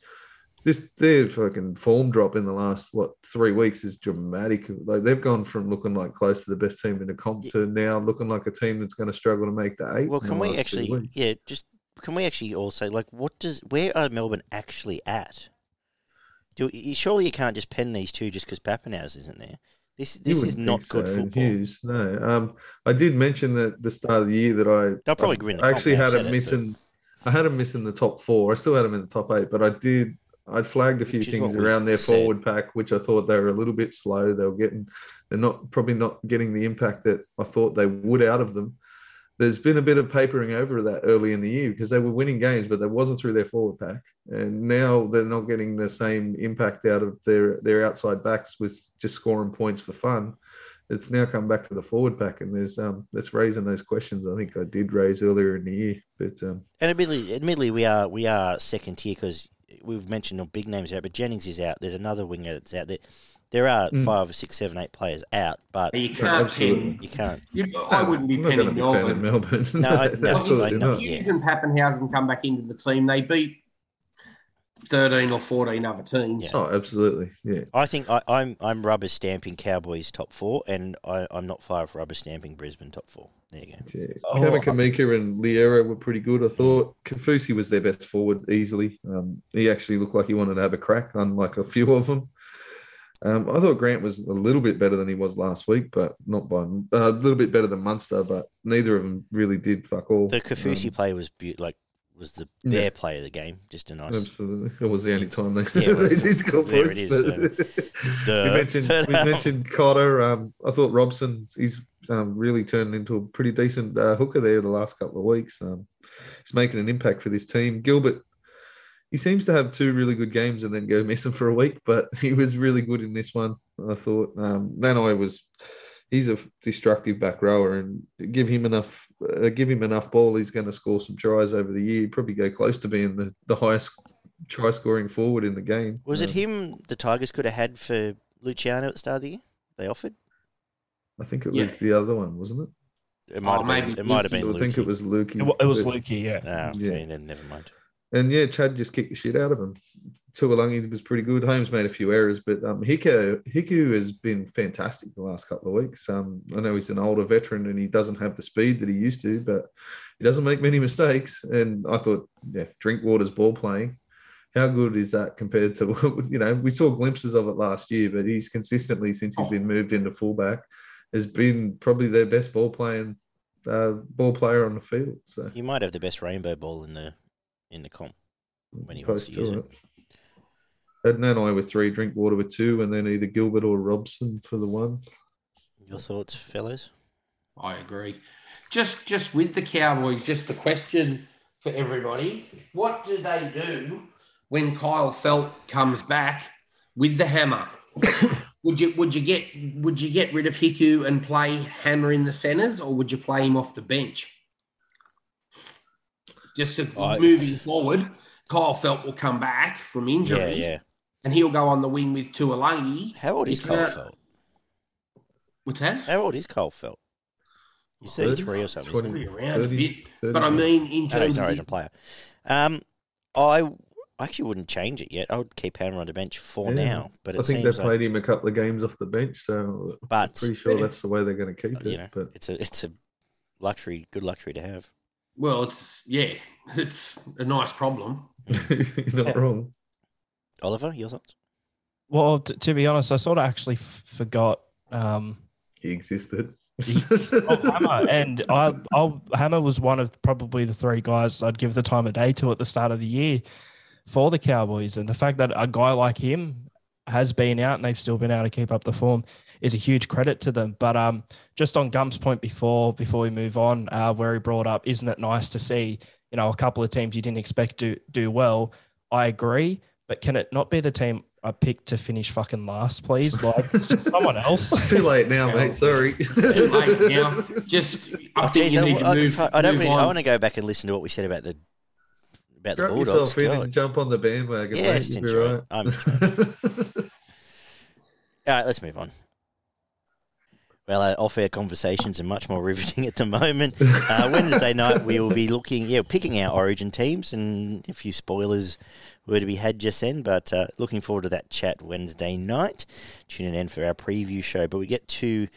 This their fucking form drop in the last what three weeks is dramatic. Like they've gone from looking like close to the best team in the comp Yeah. to now looking like a team that's going to struggle to make the eight. Well, can we actually? Yeah, just can we actually also like what does where are Melbourne actually at? Do you, surely you can't just pen these two just because Papenhuyzen isn't there. This this is not think good so, football. Hughes, no. Um, I did mention that at the start of the year that I They'll probably I win the actually had a it, missing. I had them missing the top four. I still had them in the top eight, but I did. I'd flagged a few things around their said. forward pack, which I thought they were a little bit slow. They were getting, they're not probably not getting the impact that I thought they would out of them. There's been a bit of papering over that early in the year because they were winning games, but they wasn't through their forward pack, and now they're not getting the same impact out of their their outside backs with just scoring points for fun. It's now come back to the forward pack, and there's um that's raising those questions. I think I did raise earlier in the year, but um, And admittedly, admittedly, we are we are second tier because we've mentioned the big names out, but Jennings is out. There's another winger that's out there. There are Mm. five, six, seven, eight players out, but you can't absolutely. pen. you can't. You, I wouldn't be I'm not gonna penning penning Melbourne. Melbourne. No, I- no, absolutely I know. not. Yeah. Hughes and Papenhuyzen come back into the team. They beat 13 or 14 other teams. Yeah. Oh, absolutely, yeah. I think I, I'm I'm rubber stamping Cowboys top four, and I, I'm not far off rubber stamping Brisbane top four. There you go. Yeah. Oh, Kevin Kamika and Loiero were pretty good. I thought Kaufusi was their best forward easily. Um, he actually looked like he wanted to have a crack, unlike a few of them. Um, I thought Grant was a little bit better than he was last week, but not by uh, a little bit better than Munster. But neither of them really did fuck all. The Kaufusi Um, play was be- like was the Yeah. their play of the game. Just a nice. Absolutely, it was the only time they, Yeah, well, [laughs] they did score there points. it is, [laughs] Duh. we mentioned But, we um, mentioned Cotter. Um, I thought Robson he's um, really turned into a pretty decent uh, hooker there the last couple of weeks. Um, he's making an impact for this team. Gilbert, he seems to have two really good games and then go [laughs] missing for a week, but he was really good in this one. I thought. Um, then I was, he's a destructive back rower, and give him enough, uh, give him enough ball, he's going to score some tries over the year. Probably go close to being the, the highest try scoring forward in the game. Was it him the Tigers could have had for Luciano at the start of the year? They offered. I think it Yeah. was the other one, wasn't it? It might Oh, have been. It might have been. I think it was Luki. It, was But- Luki, yeah. Ah, Yeah. okay, then never mind. And yeah, Chad just kicked the shit out of him. Taulagi was pretty good. Holmes made a few errors, but um, Hiku, Hiku has been fantastic the last couple of weeks. Um, I know he's an older veteran and he doesn't have the speed that he used to, but he doesn't make many mistakes. And I thought, yeah, Drinkwater's ball playing. How good is that compared to, [laughs] you know, we saw glimpses of it last year, but he's consistently, since he's been moved into fullback, has been probably their best ball playing uh, ball player on the field. So He might have the best rainbow ball in the in the comp. when he wants to close use it. Had Nanai with three, Drinkwater with two, and then either Gilbert or Robson for the one. Your thoughts, fellows? I agree. Just just with the Cowboys, just a question for everybody. What do they do when Kyle Feldt comes back with the hammer? [laughs] would you would you get would you get rid of Hiku and play Hammer in the centers, or would you play him off the bench? Just to- I- moving forward, Kyle Feldt will come back from injury, Yeah, yeah. And he'll go on the wing with Taulagi. How old is He's Cole gonna- Felt? What's that? How old is Cole Feldt? He's Thirty? 33 or something. isn't he? Probably around a bit. 30. But I mean, in Oh, no, terms he's an of origin player. Um, I actually wouldn't change it yet. I would keep Hammer on the bench for Yeah. now. But it I think they seems played like, him a couple of games off the bench, so I'm pretty sure Yeah. that's the way they're going to keep it. you know, but it's a it's a luxury, good luxury to have. Well, it's yeah, [laughs] it's a nice problem. [laughs] you're not wrong. Oliver, your thoughts? Well, t- to be honest, I sort of actually f- forgot um, He existed. of Hammer, [laughs] and I, I'll, Hammer was one of probably the three guys I'd give the time of day to at the start of the year for the Cowboys, and the fact that a guy like him has been out and they've still been able to keep up the form is a huge credit to them. But um, just on Gump's point before, before we move on, uh, where he brought up, isn't it nice to see you know a couple of teams you didn't expect to do well? I agree, but can it not be the team I picked to finish fucking last, please? [laughs] Like someone else. Too late now, mate. Sorry. Too late now. Just I Oh, think geez, you I, need to I- move. I don't move really. I want to go back and listen to what we said about the about the Bulldogs. yourself in God. and jump on the bandwagon. Yeah, mate. just enjoy right. I'm enjoying [laughs] All right, let's move on. Well, uh, off-air conversations are much more riveting at the moment. Uh, Wednesday night, we will be looking, yeah, picking our Origin teams, and a few spoilers were to be had just then. But uh, looking forward to that chat Wednesday night. Tune in for our preview show. But we get to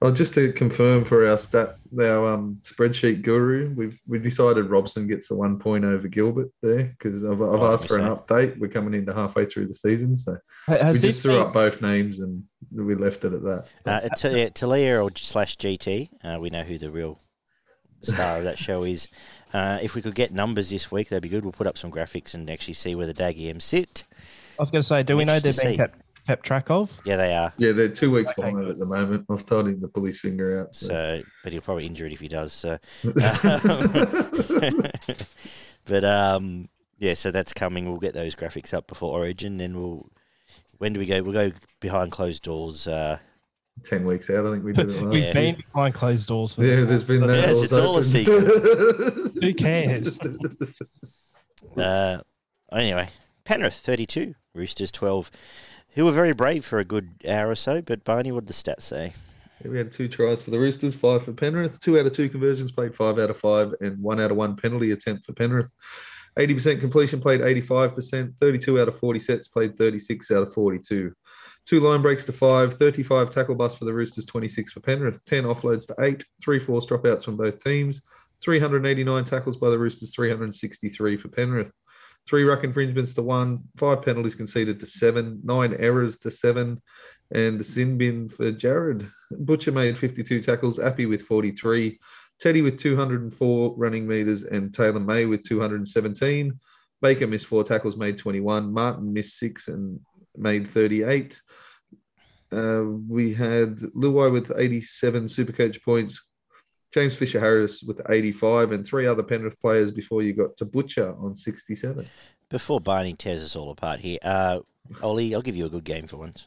Well, just to confirm for our stat, our um, spreadsheet guru, we've we decided Robson gets the one point over Gilbert there because I've, I've Oh, asked for an update. We're coming into halfway through the season, so Has we just threw been- up both names and we left it at that. uh, T- Talia or slash GT. Uh, we know who the real star of that show is. Uh, if we could get numbers this week, that'd be good. We'll put up some graphics and actually see where the Daggy M sit. I was going to say, do we know they're Interesting being kept, kept track of? Yeah, they are. Yeah, they're two weeks Okay, behind at the moment. I've told him to pull his finger out. so. So, but he'll probably injure it if he does. So, [laughs] [laughs] but um, yeah, so that's coming. We'll get those graphics up before Origin, then we'll. When do we go? We'll go behind closed doors. Uh, Ten weeks out, I think we did it last We've Yeah. been behind closed doors for Yeah, there's been that. Yes, doors it's all a open. [laughs] Who cares? [laughs] uh, anyway, Penrith thirty-two, Roosters twelve. Who were very brave for a good hour or so. But Barney, what did the stats say? Yeah, we had two tries for the Roosters, five for Penrith, two out of two conversions played, five out of five, and one out of one penalty attempt for Penrith. 80% completion played 85%, 32 out of 40 sets played 36 out of 42. Two line breaks to five, 35 tackle bust for the Roosters, 26 for Penrith, 10 offloads to eight, three force dropouts from both teams, 389 tackles by the Roosters, 363 for Penrith. Three ruck infringements to one, five penalties conceded to seven, nine errors to seven, and the sin bin for Jared. Butcher made 52 tackles, Api with 43, Teddy with 204 running meters, and Taylan May with 217. Baker missed four tackles, made 21. Martin missed six and made 38. Uh, we had Luai with 87 Supercoach points, James Fisher Harris with 85, and three other Penrith players before you got to Butcher on 67. Before Barney tears us all apart here, uh, Ollie, I'll give you a good game for once.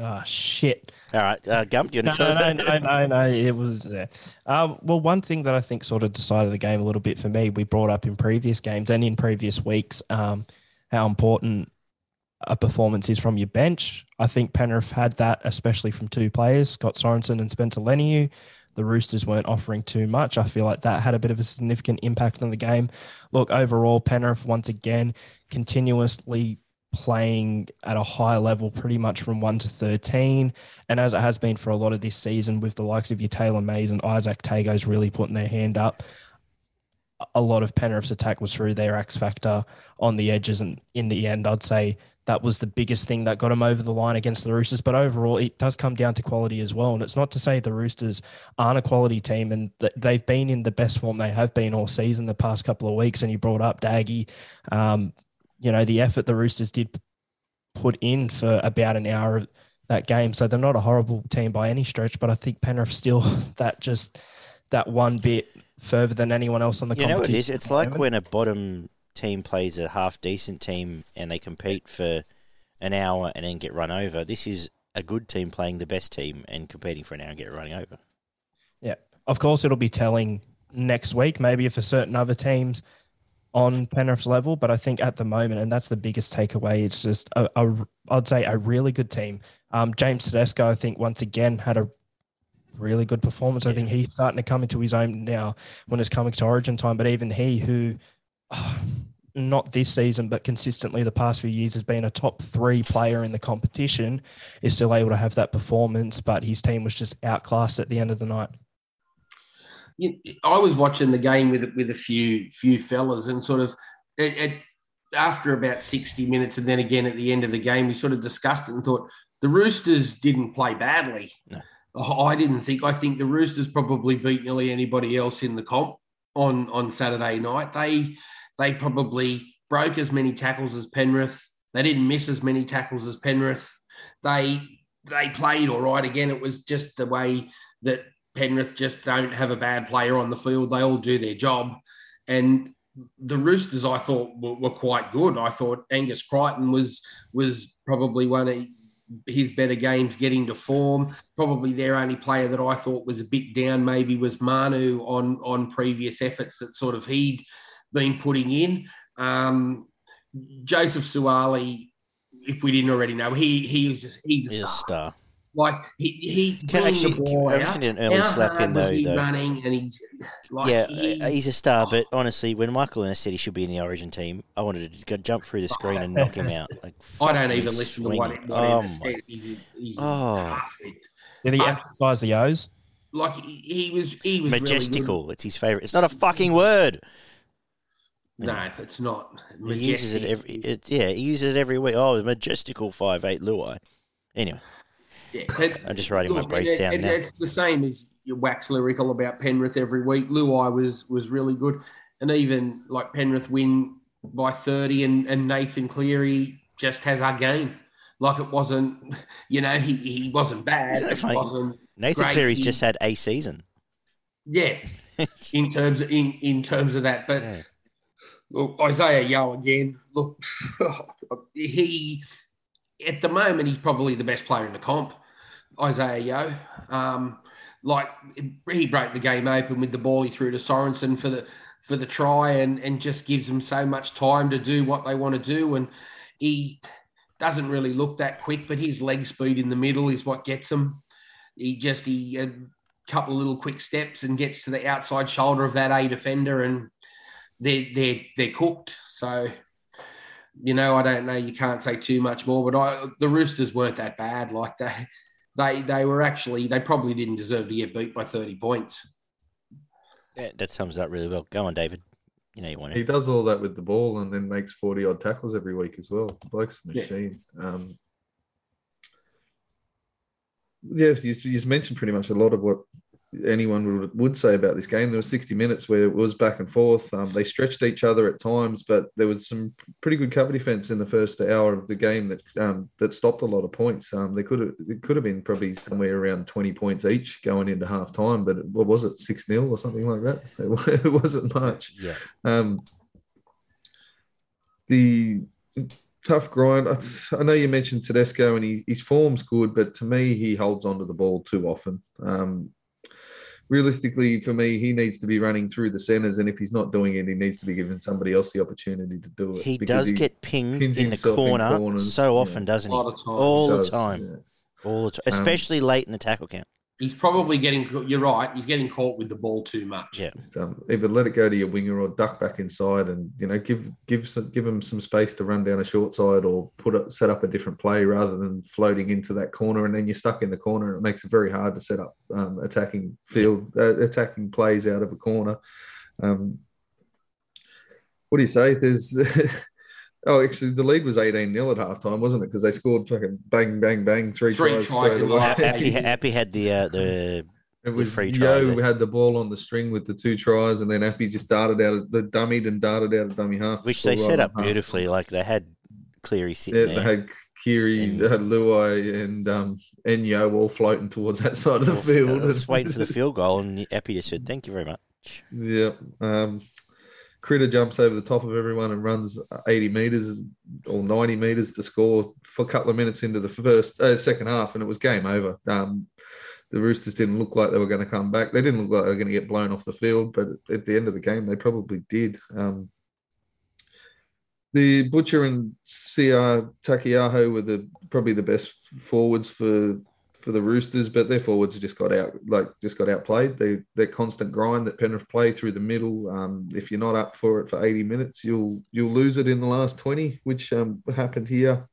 Oh shit! All right, uh, Gump, do you No, want to tell no, no, no, no, It was. Yeah. Um, well, one thing that I think sort of decided the game a little bit for me, we brought up in previous games and in previous weeks, um, how important Uh, a performance is from your bench. I think Penrith had that, especially from two players, Scott Sorensen and Spencer Leniu. The Roosters weren't offering too much. I feel like that had a bit of a significant impact on the game. Look, overall, Penrith once again continuously playing at a high level pretty much from 1 to 13 and as it has been for a lot of this season with the likes of your Taylan Mays and Izack Tagos really putting their hand up a lot of Penrith's attack was through their X factor on the edges and in the end I'd say that was the biggest thing that got them over the line against the Roosters but overall it does come down to quality as well and it's not to say the Roosters aren't a quality team and th- they've been in the best form they have been all season the past couple of weeks and you brought up Daggy um, you know, the effort the Roosters did put in for about an hour of that game. So they're not a horrible team by any stretch, but I think Penrith still [laughs] that just that one bit further than anyone else on the You know what it competition. is? It's like when a bottom team plays a half decent team and they compete for an hour and then get run over. This is a good team playing the best team and competing for an hour and get running over. Yeah. Of course, it'll be telling next week, maybe for certain other teams on Penrith's level, but I think at the moment, and that's the biggest takeaway, it's just a, a I'd say a really good team. Um, James Tedesco, I think once again had a really good performance. I think he's starting to come into his own now when it's coming to Origin time. But even he, who [sighs] not this season, but consistently the past few years has been a top three player in the competition, is still able to have that performance. But his team was just outclassed at the end of the night. I was watching the game with with a few few fellas, and sort of it, it, after about sixty minutes, and then again at the end of the game, we sort of discussed it and thought the Roosters didn't play badly. No. Oh, I didn't think. I think the Roosters probably beat nearly anybody else in the comp on on Saturday night. They they probably broke as many tackles as Penrith. They didn't miss as many tackles as Penrith. They they played all right. Again, it was just the way that Penrith just don't have a bad player on the field. They all do their job. And the Roosters, I thought, were, were quite good. I thought Angus Crichton was was probably one of his better games getting to form. Probably their only player that I thought was a bit down maybe was Manu on on previous efforts that sort of he'd been putting in. Um, Joseph Suaalii, if we didn't already know, he he was just he's a He's a star. star. Like he he Can actually, the ball I've out. an early How slap hard in though. he though. running? And he's like, yeah, he- uh, he's a star, but honestly, when Michael Ennis said he should be in the Origin team, I wanted to go jump through the screen and knock him out. Like, [laughs] I don't even me listen to what, swinging. what Oh Ennis my said. He's, he's Oh. Did he But- emphasize the O's? Like he, he was, he was Really Majestical. it's his favorite. It's not a fucking word. No, it's not. He uses it every. It, yeah, he uses it every week. Oh, the majestical five eight Luai. Anyway, Yeah, but I'm just writing my look, briefs it- down it- now. It's the same as you wax lyrical about Penrith every week. Luai was was really good, and even like Penrith win by thirty, and, and Nathan Cleary just has our game. Like it wasn't, [laughs] you know, he, he wasn't bad. It It wasn't, Nathan great. Cleary's He- just had a season. yeah, [laughs] in terms of, in in terms of that. But Yeah. Look, Isaah Yeo again. Look, [laughs] he at the moment he's probably the best player in the comp. Isaah Yeo, um, like he broke the game open with the ball he threw to Sorensen for the for the try, and and just gives them so much time to do what they want to do, and he doesn't really look that quick, but his leg speed in the middle is what gets him. He just he a couple of little quick steps and gets to the outside shoulder of that A defender, and they're they're they're cooked. So, you know, I don't know. You can't say too much more, but I the Roosters weren't that bad. Like they they they were actually they probably didn't deserve to get beat by thirty points. Yeah, that sums it up really well. Go on, David. You know you want it. He does all that with the ball and then makes 40 odd tackles every week as well. The bloke's a Yeah. machine. Um, yeah, you, you mentioned pretty much a lot of what anyone would, would say about this game. There were 60 minutes where it was back and forth. Um, they stretched each other at times, but there was some pretty good cover defense in the first hour of the game that um, that stopped a lot of points. Um, they could have it could have been probably somewhere around 20 points each going into half time, but what was it, 6 0 or something like that? [laughs] It, it wasn't much. Yeah. Um, the tough grind. I, I know you mentioned Tedesco and he, his form's good, but to me, he holds onto the ball too often. Um, realistically, for me, he needs to be running through the centres, and if he's not doing it, he needs to be giving somebody else the opportunity to do it. He because does get pinged in the himself in corner corners, so yeah. often, doesn't he? lot of times. All the time. yeah. All the time. Um, Especially late in the tackle count. He's probably getting. You're right. He's getting caught with the ball too much. Yeah. Just, um, either let it go to your winger or duck back inside, and you know give give some, give him some space to run down a short side or put it, set up a different play rather than floating into that corner, and then you're stuck in the corner. It makes it very hard to set up um, attacking field uh, attacking plays out of a corner. Um, what do you say? There's [laughs] oh, actually, the lead was 18 0 at halftime, wasn't it? Because they scored fucking bang, bang, bang, three, Three tries. tries straight in the away. last Appy, [laughs] Appy had the uh, the It was free try Yo there. had the ball on the string with the two tries, and then Appy just darted out of the dummied and darted out of dummy half. which they set on up half. beautifully. Like they had Cleary Yeah, sitting they had Kiri, And- they had Luai, and um, Enyo all floating towards that [laughs] side of the Well, field. I was waiting for the field goal, and Appy just said, "Thank you very much." Yeah. Um, Critter jumps over the top of everyone and runs 80 meters or 90 meters to score for a couple of minutes into the first uh, second half, and it was game over. Um, the Roosters didn't look like they were going to come back. They didn't look like they were going to get blown off the field, but at the end of the game, they probably did. Um, the Butcher and Sio Taukeiaho were the probably the best forwards for for the Roosters, but their forwards just got out like just got outplayed. They their constant grind that Penrith play through the middle. Um, if you're not up for it for 80 minutes, you'll you'll lose it in the last 20, which um, happened here.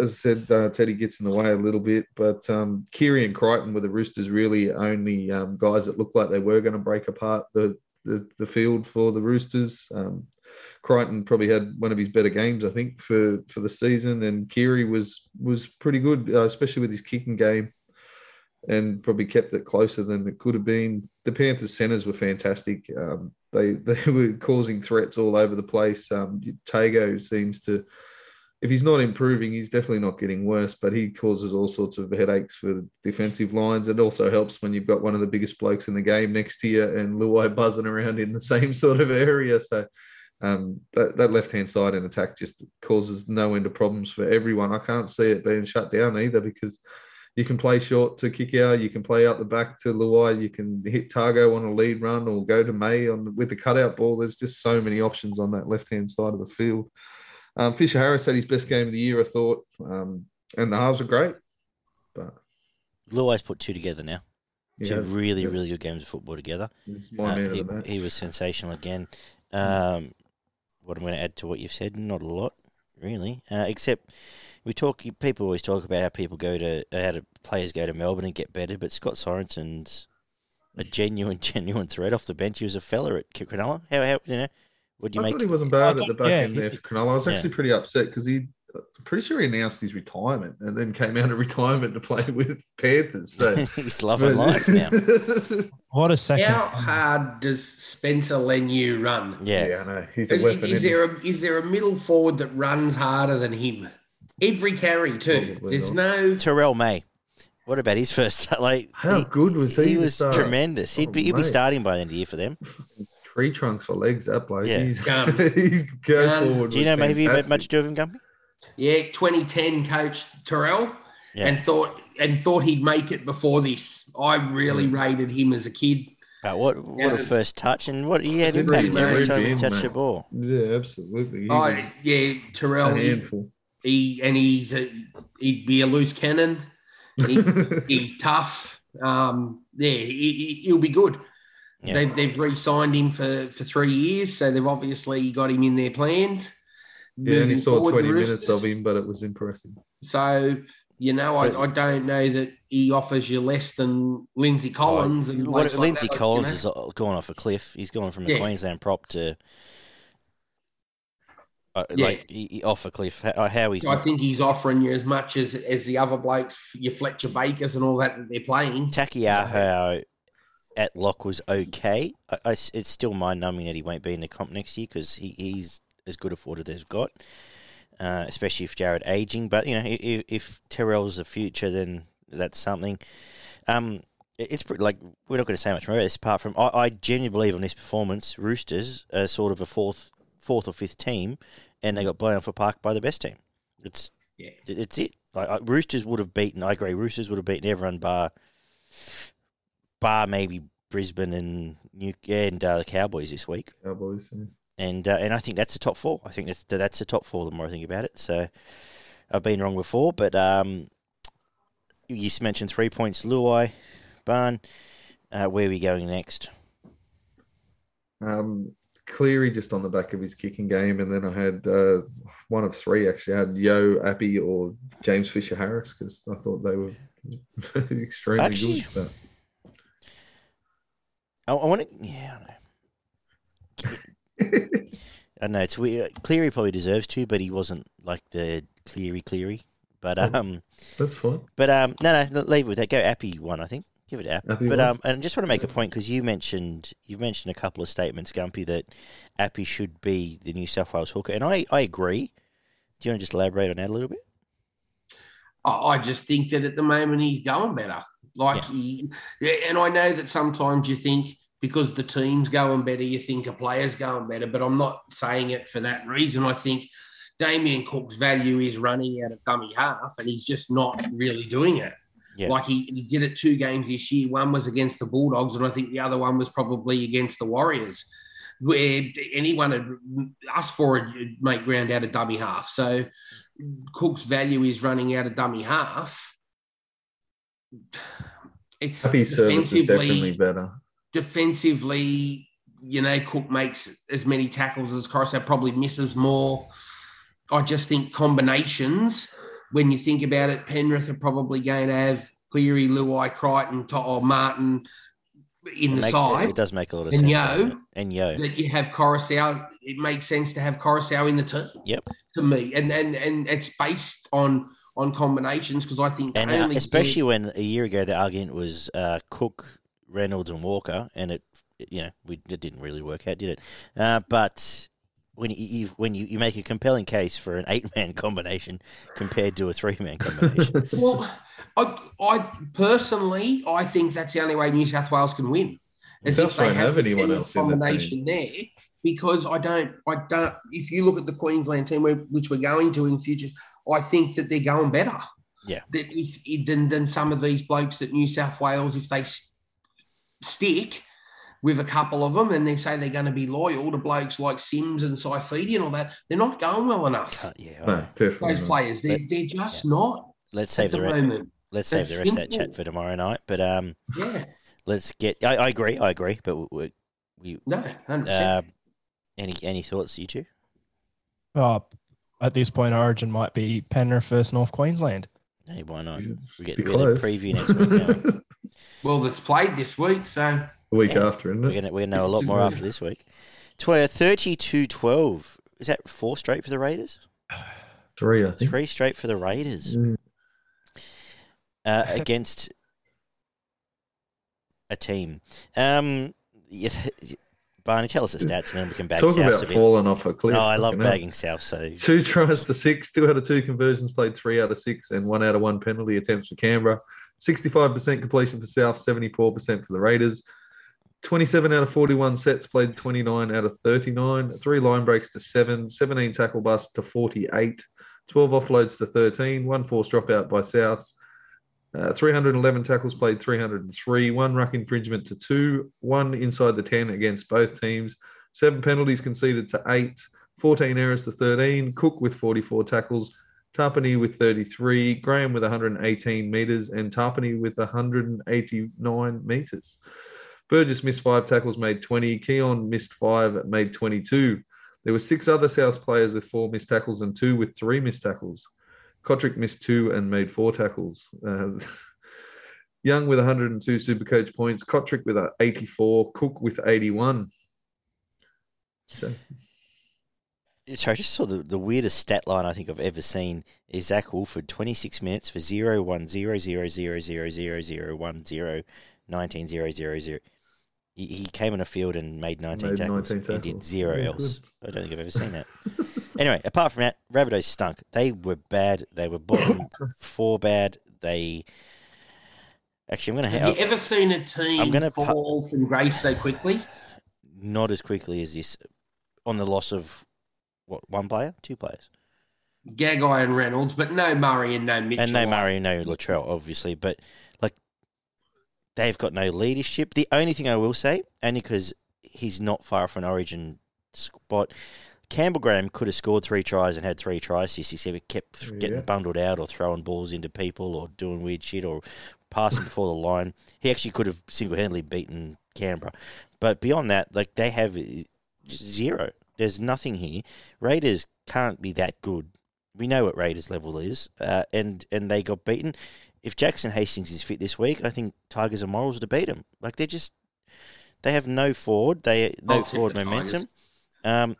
As I said, uh, Teddy gets in the way a little bit, but um, Keary and Crichton were the Roosters' really only um, guys that looked like they were going to break apart the, the the field for the Roosters. Um, Crichton probably had one of his better games, I think, for for the season, and Keary was was pretty good, uh, especially with his kicking game, and probably kept it closer than it could have been. The Panthers centers were fantastic. Um, they [laughs] they were causing threats all over the place. Um, Tago seems to, if he's not improving, he's definitely not getting worse, but he causes all sorts of headaches for defensive lines. It also helps when you've got one of the biggest blokes in the game next to you and Luai buzzing around in the [laughs] same sort of area. So um, that, that left hand side in attack just causes no end of problems for everyone. I can't see it being shut down either because you can play short to kick out, you can play out the back to Luai, you can hit Tago on a lead run or go to May on with the cutout ball. There's just so many options on that left hand side of the field. Um, Fisher Harris had his best game of the year, I thought, um, and the halves were great. But Luai's put two together now. Two yeah, really, yeah, really good games of football together. Uh, he, he was sensational again. Um, what I'm going to add to what you've said, not a lot, really, uh, except we talk. People always talk about how people go to how to, players go to Melbourne and get better, but Scott Sorensen's a genuine, [laughs] genuine threat off the bench. He was a fella at Cronulla. How, how you know? Would you I make? thought he wasn't bad I at the thought- back yeah, end there he- for Cronulla. I was Yeah. actually pretty upset because he, I'm pretty sure he announced his retirement and then came out of retirement to play with Panthers. So [laughs] He's loving life now. [laughs] What a second. How hard does Spencer Leniu run? Yeah, yeah, I know. He's a weapon. Is isn't there a is there a middle forward that runs harder than him? Every carry too. Probably There's not. no. Terrell May. What about his first? [laughs] Like How he, good was he? he was start? tremendous. He'd Oh, be he'd be starting by the end of the year for them. Tree trunks for legs, that bloke. Yeah. He's, Gun. he's go Gun. forward. Do you know maybe you met fantastic. much to do with him, Gumpy? Yeah, 2010 coach Terrell, Yeah. and thought and thought he'd make it before this. I really rated him as a kid. But what what Yeah. a first touch and what he had He's impact pretty every time he touched the ball. Yeah, absolutely. He Oh yeah, Terrell. a He, handful. he and he's a, he'd be a loose cannon. He, [laughs] he's tough. Um, yeah, he, he- he'll be good. Yeah. They've they've re-signed him for for three years, so they've obviously got him in their plans. Yeah, only saw 20 minutes of him, but it was impressive. So you know, I, I don't know that he offers you less than Lindsay Collins and What, blokes like Lindsay that, you Collins know. has gone off a cliff. He's gone from a Yeah. Queensland prop to Uh, Yeah. Like he, he- off a cliff. How, how he's I think he's offering you as much as as the other blokes, your Fletcher Bakers and all that that they're playing. Taukeiaho at lock was okay. I, I s- it's still mind numbing that he won't be in the comp next year because he, he's as good a forward as they've got, uh, especially if Jared aging. But you know, if, if Terrell's the future, then that's something. Um, it's pretty, like we're not going to say much more about this apart from I, I genuinely believe on this performance, Roosters are sort of a fourth, fourth or fifth team, and they got blown off a park by the best team. It's Yeah. it's it. Like I, Roosters would have beaten. I agree. Roosters would have beaten everyone bar, bar maybe Brisbane and New and uh, the Cowboys this week. Cowboys. yeah. And uh, and I think that's the top four. I think that's that's the top four. The more I think about it, so I've been wrong before, but um, you mentioned three points, Luai, Barn. Uh, where are we going next? Um, Cleary just on the back of his kicking game, and then I had uh, one of three actually. I had Yeo, Appy, or James Fisher Harris because I thought they were [laughs] extremely Actually- good. But I, I want to. Yeah, I know. It's weird. Cleary probably deserves to, but he wasn't like the Cleary Cleary. But Oh. um, that's fine. but um, no, no, leave it with that. Go Appy one, I think. Give it App. Appy But one? um, and I just want to make a point because you mentioned you've mentioned a couple of statements, Gumpy, that Appy should be the New South Wales hooker, and I I agree. Do you want to just elaborate on that a little bit? I I just think that at the moment he's going better. Like he, yeah, and I know that sometimes you think because the team's going better, you think a player's going better, but I'm not saying it for that reason. I think Damien Cook's value is running out of dummy half, and he's just not really doing it. Yeah. Like he, he did it two games this year. One was against the Bulldogs, and I think the other one was probably against the Warriors, where anyone had us four would make ground out of dummy half. So Cook's value is running out of dummy half. Happy service is definitely better. Defensively, you know, Cook makes as many tackles as Koroisau, probably misses more. I just think combinations, when you think about it, Penrith are probably going to have Cleary, Luai, Crichton, To- or Martin in It the makes- side. it does make a lot of And sense. Yo. And yo, that you have Koroisau, it makes sense to have Koroisau in the team. Yep. To me, and and and it's based on on combinations because I think and uh, only especially when a year ago the argument was uh, Cook, Reynolds, and Walker, and it, you know, we it didn't really work out, did it? Uh, but when you, you when you, you make a compelling case for an eight man [laughs] combination compared to a three man combination, [laughs] Well, I, I personally, I think that's the only way New South Wales can win. Is South if they won't have the anyone Penrith else in the team. there. Because I don't, I don't. If you look at the Queensland team, which we're going to in the future, I think that they're going better. Yeah. That if than than some of these blokes that New South Wales, if they s- stick with a couple of them and they say they're going to be loyal to blokes like Sims and Saifiti and all that, they're not going well enough. Yeah, I No, definitely. Those not. players, they're, But- they're just not let's at save the the rest. moment. Let's save It's the rest of that chat for tomorrow night. But um, Yeah. let's get. I, I agree. I agree. But we, we, we No, 100%. uh, any any thoughts, you two? Oh, at this point, Origin might be Penrith versus North Queensland. Hey, why not? We get, Be we get a close. preview next week. [laughs] don't we? well, that's played this week, so The week Yeah. after, isn't We're it? gonna we're gonna know a lot more after this week. Tw- 32-12. Is that four straight for the Raiders? [sighs] Three, I think. Three straight for the Raiders Mm. uh, [laughs] against a team. Um, yes, [laughs] Barney, tell us the stats, and then we can bag Talk South about a bit. falling off a cliff. No, I love fucking hell. bagging South. So [laughs] Two tries to six, two out of two conversions played, three out of six, and one out of one penalty attempts for Canberra. 65% completion for South, 74% for the Raiders. 27 out of 41 sets played, 29 out of 39. Three line breaks to seven, 17 tackle busts to 48, 12 offloads to 13, one forced dropout by Souths. Uh, 311 tackles played, 303, one ruck infringement to two, one inside the 10 against both teams, seven penalties conceded to eight, 14 errors to 13, Cook with 44 tackles, Tapine with 33, Graham with 118 metres, and Tapine with 189 metres. Burgess missed five tackles, made 20. Keaon missed five, made 22. There were six other South players with four missed tackles and two with three missed tackles. Cotric missed two and made four tackles. Uh, [laughs] Young with 102 Supercoach points, Cotric with 84, Cook with 81. So sorry, I just saw the, the weirdest stat line I think I've ever seen is Zac Woolford, 26 minutes for 0 1 0 0 0 0 0 0 1 0 19 0 0 0. He, he came on a field and made 19 Made tackles 19 and did zero Yeah, else. I don't think I've ever seen that. [laughs] anyway, apart from that, Rabbitohs stunk. They were bad. They were bottom four bad. They. Actually, I'm going to Have have you ever seen a team I'm gonna pu- fall from grace so quickly? not as quickly as this on the loss of what one player, two players. Gagai and Reynolds, but no Murray and no Mitchell. and no Murray, no Latrell, obviously, but like they've got no leadership. The only thing I will say, only because he's not far off an Origin spot, Campbell Graham could have scored three tries and had three tries. assists. He said he kept th- getting Yeah. bundled out or throwing balls into people or doing weird shit or passing before the line. He actually could have single handedly beaten Canberra, but beyond that, like they have uh, zero. There's nothing here. Raiders can't be that good. We know what Raiders level is, uh, and and they got beaten. If Jackson Hastings is fit this week, I think Tigers and Morals to beat them. Like they're just they have no forward, they no I'll forward the momentum, um,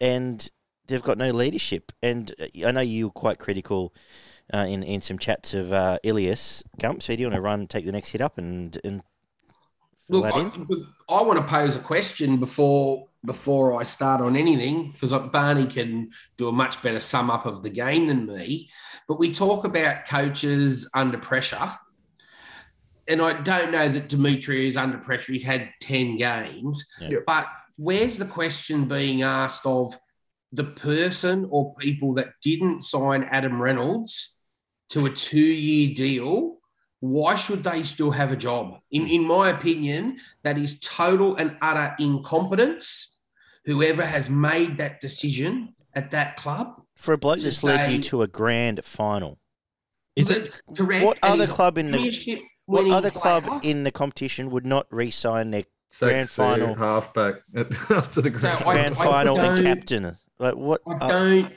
and they've got no leadership. And uh, I know you were quite critical uh, in in some chats of uh, Ilias Gump. So do you want to run, take the next hit up, and and Look? I, I want to pose a question before before I start on anything because Barney can do a much better sum up of the game than me. But we talk about coaches under pressure, and I don't know that Dimitri is under pressure. He's had ten games, Yeah. Yep. but where's the question being asked of the person or people that didn't sign Adam Reynolds to a two-year deal? why should they still have a job? In, in my opinion, that is total and utter incompetence. Whoever has made that decision at that club, For a bloke that's led you to a grand final, Is it? correct? what other club in the what winning other club player. in the competition would not re-sign their Sacks Grand final. halfback at, [laughs] after the grand So final. grand I final and don't- captain? Like what? I uh, don't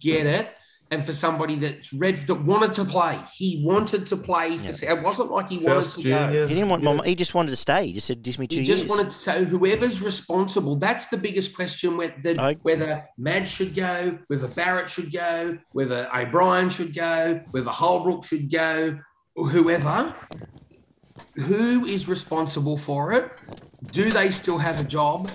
get it. And for somebody that's red that wanted to play, he wanted to play. For, It wasn't like he wanted Souths to go. He didn't want Yeah. He just wanted to stay. He just said, "Give me two He just wanted to so whoever's responsible. That's the biggest question. Whether I- whether Mad should go, whether Barrett should go, whether O'Brien should go, whether Holbrook should go, or whoever. Who is responsible for it? Do they still have a job?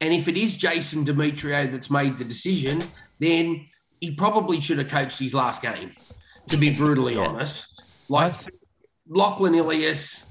And if it is Jason Demetriou that's made the decision, then he probably should have coached his last game. To be brutally Yeah. honest, like Lachlan Ilias,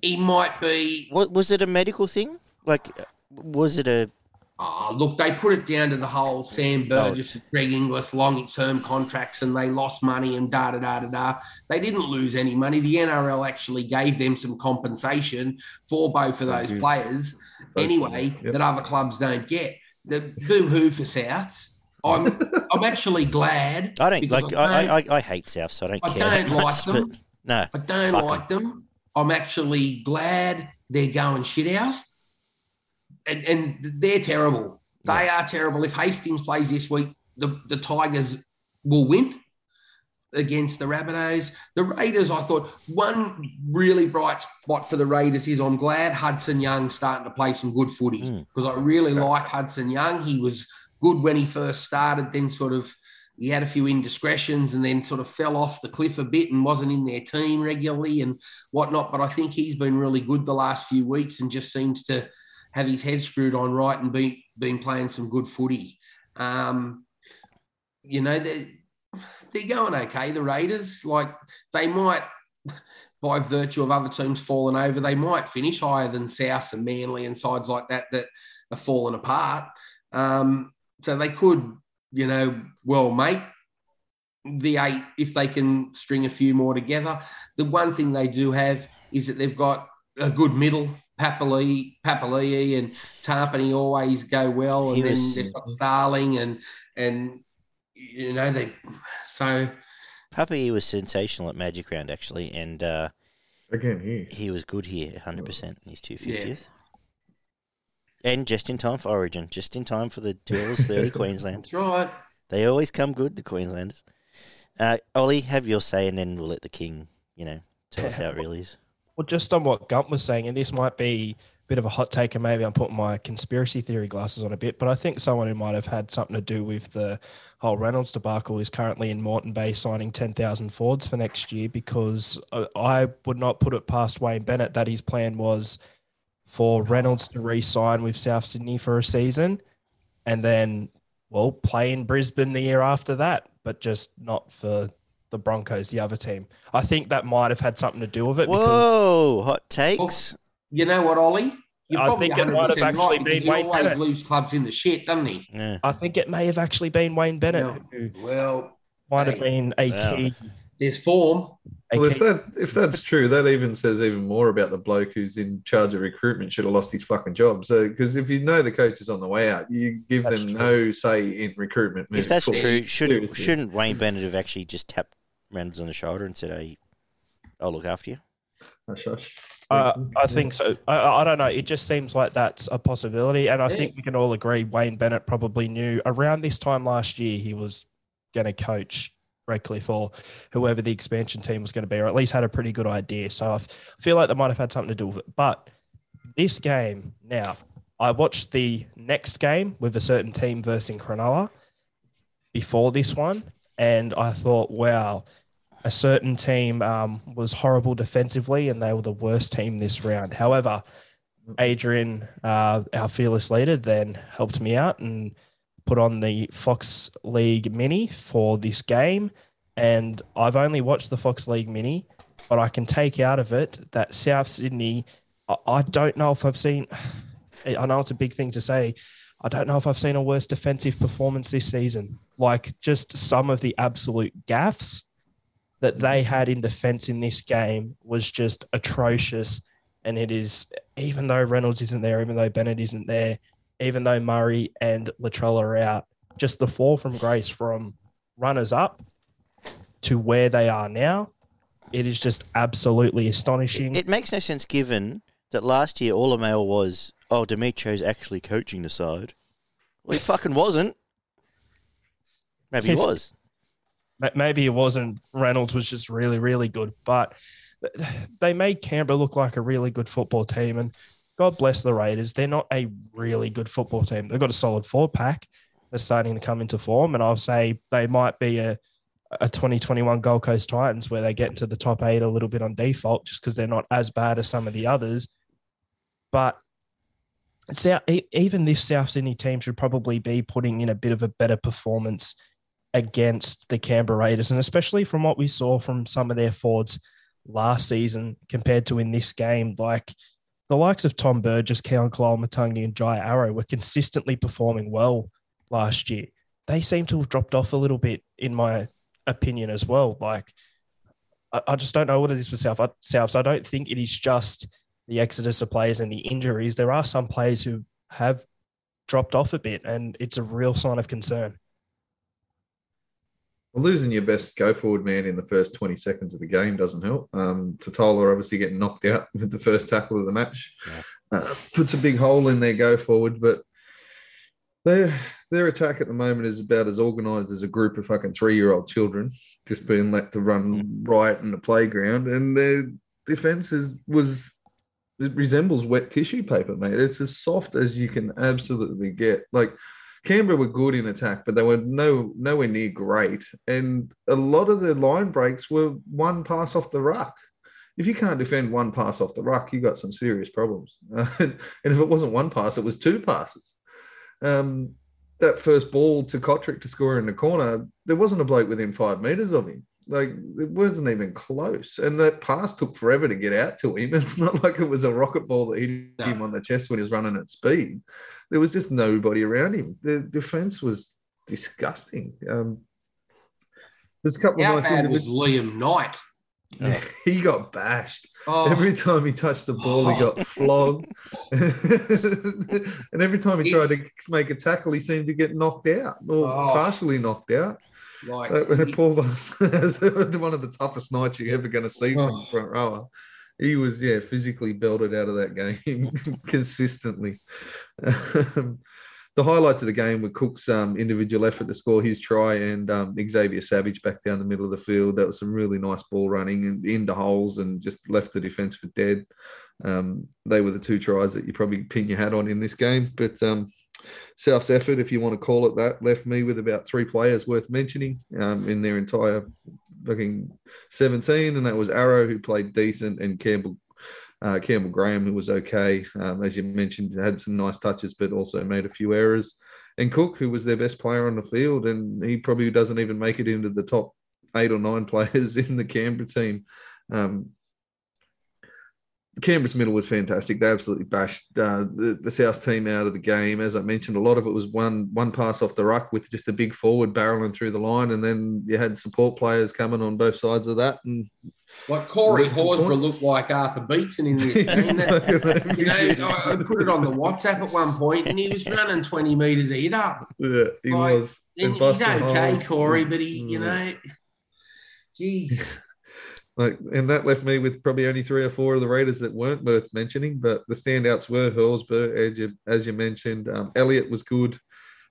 he might be What was it? A medical thing? Like, was it a? Oh, look, they put it down to the whole Sam oh. Burgess and Greg Inglis long term contracts and they lost money and da da da da da. They didn't lose any money. The NRL actually gave them some compensation for both of those players anyway Yep. that other clubs don't get. The boo hoo for Souths. I'm I'm actually glad. I don't like. I I, I, I hate South, so I don't I care. that don't like them. But no, I don't like them. I'm actually glad they're going shit house. And, and they're terrible. They are terrible. If Hastings plays this week, the, the Tigers will win against the Rabbitohs. The Raiders, I thought, one really bright spot for the Raiders is I'm glad Hudson Young's starting to play some good footy Mm. because I really like Hudson Young. He was good when he first started, then sort of he had a few indiscretions and then sort of fell off the cliff a bit and wasn't in their team regularly and whatnot. But I think he's been really good the last few weeks and just seems to have his head screwed on right and be, been playing some good footy. Um, you know, they're, they're going okay, the Raiders. Like they might, by virtue of other teams falling over, they might finish higher than South and Manly and sides like that that are falling apart. Um, so they could, you know, well, mate, the eight if they can string a few more together. The one thing they do have is that they've got a good middle. Papalii, Papalii and Tapine always go well, and He then was- they've got Starling and and you know they so Papi was sensational at Magic Round actually, and uh, Again, here. he was good here, hundred percent. in his two fiftieth. And just in time for Origin, just in time for the Twirls [laughs] 30 Queensland. that's right. They always come good, the Queenslanders. Uh, Ollie, have your say, and then we'll let the King, you know, tell us how it really is. Well, just on what Gump was saying, and this might be a bit of a hot take, and maybe I'm putting my conspiracy theory glasses on a bit, but I think someone who might have had something to do with the whole Reynolds debacle is currently in Moreton Bay signing 10,000 Fords for next year because uh, I would not put it past Wayne Bennett that his plan was for Reynolds to re sign with South Sydney for a season and then, well, play in Brisbane the year after that, but just not for the Broncos, the other team. I think that might have had something to do with it. because Whoa, hot takes. You know what, Ollie? You're I probably think it might have actually right, been because he Wayne always Bennett. lose clubs in the shit, doesn't he? Yeah. I think it may have actually been Wayne Bennett Yeah. who Well, might have been a Wow. key. there's form. A Well, if that if that's [laughs] true, that even says even more about the bloke who's in charge of recruitment should have lost his fucking job. So, because if you know the coach is on the way out, you give That's them true. no say in recruitment. If that's forward. true, shouldn't Seriously. shouldn't Wayne Bennett have actually just tapped Reynolds on the shoulder and said, "Hey, I'll look after you"? Hush, hush. Uh, I think so. I, I don't know. It just seems like that's a possibility. And I Yeah. think we can all agree Wayne Bennett probably knew around this time last year he was going to coach Redcliffe or whoever the expansion team was going to be, or at least had a pretty good idea. So I feel like they might have had something to do with it. But this game now, I watched the next game with a certain team versus Cronulla before this one, and I thought, wow, a certain team um, was horrible defensively and they were the worst team this round. However, Adrian, uh, our fearless leader, then helped me out and put on the Fox League Mini for this game. And I've only watched the Fox League Mini, but I can take out of it that South Sydney, I, don't know if I've seen, [sighs] I know it's a big thing to say. I don't know if I've seen a worse defensive performance this season. Like just some of the absolute gaffes that they had in defense in this game was just atrocious. And it is, even though Reynolds isn't there, even though Bennett isn't there, even though Murray and Latrell are out, just the fall from grace from runners up to where they are now, it is just absolutely astonishing. It makes no sense given that last year all the mail was, "Oh, Demetriou's actually coaching the side." Well, he [laughs] fucking wasn't. Maybe he [laughs] was. Maybe it wasn't Reynolds was just really really good, but they made Canberra look like a really good football team. And God bless the Raiders, they're not a really good football team. They've got a solid four pack. They're starting to come into form, and I'll say they might be a a 2021 Gold Coast Titans where they get into the top eight a little bit on default just because they're not as bad as some of the others. But even this South Sydney team should probably be putting in a bit of a better performance against the Canberra Raiders, and especially from what we saw from some of their forwards last season compared to in this game, like the likes of Tom Burgess, Keaon Koloamatangi, and Jai Arrow were consistently performing well last year. They seem to have dropped off a little bit, in my opinion, as well. Like, I, I just don't know what it is with South. Souths. I don't think it is just the exodus of players and the injuries. There are some players who have dropped off a bit, and it's a real sign of concern. Well, losing your best go forward man in the first 20 seconds of the game doesn't help. Um, Tatola obviously getting knocked out with the first tackle of the match Yeah. uh, puts a big hole in their go forward, but their their attack at the moment is about as organised as a group of fucking three year old children just being let to run riot in the playground, and their defence is was it resembles wet tissue paper, mate. It's as soft as you can absolutely get. Like Canberra were good in attack, but they were no nowhere near great. And a lot of the line breaks were one pass off the ruck. If you can't defend one pass off the ruck, you've got some serious problems. [laughs] and if it wasn't one pass, it was two passes. Um, that first ball to Cotric to score in the corner, there wasn't a bloke within five meters of him. Like it wasn't even close. And that pass took forever to get out to him. [laughs] It's not like it was a rocket ball that hit No. him on the chest when he was running at speed. There was just nobody around him. The defense was disgusting. Um, there's a couple How of nice bad was. Liam Knight? [laughs] He got bashed. Oh, Every time he touched the ball, he got [laughs] flogged. and every time he tried to make a tackle, he seemed to get knocked out or Oh. partially knocked out. Like when Paul was one of the toughest nights you're ever going to see from Oh. the front rower. He was, yeah, physically belted out of that game [laughs] consistently. Um, the highlights of the game were Cook's um, individual effort to score his try and um, Xavier Savage back down the middle of the field. That was some really nice ball running and into holes and just left the defense for dead. Um, they were the two tries that you probably pin your hat on in this game. But um, South's effort, if you want to call it that, left me with about three players worth mentioning um, in their entire fucking 17, and that was Arrow, who played decent, and Campbell. Uh, Campbell Graham, who was okay, um, as you mentioned, had some nice touches, but also made a few errors. And Cook, who was their best player on the field, and he probably doesn't even make it into the top eight or nine [laughs] players in the Canberra team. Um, Canberra's middle was fantastic. They absolutely bashed uh, the, the South team out of the game. As I mentioned, a lot of it was one one pass off the ruck with just a big forward barreling through the line, and then you had support players coming on both sides of that. And like Corey Horsburgh looked like Arthur Beetson in this [laughs] game. That- [laughs] you know, I put it on the WhatsApp at one point, and he was running twenty meters a hit up. yeah, he Like, was. He's okay. Corey, but he, you know, geez. Like, and that left me with probably only three or four of the Raiders that weren't worth mentioning. But the standouts were Horsburgh, as you, as you mentioned. Um, was good.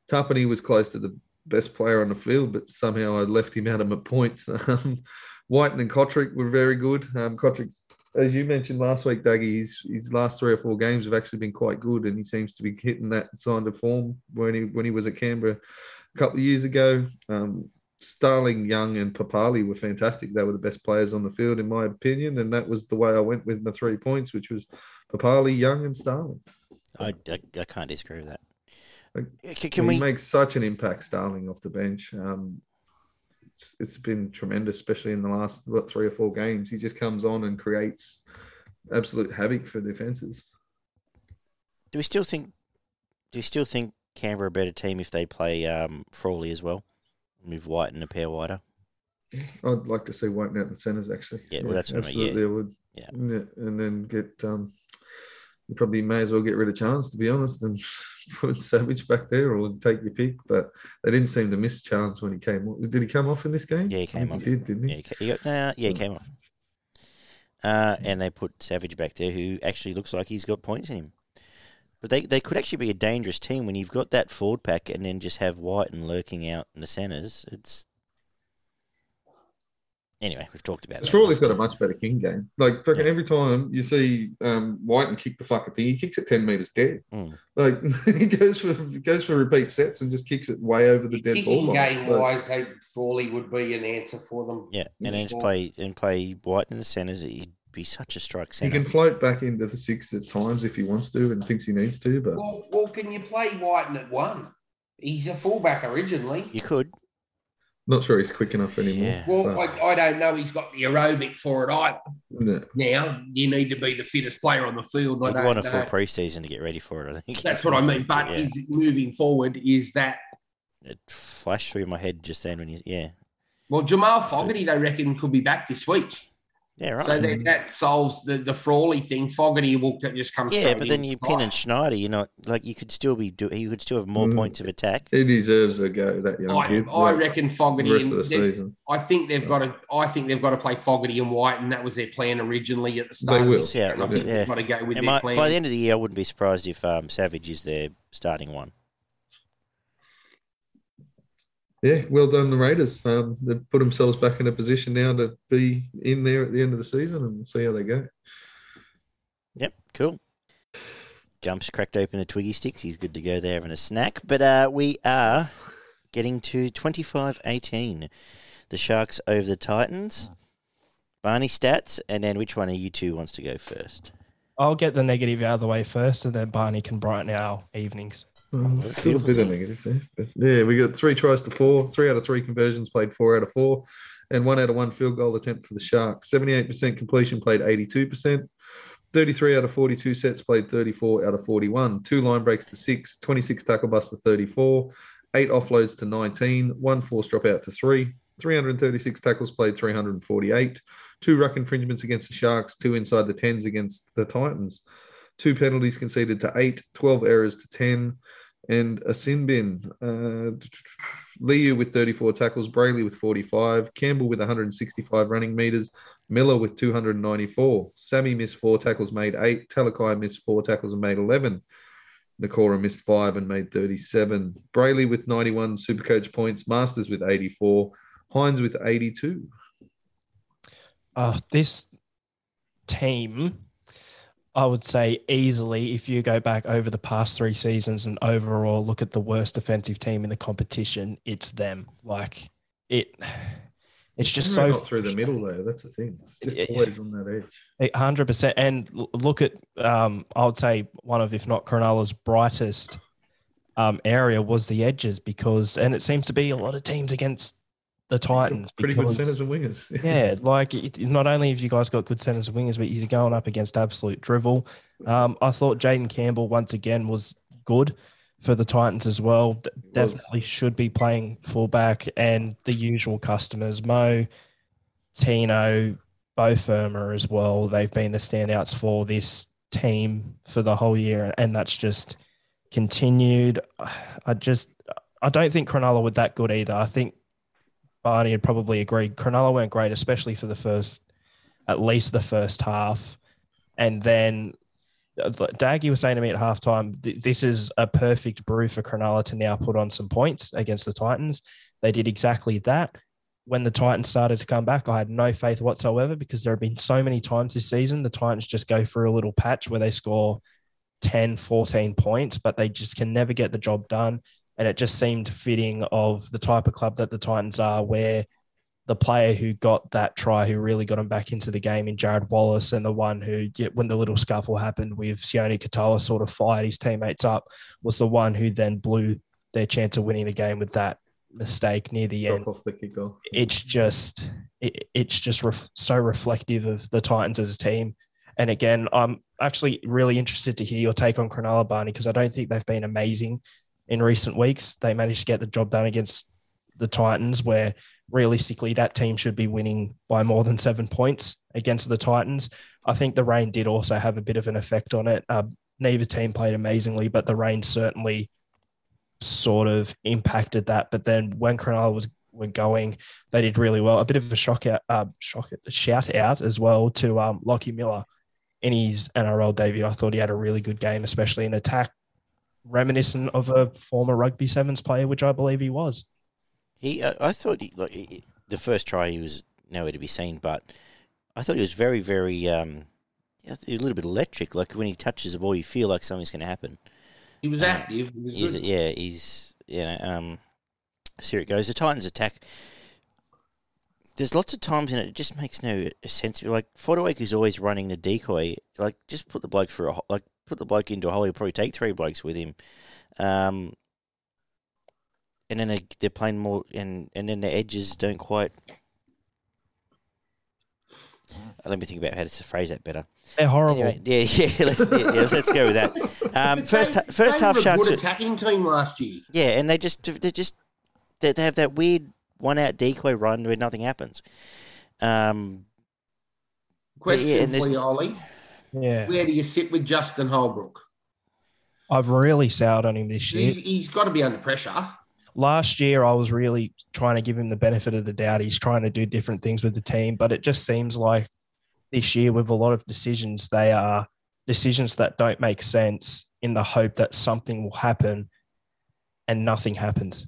Tapine was close to the best player on the field, but somehow I left him out of my points. [laughs] Um, Wighton and Cotric were very good. Um, Cotric, as you mentioned last week, Dougie, his, his last three or four games have actually been quite good, and he seems to be hitting that sign of form when he when he was at Canberra a couple of years ago. Um, Starling, Young, and Papalii were fantastic. They were the best players on the field, in my opinion, and that was the way I went with my three points, which was Papalii, Young, and Starling. I, I, I can't disagree with that. Like, C- Can he we? makes such an impact, Starling, off the bench. Um, it's- been tremendous, especially in the last what three or four games. He just comes on and creates absolute havoc for defenses. Do we still think? Do we still think Canberra a better team if they play um, Frawley as well, move Wighton a pair wider? [laughs] I'd like to see Wighton out in the centres, actually. Yeah, well, that's what I mean, yeah. absolutely. I would. Yeah. and then get um, you probably may as well get rid of Chance to be honest, and [laughs] put Savage back there or take your pick. But they didn't seem to miss Chance when he came. off. Did he come off in this game? Yeah, he came off. He did, didn't he? Yeah, he he got, nah, yeah, he came off. Uh, and they put Savage back there, who actually looks like he's got points in him. But they, they could actually be a dangerous team when you've got that forward pack and then just have Wighton lurking out in the centres. It's anyway, we've talked about. that Strawley's last got a much better king game. Like fucking Yeah. every time you see um, Wighton kick the fucking thing, he kicks it ten meters dead. Mm. Like [laughs] he goes for goes for repeat sets and just kicks it way over the dead ball. Kicking line. game Like, wise, they Frawley would be an answer for them. Yeah, and then just play and play Wighton in the centres. He'd be such a strike center. he can float back into the six at times if he wants to and thinks he needs to, but Well, well, can you play Wighton at one? He's a fullback originally. You could. not sure he's quick enough anymore. Yeah. Well, I, I don't know. He's got the aerobic for it either. yeah. Now you need to be the fittest player on the field. I You'd don't want a know. full preseason to get ready for it. I think That's what I mean. But Yeah. is it moving forward? Is that it flashed through my head just then when you yeah well? Jamal Fogarty, they reckon, could be back this week. Yeah right. So that, that solves the the Frawley thing. Fogarty will just come. yeah, but then you pin and Schneider. You're not like you could still be do. You could still have more Mm. points of attack. He deserves a go, that young I, kid. I like, reckon the Fogarty. rest of the season. I think they've got to. I think they've got to play Fogarty and Wighton, and that was their plan originally at the start. They of will. this Yeah, year, and I look, think yeah. got to go with And their my- plan. by the end of the year, I wouldn't be surprised if um, Savage is their starting one. Yeah, well done, the Raiders. Um, they've put themselves back in a position now to be in there at the end of the season and we'll see how they go. Yep, cool. Jumps cracked open the Twiggy sticks. He's good to go there having a snack. But uh, we are getting to 25 18. The Sharks over the Titans. Barney stats, and then which one of you two wants to go first? I'll get the negative out of the way first, and then Barney can brighten our evenings. That's still a bit of negative there. But yeah, we got three tries to four, three out of three conversions played four out of four, and one out of one field goal attempt for the Sharks. 78% completion played 82%. 33 out of 42 sets played 34 out of 41. Two line breaks to six, 26 tackle busts to 34, eight offloads to 19, one forced dropout to three, 336 tackles played 348, two ruck infringements against the Sharks, two inside the 10s against the Titans, two penalties conceded to eight, 12 errors to 10, and a sin bin. Uh, Liu with 34 tackles, Brailey with 45, Campbell with 165 running meters, Miller with 294. Sammy missed four tackles, made eight. Talakai missed four tackles and made 11. Nikora missed five and made 37. Brailey with 91 Supercoach points. Masters with 84. Hynes with 82. Uh, this team, I would say easily, if you go back over the past three seasons and overall look at the worst defensive team in the competition, it's them. Like it, it's just so through the middle though. That's the thing. It's just Yeah. always on that edge. hundred percent. And look at, um, I would say one of, if not Cronulla's brightest um, area was the edges because, and it seems to be a lot of teams against the Titans. Pretty good centers and wingers. [laughs] Yeah, like it, not only have you guys got good centers and wingers, but you're going up against absolute drivel. Um, I thought Jayden Campbell once again was good for the Titans as well. D- definitely should be playing fullback and the usual customers, Mo, Tino, Beau Fermor as well. They've been the standouts for this team for the whole year, and that's just continued. [sighs] I just I don't think Cronulla were that good either. I think Barney would probably agree. Cronulla weren't great, especially for the first, at least the first half. And then uh, Daggy was saying to me at halftime, th- this is a perfect brew for Cronulla to now put on some points against the Titans. They did exactly that. When the Titans started to come back, I had no faith whatsoever because there have been so many times this season the Titans just go through a little patch where they score 10, 14 points, but they just can never get the job done and it just seemed fitting of the type of club that the Titans are, where the player who got that try, who really got him back into the game in Jarrod Wallace, and the one who, when the little scuffle happened with Sione Katoa, sort of fired his teammates up, was the one who then blew their chance of winning the game with that mistake near the end off the kickoff. it's just it, it's just ref, so reflective of the Titans as a team. And again, I'm actually really interested to hear your take on Cronulla Barney because I don't think they've been amazing in recent weeks. They managed to get the job done against the Titans, where realistically that team should be winning by more than seven points against the Titans. I think the rain did also have a bit of an effect on it. Uh, neither team played amazingly, but the rain certainly sort of impacted that. But then when Cronulla was were going, they did really well. A bit of a shock out, uh, shock shout out as well to um, Lockie Miller in his NRL debut. I thought he had a really good game, especially in attack, reminiscent of a former rugby sevens player, which I believe he was. He, uh, I thought he, like he, the first try he was nowhere to be seen, but I thought he was very, very, um, yeah, a little bit electric. Like when he touches the ball, you feel like something's going to happen. He was Uh, active. He was He's, yeah, he's you know, um, see here it goes. The Titans attack. There's lots of times in it, it just makes no sense. Like Fodderwake is always running the decoy. Like just put the bloke for a like put the bloke into a hole. He'll probably take three blokes with him. Um, and then they, they're playing more, and and then the edges don't quite. Let me think about how to phrase that better. They're horrible. Anyway, yeah, [laughs] yeah, let's, yeah, yeah, let's go with that. [laughs] Um, first, they, first they half were a Sharks. good attacking team last year. yeah, and they just they just they, they have that weird one out decoy run where nothing happens. Um, Question yeah, for you, Ollie. Yeah, Where do you sit with Justin Holbrook? I've really soured on him this year. He's, he's got to be under pressure. last year I was really trying to give him the benefit of the doubt. He's trying to do different things with the team, but it just seems like this year with a lot of decisions, they are decisions that don't make sense in the hope that something will happen and nothing happens.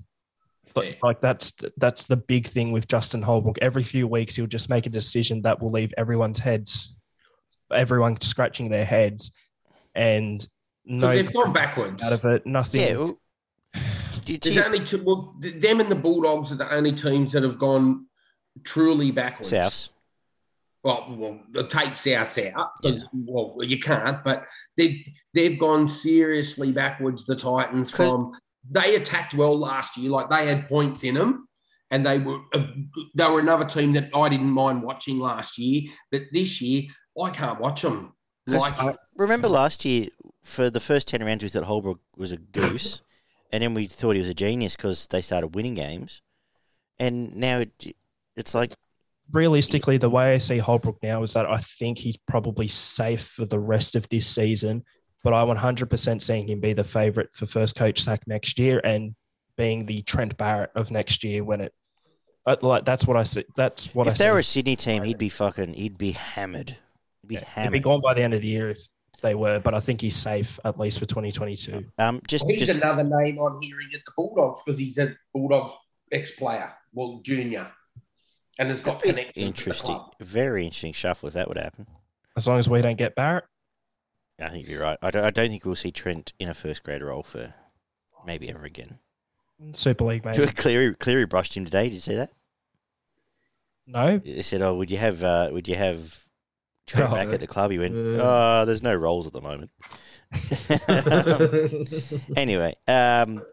But Yeah. like that's that's the big thing with Justin Holbrook. Every few weeks he'll just make a decision that will leave everyone's heads, everyone scratching their heads, and no they've gone backwards. out of it. Nothing. yeah, well, you There's see only two. Well, them and the Bulldogs are the only teams that have gone truly backwards. Souths? Well, well, take Souths out. 'cause, Well, you can't. But they've they've gone seriously backwards. The titans from they attacked well last year. Like they had points in them, and they were a, they were another team that I didn't mind watching last year. But this year, I can't watch them. Like Remember last year for the first ten rounds we thought Holbrook was a goose, and then we thought he was a genius because they started winning games, and now it, it's like realistically, the way I see Holbrook now is that I think he's probably safe for the rest of this season. But I'm 100% seeing him be the favourite for first coach sack next year and being the Trent Barrett of next year when it. uh, Like that's what I see. That's what I if see. they were a Sydney team, he'd be fucking, he'd be hammered, he'd be Yeah, He'd be gone by the end of the year if they were, but I think he's safe at least for 2022. Um, just, He's just another name on hearing at the Bulldogs because he's a Bulldogs ex-player, well, junior, and has got connections. to the interesting, club. very interesting shuffle if that would happen. As long as we don't get Barrett. I think you're right. I don't, I don't think we'll see Trent in a first grade role for maybe ever again. Super League, maybe. [laughs] Cleary, Cleary brushed him today. Did you see that? No, They said, "Oh, would you have, uh, would you have Trent Oh, back at the club?" He went, Yeah. "Oh, there's no roles at the moment." [laughs] anyway, um,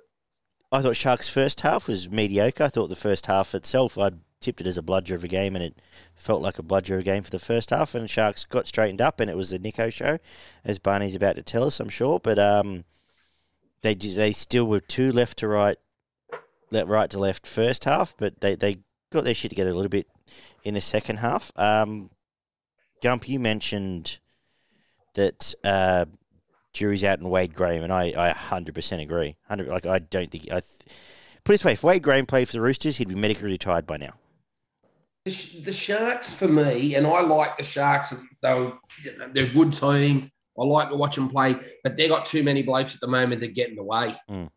I thought Sharks' first half was mediocre. I thought the first half itself, I tipped it as a bludger of a game, and it felt like a bludger of a game for the first half. And Sharks got straightened up, and it was the Nico show, as Barney's about to tell us, I'm sure. But um, they they still were two left to right, left right to left first half, but they, they got their shit together a little bit in the second half. Um, Gump, you mentioned that uh, jury's out in Wade Graham, and I, I 100% agree. 100, like I don't think I th- put it this way: if Wade Graham played for the Roosters, he'd be medically retired by now. The, Sh- the Sharks for me, and I like the Sharks. They were, they're a good team. I like to watch them play, but they've got too many blokes at the moment that get in the way. Mm.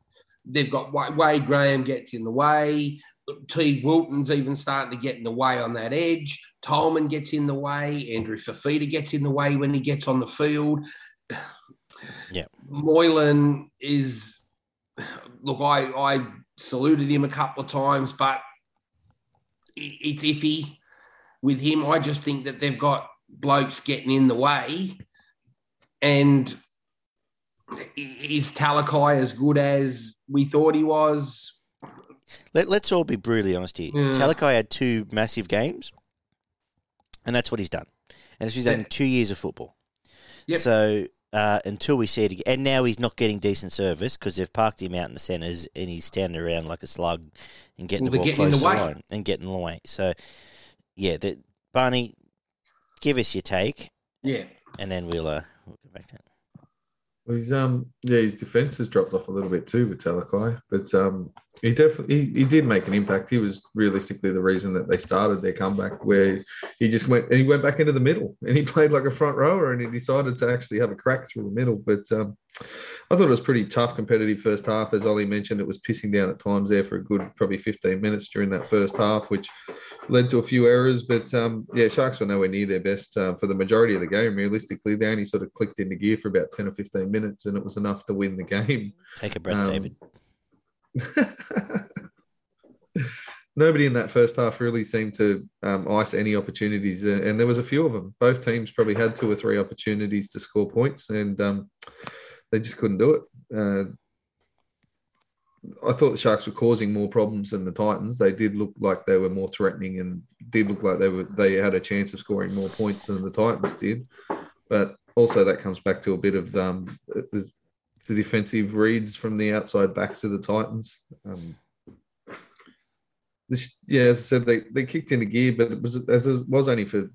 They've got Wade Graham gets in the way. Teague Wilton's even starting to get in the way on that edge. Tolman gets in the way. Andrew Fifita gets in the way when he gets on the field. [sighs] Yeah. Moylan is look, I, I saluted him a couple of times, but it's iffy with him. I just think that they've got blokes getting in the way. And is Talakai as good as we thought he was? Let, let's all be brutally honest here. Yeah. Talakai had two massive games, and that's what he's done. And he's done Yeah. two years of football. Yep. So uh, until we see it again, and now he's not getting decent service because they've parked him out in the centres and he's standing around like a slug and getting Well, the ball getting in close the to the way. line and getting in the way. So, yeah, the, Barney, give us your take, Yeah. and then we'll, uh, we'll go back to it. Well, he's um yeah, his defense has dropped off a little bit too with Talakai, but um he definitely he, he did make an impact. He was realistically the reason that they started their comeback, where he just went and he went back into the middle and he [laughs] played like a front rower and he decided to actually have a crack through the middle. But um, I thought it was pretty tough, competitive first half. As Ollie mentioned, it was pissing down at times there for a good probably 15 minutes during that first half, which led to a few errors. But um, yeah, Sharks were nowhere near their best uh, for the majority of the game. Realistically, they only sort of clicked into gear for about 10 or 15 minutes, and it was enough to win the game. Take a breath, Um, David. [laughs] Nobody in that first half really seemed to um, ice any opportunities, uh, and there was a few of them. Both teams probably had two or three opportunities to score points, and um, they just couldn't do it. Uh, I thought the Sharks were causing more problems than the Titans. They did look like they were more threatening, and did look like they were they had a chance of scoring more points than the Titans did. But also that comes back to a bit of um, the defensive reads from the outside backs of the Titans. Um, this, yeah, as I said, they, they kicked into gear, but it was as it was only for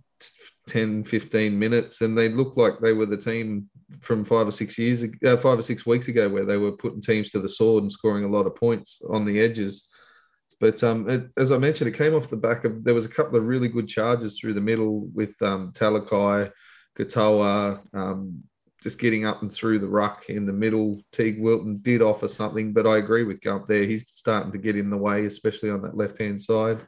10, 15 minutes, and they looked like they were the team from five or six years, uh, five or six weeks ago, where they were putting teams to the sword and scoring a lot of points on the edges. But um, it, as I mentioned, it came off the back of there was a couple of really good charges through the middle with um, Talakai, Katoa, um, just getting up and through the ruck in the middle. Teague Wilton did offer something, but I agree with Gump there. He's starting to get in the way, especially on that left hand side.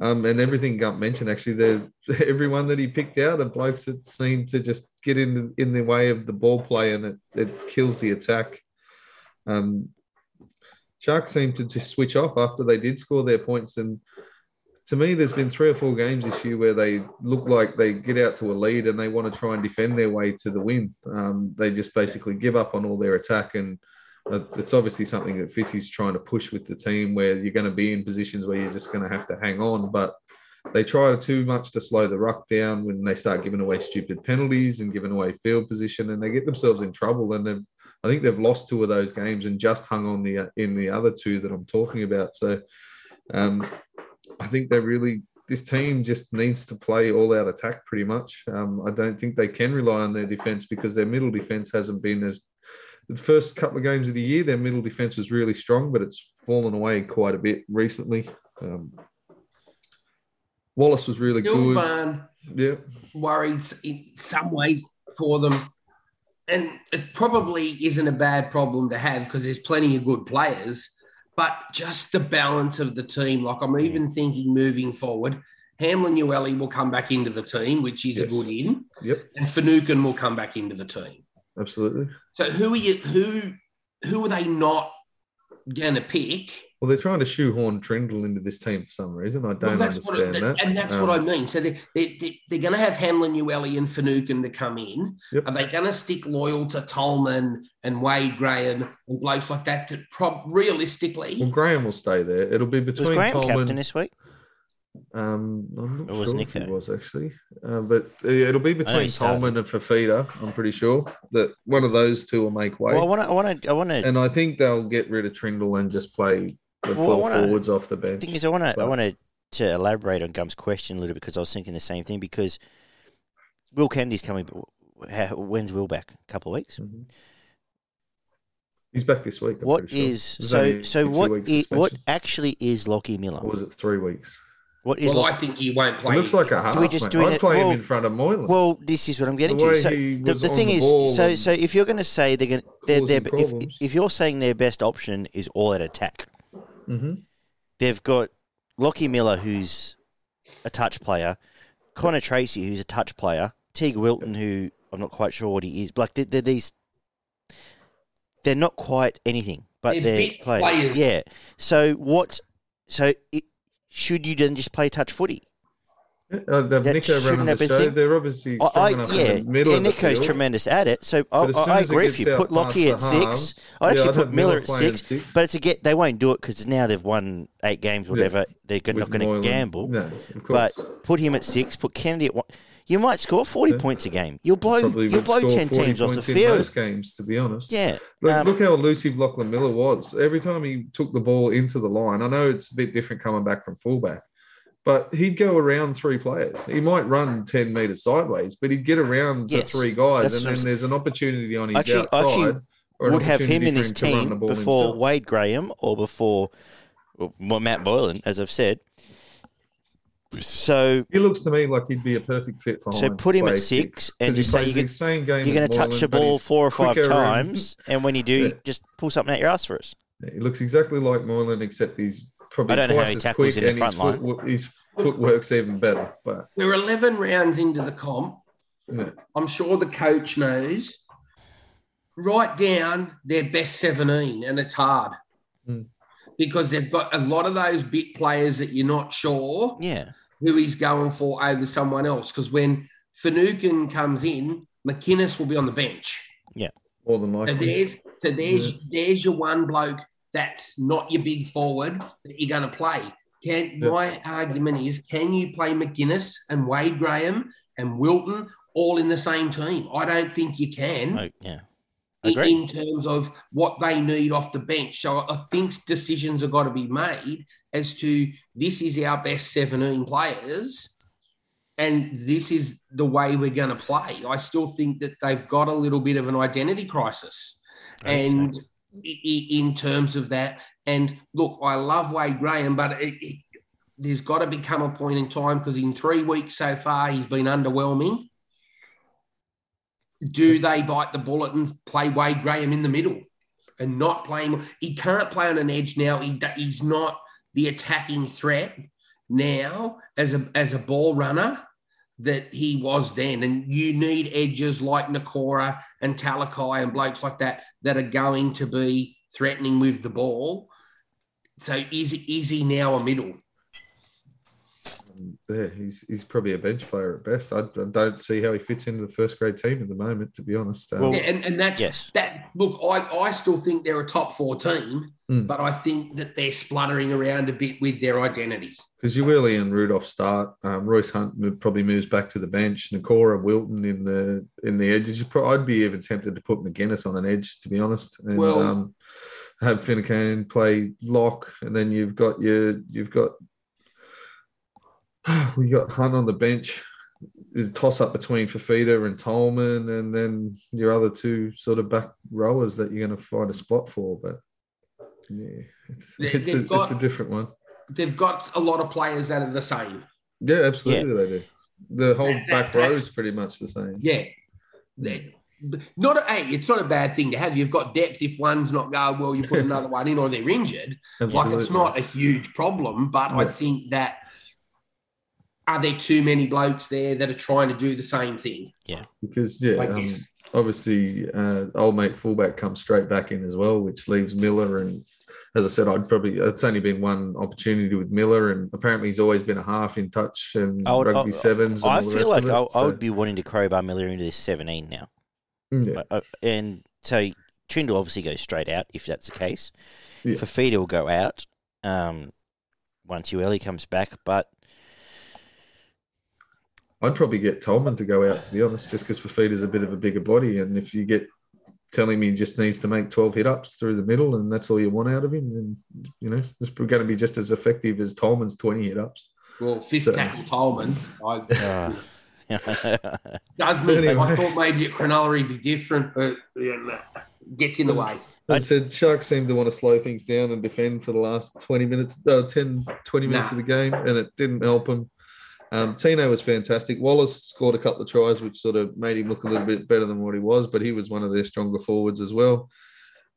Um, and everything Gump mentioned, actually, the [laughs] everyone that he picked out are blokes that seem to just get in in the way of the ball play, and it, it kills the attack. Um, Sharks seem to just switch off after they did score their points, and to me, there's been three or four games this year where they look like they get out to a lead and they want to try and defend their way to the win. Um, they just basically give up on all their attack, and uh, it's obviously something that Fitzy's trying to push with the team, where you're going to be in positions where you're just going to have to hang on, but. They try too much to slow the ruck down when they start giving away stupid penalties and giving away field position, and they get themselves in trouble. And they've, I think they've lost two of those games and just hung on the in the other two that I'm talking about. So, um, I think they really this team just needs to play all out attack pretty much. Um, I don't think they can rely on their defense because their middle defense hasn't been as the first couple of games of the year. Their middle defense was really strong, but it's fallen away quite a bit recently. Um, Wallace was really Still, good. Barn, Yeah, worried in some ways for them and it probably isn't a bad problem to have because there's plenty of good players, but just the balance of the team. Like I'm even mm. thinking moving forward, Hamlin-Uele will come back into the team, which is a good in, Yep, and Finucane will come back into the team. absolutely. So who are you? Who who are they not going to pick? Well, they're trying to shoehorn Trindall into this team for some reason. I don't that's what understand it- that. And that's Um, what I mean. So they, they, they, they're going to have Hamlin, Uele, and Finucane to come in. Yep. Are they going to stick loyal to Tolman and Wade Graham and blokes like that? To prob- realistically, Well, Graham will stay there. It'll be Was between Graham Tolman. captain this week? Um, I'm not Or was sure Nico? was actually, uh, but uh, it'll be between. Tolman and Fifita. I'm pretty sure that one of those two will make way. Well, I want to. I want to. I want to. and I think they'll get rid of Trindall and just play the Well, four wanna- forwards off the bench. The thing is, I want to. I want to elaborate on Gum's question a little bit because I was thinking the same thing. Because Will Kennedy's coming. When's Will back? A couple of weeks. Mhm. He's back this week. I'm What sure. is so? So what? what actually is Lockie Miller? Or was it three weeks? What is? well, Lock- I think he won't It play. looks like a half. we just mate. do it I'd at- play well- him in front of Moylan. well, this is what I'm getting the way to. So he the, was the on thing the is, ball so so if you're going to say they're going, they're, they're if if you're saying their best option is all out attack, Mhm. they've got Lockie Miller, who's a touch player, Connor Tracey, who's a touch player, Teague Wilton, who I'm not quite sure what he is. Like they're, they're these, they're not quite anything, but They're they're, big players. players. Yeah. So what? So it, should you then just play touch footy? Uh, yeah, I'd have That Nico have the show. thing. They're obviously oh, I, strong I enough yeah, in the middle yeah. Nico's tremendous at it. So I, But as soon I, I agree with gets you. Put Lockie at past six. halves, I'd yeah, actually I'd put Miller at six, six. But it's a get. They won't do it because now they've won eight games, Yeah. whatever. They're With not going to gamble. No, of But put him at six. Put Kennedy at one. You might score forty Yeah. points a game. You'll blow. You'll blow ten teams off the field. most games, to be honest. Yeah. Look, Um, look how elusive Lachlan Miller was. Every time he took the ball into the line, I know it's a bit different coming back from fullback, but he'd go around three players. He might run 10 metres sideways, but he'd get around Yes, the three guys, and I'm then there's an opportunity on his Actually- outside. actually would have him in his to run the team before himself. Wade Graham or before well, Matt Moylan, as I've said. So He looks to me like he'd be a perfect fit for So Hynes put him at play six and he just say you can, same game you're going to touch Moylan, the ball four or five quicker and- times, and when you do, Yeah. just pull something out your ass for us. He looks exactly like Moylan, except he's probably I don't know how twice he as tackles quick in the and front his, line. foot, his footwork's even better. But We're 11 rounds into the comp. yeah, I'm sure the coach knows. Write down their best 17, and it's hard Hmm. because they've got a lot of those bit players that you're not sure Yeah, who he's going for over someone else. Because when Finucane comes in, McInnes will be on the bench. Yeah, more than likely. So there's so there's there's your one bloke that's not your big forward that you're going to play. Can Yeah. my argument is can you play McInnes and Wade Graham and Wilton all in the same team? I don't think you can I, yeah, In, terms of what they need off the bench. So I think decisions have got to be made as to this is our best 17 players and this is the way we're going to play. I still think that they've got a little bit of an identity crisis. And in terms of that, and look, I love Wade Graham, but it, it, there's got to become a point in time because in three weeks so far, he's been underwhelming. Do they bite the bullet and play Wade Graham in the middle and not play him? He can't play on an edge now. He, he's not the attacking threat now as a as a ball runner that he was then. And you need edges like Nikora and Talakai and blokes like that that are going to be threatening with the ball. So is is he now a middle? Yeah, he's he's probably a bench player at best. I, I don't see how he fits into the first grade team at the moment, to be honest. Um, Well, Yeah, and, and that's yes. that look, I, I still think they're a top four team, Mm. but I think that they're spluttering around a bit with their identity. because you really and Rudolf start. Um, Royce Hunt probably moves back to the bench. Nikora Wilton in the in the edges. You I'd be even tempted to put McInnes on an edge, to be honest, and Well- um, have Finucane play lock, and then you've got your you've got [sighs] we got Hunt on the bench. Toss up between Fifita and Tolman, and then your other two sort of back rowers that you're going to find a spot for. But yeah, it's it's a, got- it's a different one. They've got a lot of players that are the same. Yeah, absolutely, they do. The whole That- that- back row is pretty much the same. Yeah. They- not a, hey, it's not a bad thing to have. You've got depth. If one's not going well, you put [laughs] another one in, or they're injured. Like it's not a huge problem, but I think that are there too many blokes there that are trying to do the same thing? Yeah, because yeah, I um, obviously uh, old mate fullback comes straight back in as well, which leaves Miller. And as I said, I'd probably it's only been one opportunity with Miller, and apparently he's always been a half in touch and I would- rugby I- sevens. And I feel like it, I, I would be wanting to crowbar Miller into this 17 now. Yeah, Uh, and so Trindall obviously goes straight out if that's the case. Yeah. Fifita will go out um, once Uele comes back, but I'd probably get Tolman to go out to be honest, just because Fifita's a bit of a bigger body, and if you get telling me he just needs to make 12 hit ups through the middle and that's all you want out of him, then you know it's going to be just as effective as Tolman's 20 hit ups. Well, fifth So- tackle Tolman, I, uh, [laughs] does me. Anyway. I thought maybe at Cronulla he'd be different, but yeah, nah, gets in the way. I said, Sharks seemed to want to slow things down and defend for the last 20 minutes, uh, 10, 20 minutes Nah. of the game, and it didn't help him. Um, Tino was fantastic. Wallace scored a couple of tries, which sort of made him look a little bit better than what he was, but he was one of their stronger forwards as well.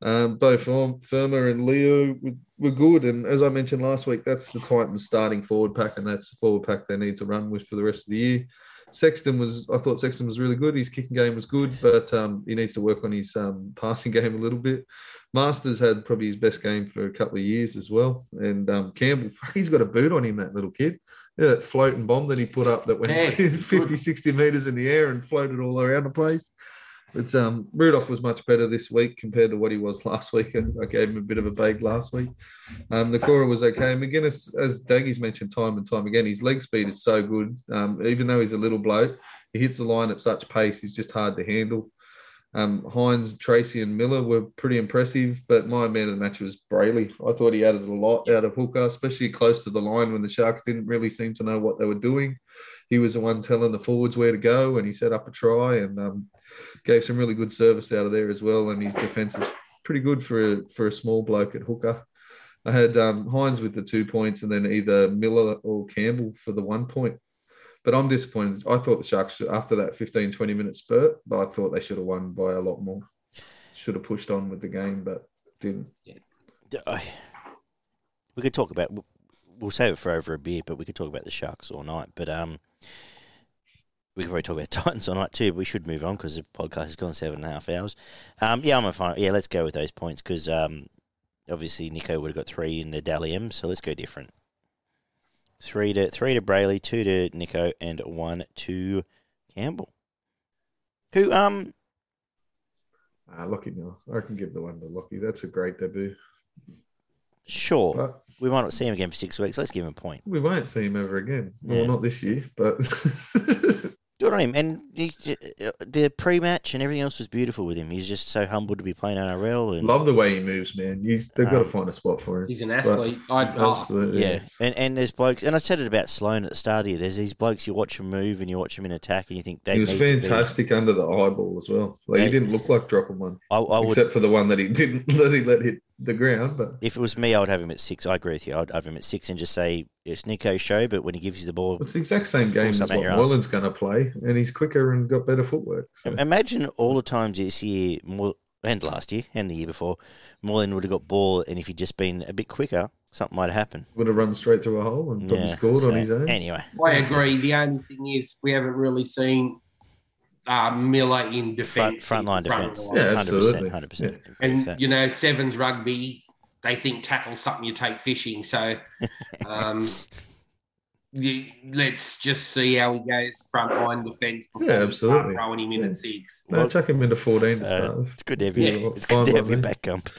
Um, both Firm- Fermor and Leo were, were good. And as I mentioned last week, that's the Titans starting forward pack, and that's the forward pack they need to run with for the rest of the year. Sexton was, I thought Sexton was really good. His kicking game was good, but um, he needs to work on his um, passing [laughs] game a little bit. Masters had probably his best game for a couple of years as well. And um, Campbell, [laughs] he's got a boot on him, that little kid. Yeah, that floating bomb that he put up that went Yeah, [laughs] 50, good. 60 meters in the air and floated all around the place. But um, Rudolf was much better this week compared to what he was [laughs] last week. I gave him a bit of a bag last week. Um, Nikora was okay. McInnes, as Daggy's mentioned time and time again, his leg speed is so good. Um, even though he's a little bloke, he hits the line at such pace, he's just hard to handle. Um, Hynes, Tracey, and Miller were pretty impressive, but my man of the match was Brailey. I thought he added a lot out of hooker, especially close to the line when the Sharks didn't really seem to know what they were doing. He was the one telling the forwards where to go, and he set up a try and um, gave some really good service out of there as well. And his defense is pretty good for a, for a small bloke at hooker. I had um, Hynes with the two points, and then either Miller or Campbell for the one point. But I'm disappointed. I thought the Sharks, after that 15, 20 minute spurt, I thought they should have won by a lot more. Should have pushed on with the game, but didn't. I- we could talk about. We'll save it for over a beer, but we could talk about the Sharks all night. But um, we could probably talk about [laughs] Titans all night too. But we should move on because the podcast has gone seven and a half hours. Um, yeah, I'm a fine. Yeah, let's go with those points because um, obviously Nico would have got three in the Dally M, so let's go different. Three to three to Brailey, two to Nico, and one to Campbell. Who um Uh, Lockie Miller. I can give the one to Lockie. That's a great debut. sure But we might not see him again for six weeks. Let's give him a point. we won't see him ever again. Yeah. Well, not this year, but [laughs] on him. And he, the pre-match and everything else was beautiful with him. He's just so humble to be playing NRL. And love the way he moves, man. You, they've got to Um, find a spot for him. He's an athlete. I, oh, Absolutely. yeah, and and there's blokes, and I said it about Sloan at the start of the year. There's these blokes you watch them move and you watch them in attack, and you think they He was need to be- fantastic under the eyeball as well. Like Yeah. he didn't look like dropping one, I, I would, except for the one that he didn't [laughs] that he let hit the ground. But if it was me, I would have him at six. I agree with you. I'd have him at six and just say it's Nico's show, but when he gives you the ball, it's the exact same game as something what out. Moylan's going to play, and he's quicker and got better footwork. So. imagine all the times this year, and last year and the year before, Moylan would have got ball, and if he'd just been a bit quicker, something might have happened. Would have run straight through a hole and probably Yeah, scored so, on his own. Anyway, I agree. The only thing is we haven't really seen uh, Miller in front defence. front line front defence, the line. Yeah, hundred percent, absolutely. hundred percent. And you know, sevens rugby, they think tackle something you take fishing. So [laughs] um, you, let's just see how he goes front line defence before Yeah, we start absolutely. throwing him in Yeah. at six. No, chuck him into 14 to Uh, start with. It's good to have you. Yeah, it's good to have by you back, Gump.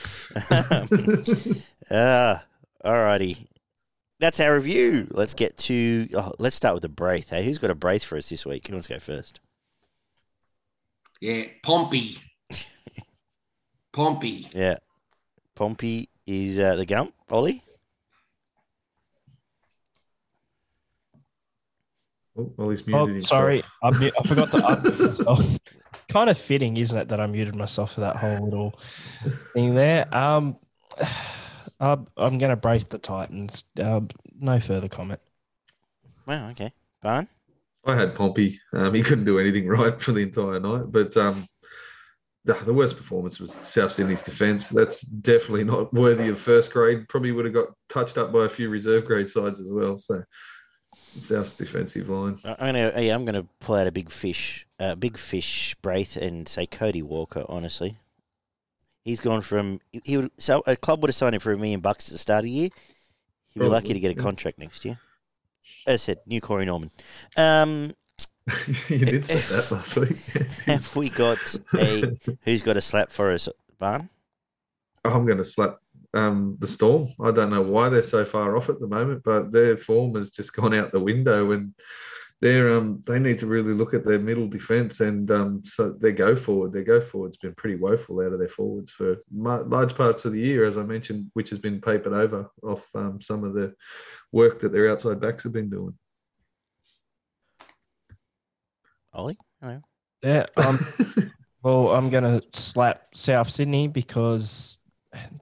Ah, [laughs] alrighty. That's our review. Let's get to. Oh, let's start with the braith. Hey, who's got a braith for us this week? Who wants to go first? Yeah, Pompey. Pompey. Yeah, Pompey is uh, the Gump. Ollie. oh, well, he's muted Oh, himself. sorry, I, mu- I forgot to unmute myself. [laughs] kind of fitting, isn't it, that I muted myself for that whole little thing there. Um, [sighs] I'm, I'm going to brace the Titans. Um, no further comment. Wow. Okay. Barn. I had Pompey. Um, he couldn't do anything [laughs] right for the entire night, but um, ah, the worst performance was South Sydney's defence. That's definitely not worthy of first grade. Probably would have got touched up by a few reserve grade sides as well. So South's defensive line. I'm gonna yeah, I'm gonna pull out a big fish, a uh, big fish Braith, and say Cody Walker. Honestly, he's gone from he would so a club would have signed him for a million bucks at the start of the year. He'd be lucky to get a contract next year. As I said, new Corey Norman. Um, [laughs] you did say that last week. [laughs] have we got a who's got a slap for us, Barn? I'm going to slap um, the Storm. I don't know why they're so far off at the moment, but their form has just gone out the window, and they're um, they need to really look at their middle defence and um, so their go forward. Their go forward's been pretty woeful out of their forwards for large parts of the year, as I mentioned, which has been papered over off um, some of the work that their outside backs have been doing. Ollie, hello. Yeah. [laughs] Um, well, I'm going to slap South Sydney because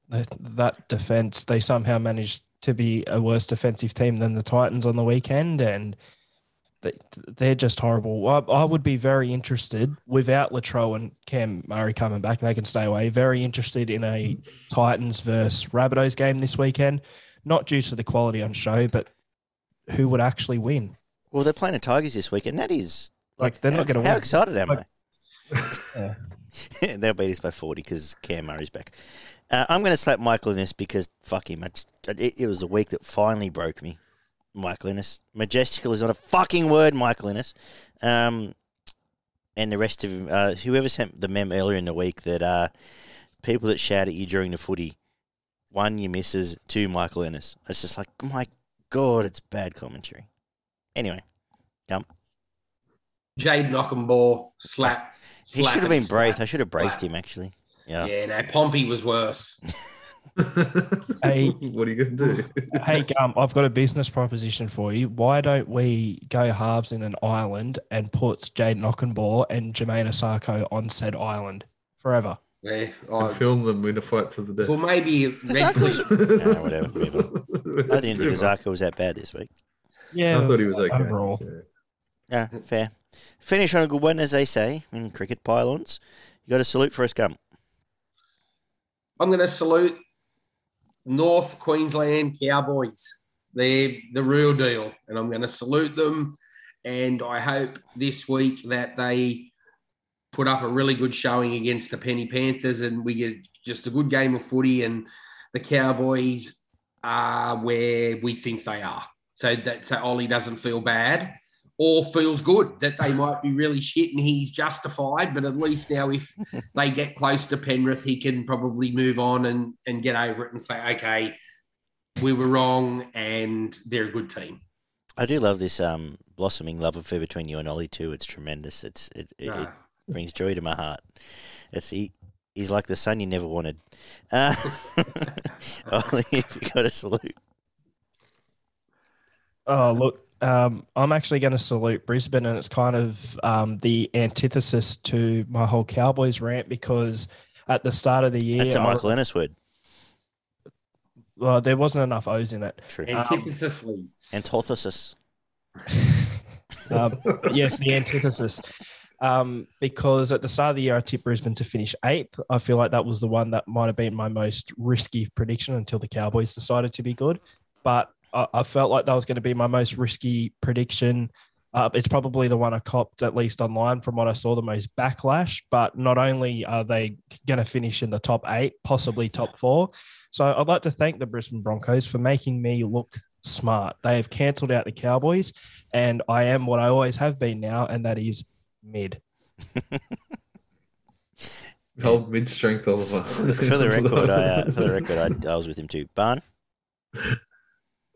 that defense, they somehow managed to be a worse defensive team than the Titans on the weekend. And they, are just horrible. I, I, would be very interested without Latrell and Cam Murray coming back. They can stay away. Very interested in a Titans versus Rabbitohs game this weekend, not due to the quality on show, but who would actually win. Well, they're playing the Tigers this week, and that is like, like they're not going to. How win. excited am like, I? yeah. [laughs] [laughs] They'll beat us by forty because Cam Murray's back. Uh, I'm going to slap Michael Ennis because fuck him. Just, it, it, was a week that finally broke me. Michael Ennis. Majestical is not a fucking word, Michael Ennis. Um, and the rest of uh, whoever sent the mem earlier in the week that uh, people that shout at you during the footy, one, you misses, two, Michael Ennis. It's just like, my God, it's bad commentary. Anyway, come. Jade Knockenball slap. He should have been braced. I should have braced him actually. Yeah. Yeah, no, Pompey was worse. [laughs] hey, [laughs] what are you going to do? hey, Gum, I've got a business proposition for you. Why don't we go halves in an island and put Jade Knockenball and Jamayne Isaako on said island forever? Yeah, I film them in a fight to the death. Well, maybe Red no, [laughs] whatever. I didn't think Isaako was that bad this week. Yeah, I thought he was okay. Overall. Yeah. yeah, fair. Finish on a good one, as they say in cricket pylons. You got a salute for us, Gum. I'm going to salute North Queensland Cowboys. They're the real deal, and I'm going to salute them. And I hope this week that they put up a really good showing against the Penny Panthers, and we get just a good game of footy. And the Cowboys are where we think they are, so that so Ollie doesn't feel bad or feels good that they might be really shit and he's justified. But at least now, if [laughs] they get close to Penrith, he can probably move on and, and get over it and say, okay, we were wrong and they're a good team. I do love this um, blossoming love affair between you and Ollie too. It's tremendous. It's it, it, it brings joy to my heart. It's he, he's like the son you never wanted. Uh, [laughs] [laughs] Ollie, if you got a salute. Oh look, um, I'm actually going to salute Brisbane, and it's kind of um, the antithesis to my whole Cowboys rant because at the start of the year, that's a Michael I, Ennis word. Well, there wasn't enough O's in it. True. Antithesis. Um, antithesis. [laughs] um, yes, the antithesis. Um, because at the start of the year, I tipped Brisbane to finish eighth. I feel like that was the one that might have been my most risky prediction until the Cowboys decided to be good. But I, I felt like that was going to be my most risky prediction. Uh, it's probably the one I copped, at least online, from what I saw, the most backlash. But not only are they going to finish in the top eight, possibly top four. So I'd like to thank the Brisbane Broncos for making me look smart. They have cancelled out the Cowboys, and I am what I always have been now, and that is mid. [laughs] Hold mid strength, Oliver. for the record, I, uh, for the [laughs] record, I, I was with him too. Barn.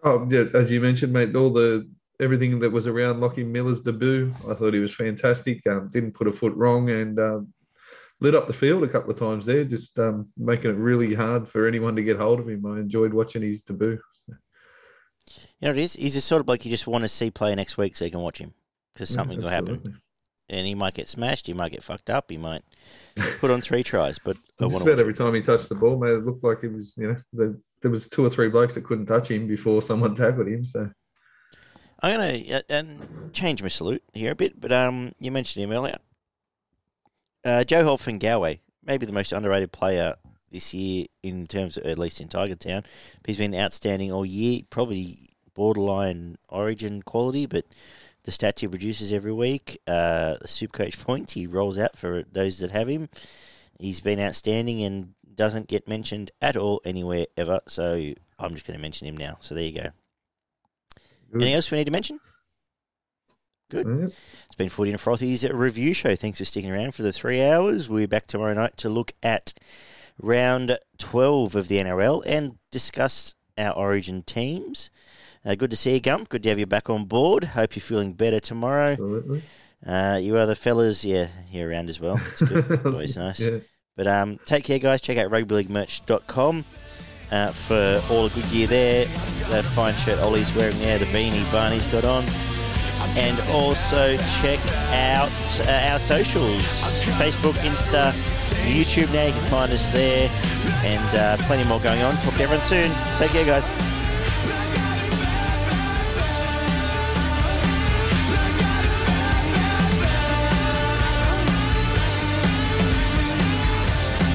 Oh yeah, as you mentioned, mate, all the everything that was around Lockie Miller's debut, I thought he was fantastic. Um, didn't put a foot wrong and um, lit up the field a couple of times there, just um, making it really hard for anyone to get hold of him. I enjoyed watching his debut. So. You know, it is. He's the sort of bloke you just want to see play next week so you can watch him because something yeah, will happen. And he might get smashed. He might get fucked up. He might put on three tries. But [laughs] I just about every time he touched the ball, mate, it looked like it was, you know, the there was two or three blokes that couldn't touch him before someone [laughs] tackled him. So I'm going to uh, change my salute here a bit, but um, you mentioned him earlier. Uh, Joe Galway maybe the most underrated player this year in terms of at least in Tiger Town. He's been outstanding all year, probably borderline Origin quality, but the stats he produces every week, uh, the super coach [laughs] points he rolls out for those that have him. He's been outstanding and doesn't get mentioned at all anywhere ever. So I'm just going to mention him now. So there you go. Good. Anything else we need to mention? Good. Yep. It's been Footy and Frothy's review show. Thanks for sticking around for the three hours. We're back tomorrow night to look at round 12 of the NRL and discuss our origin teams. Uh, good to see you, Gump. Good to have you back on board. Hope you're feeling better tomorrow. Absolutely. Uh, you other fellas, yeah, here around as well. It's good. [laughs] It's always nice. Yeah. But um, take care, guys. Check out rugbyleaguemerch.com uh, for all the good gear there. That fine shirt Ollie's wearing there, the beanie Barney's got on. And also check out uh, our socials Facebook, Insta, YouTube now. You can find us there. And uh, plenty more going on. Talk to everyone soon. Take care, guys.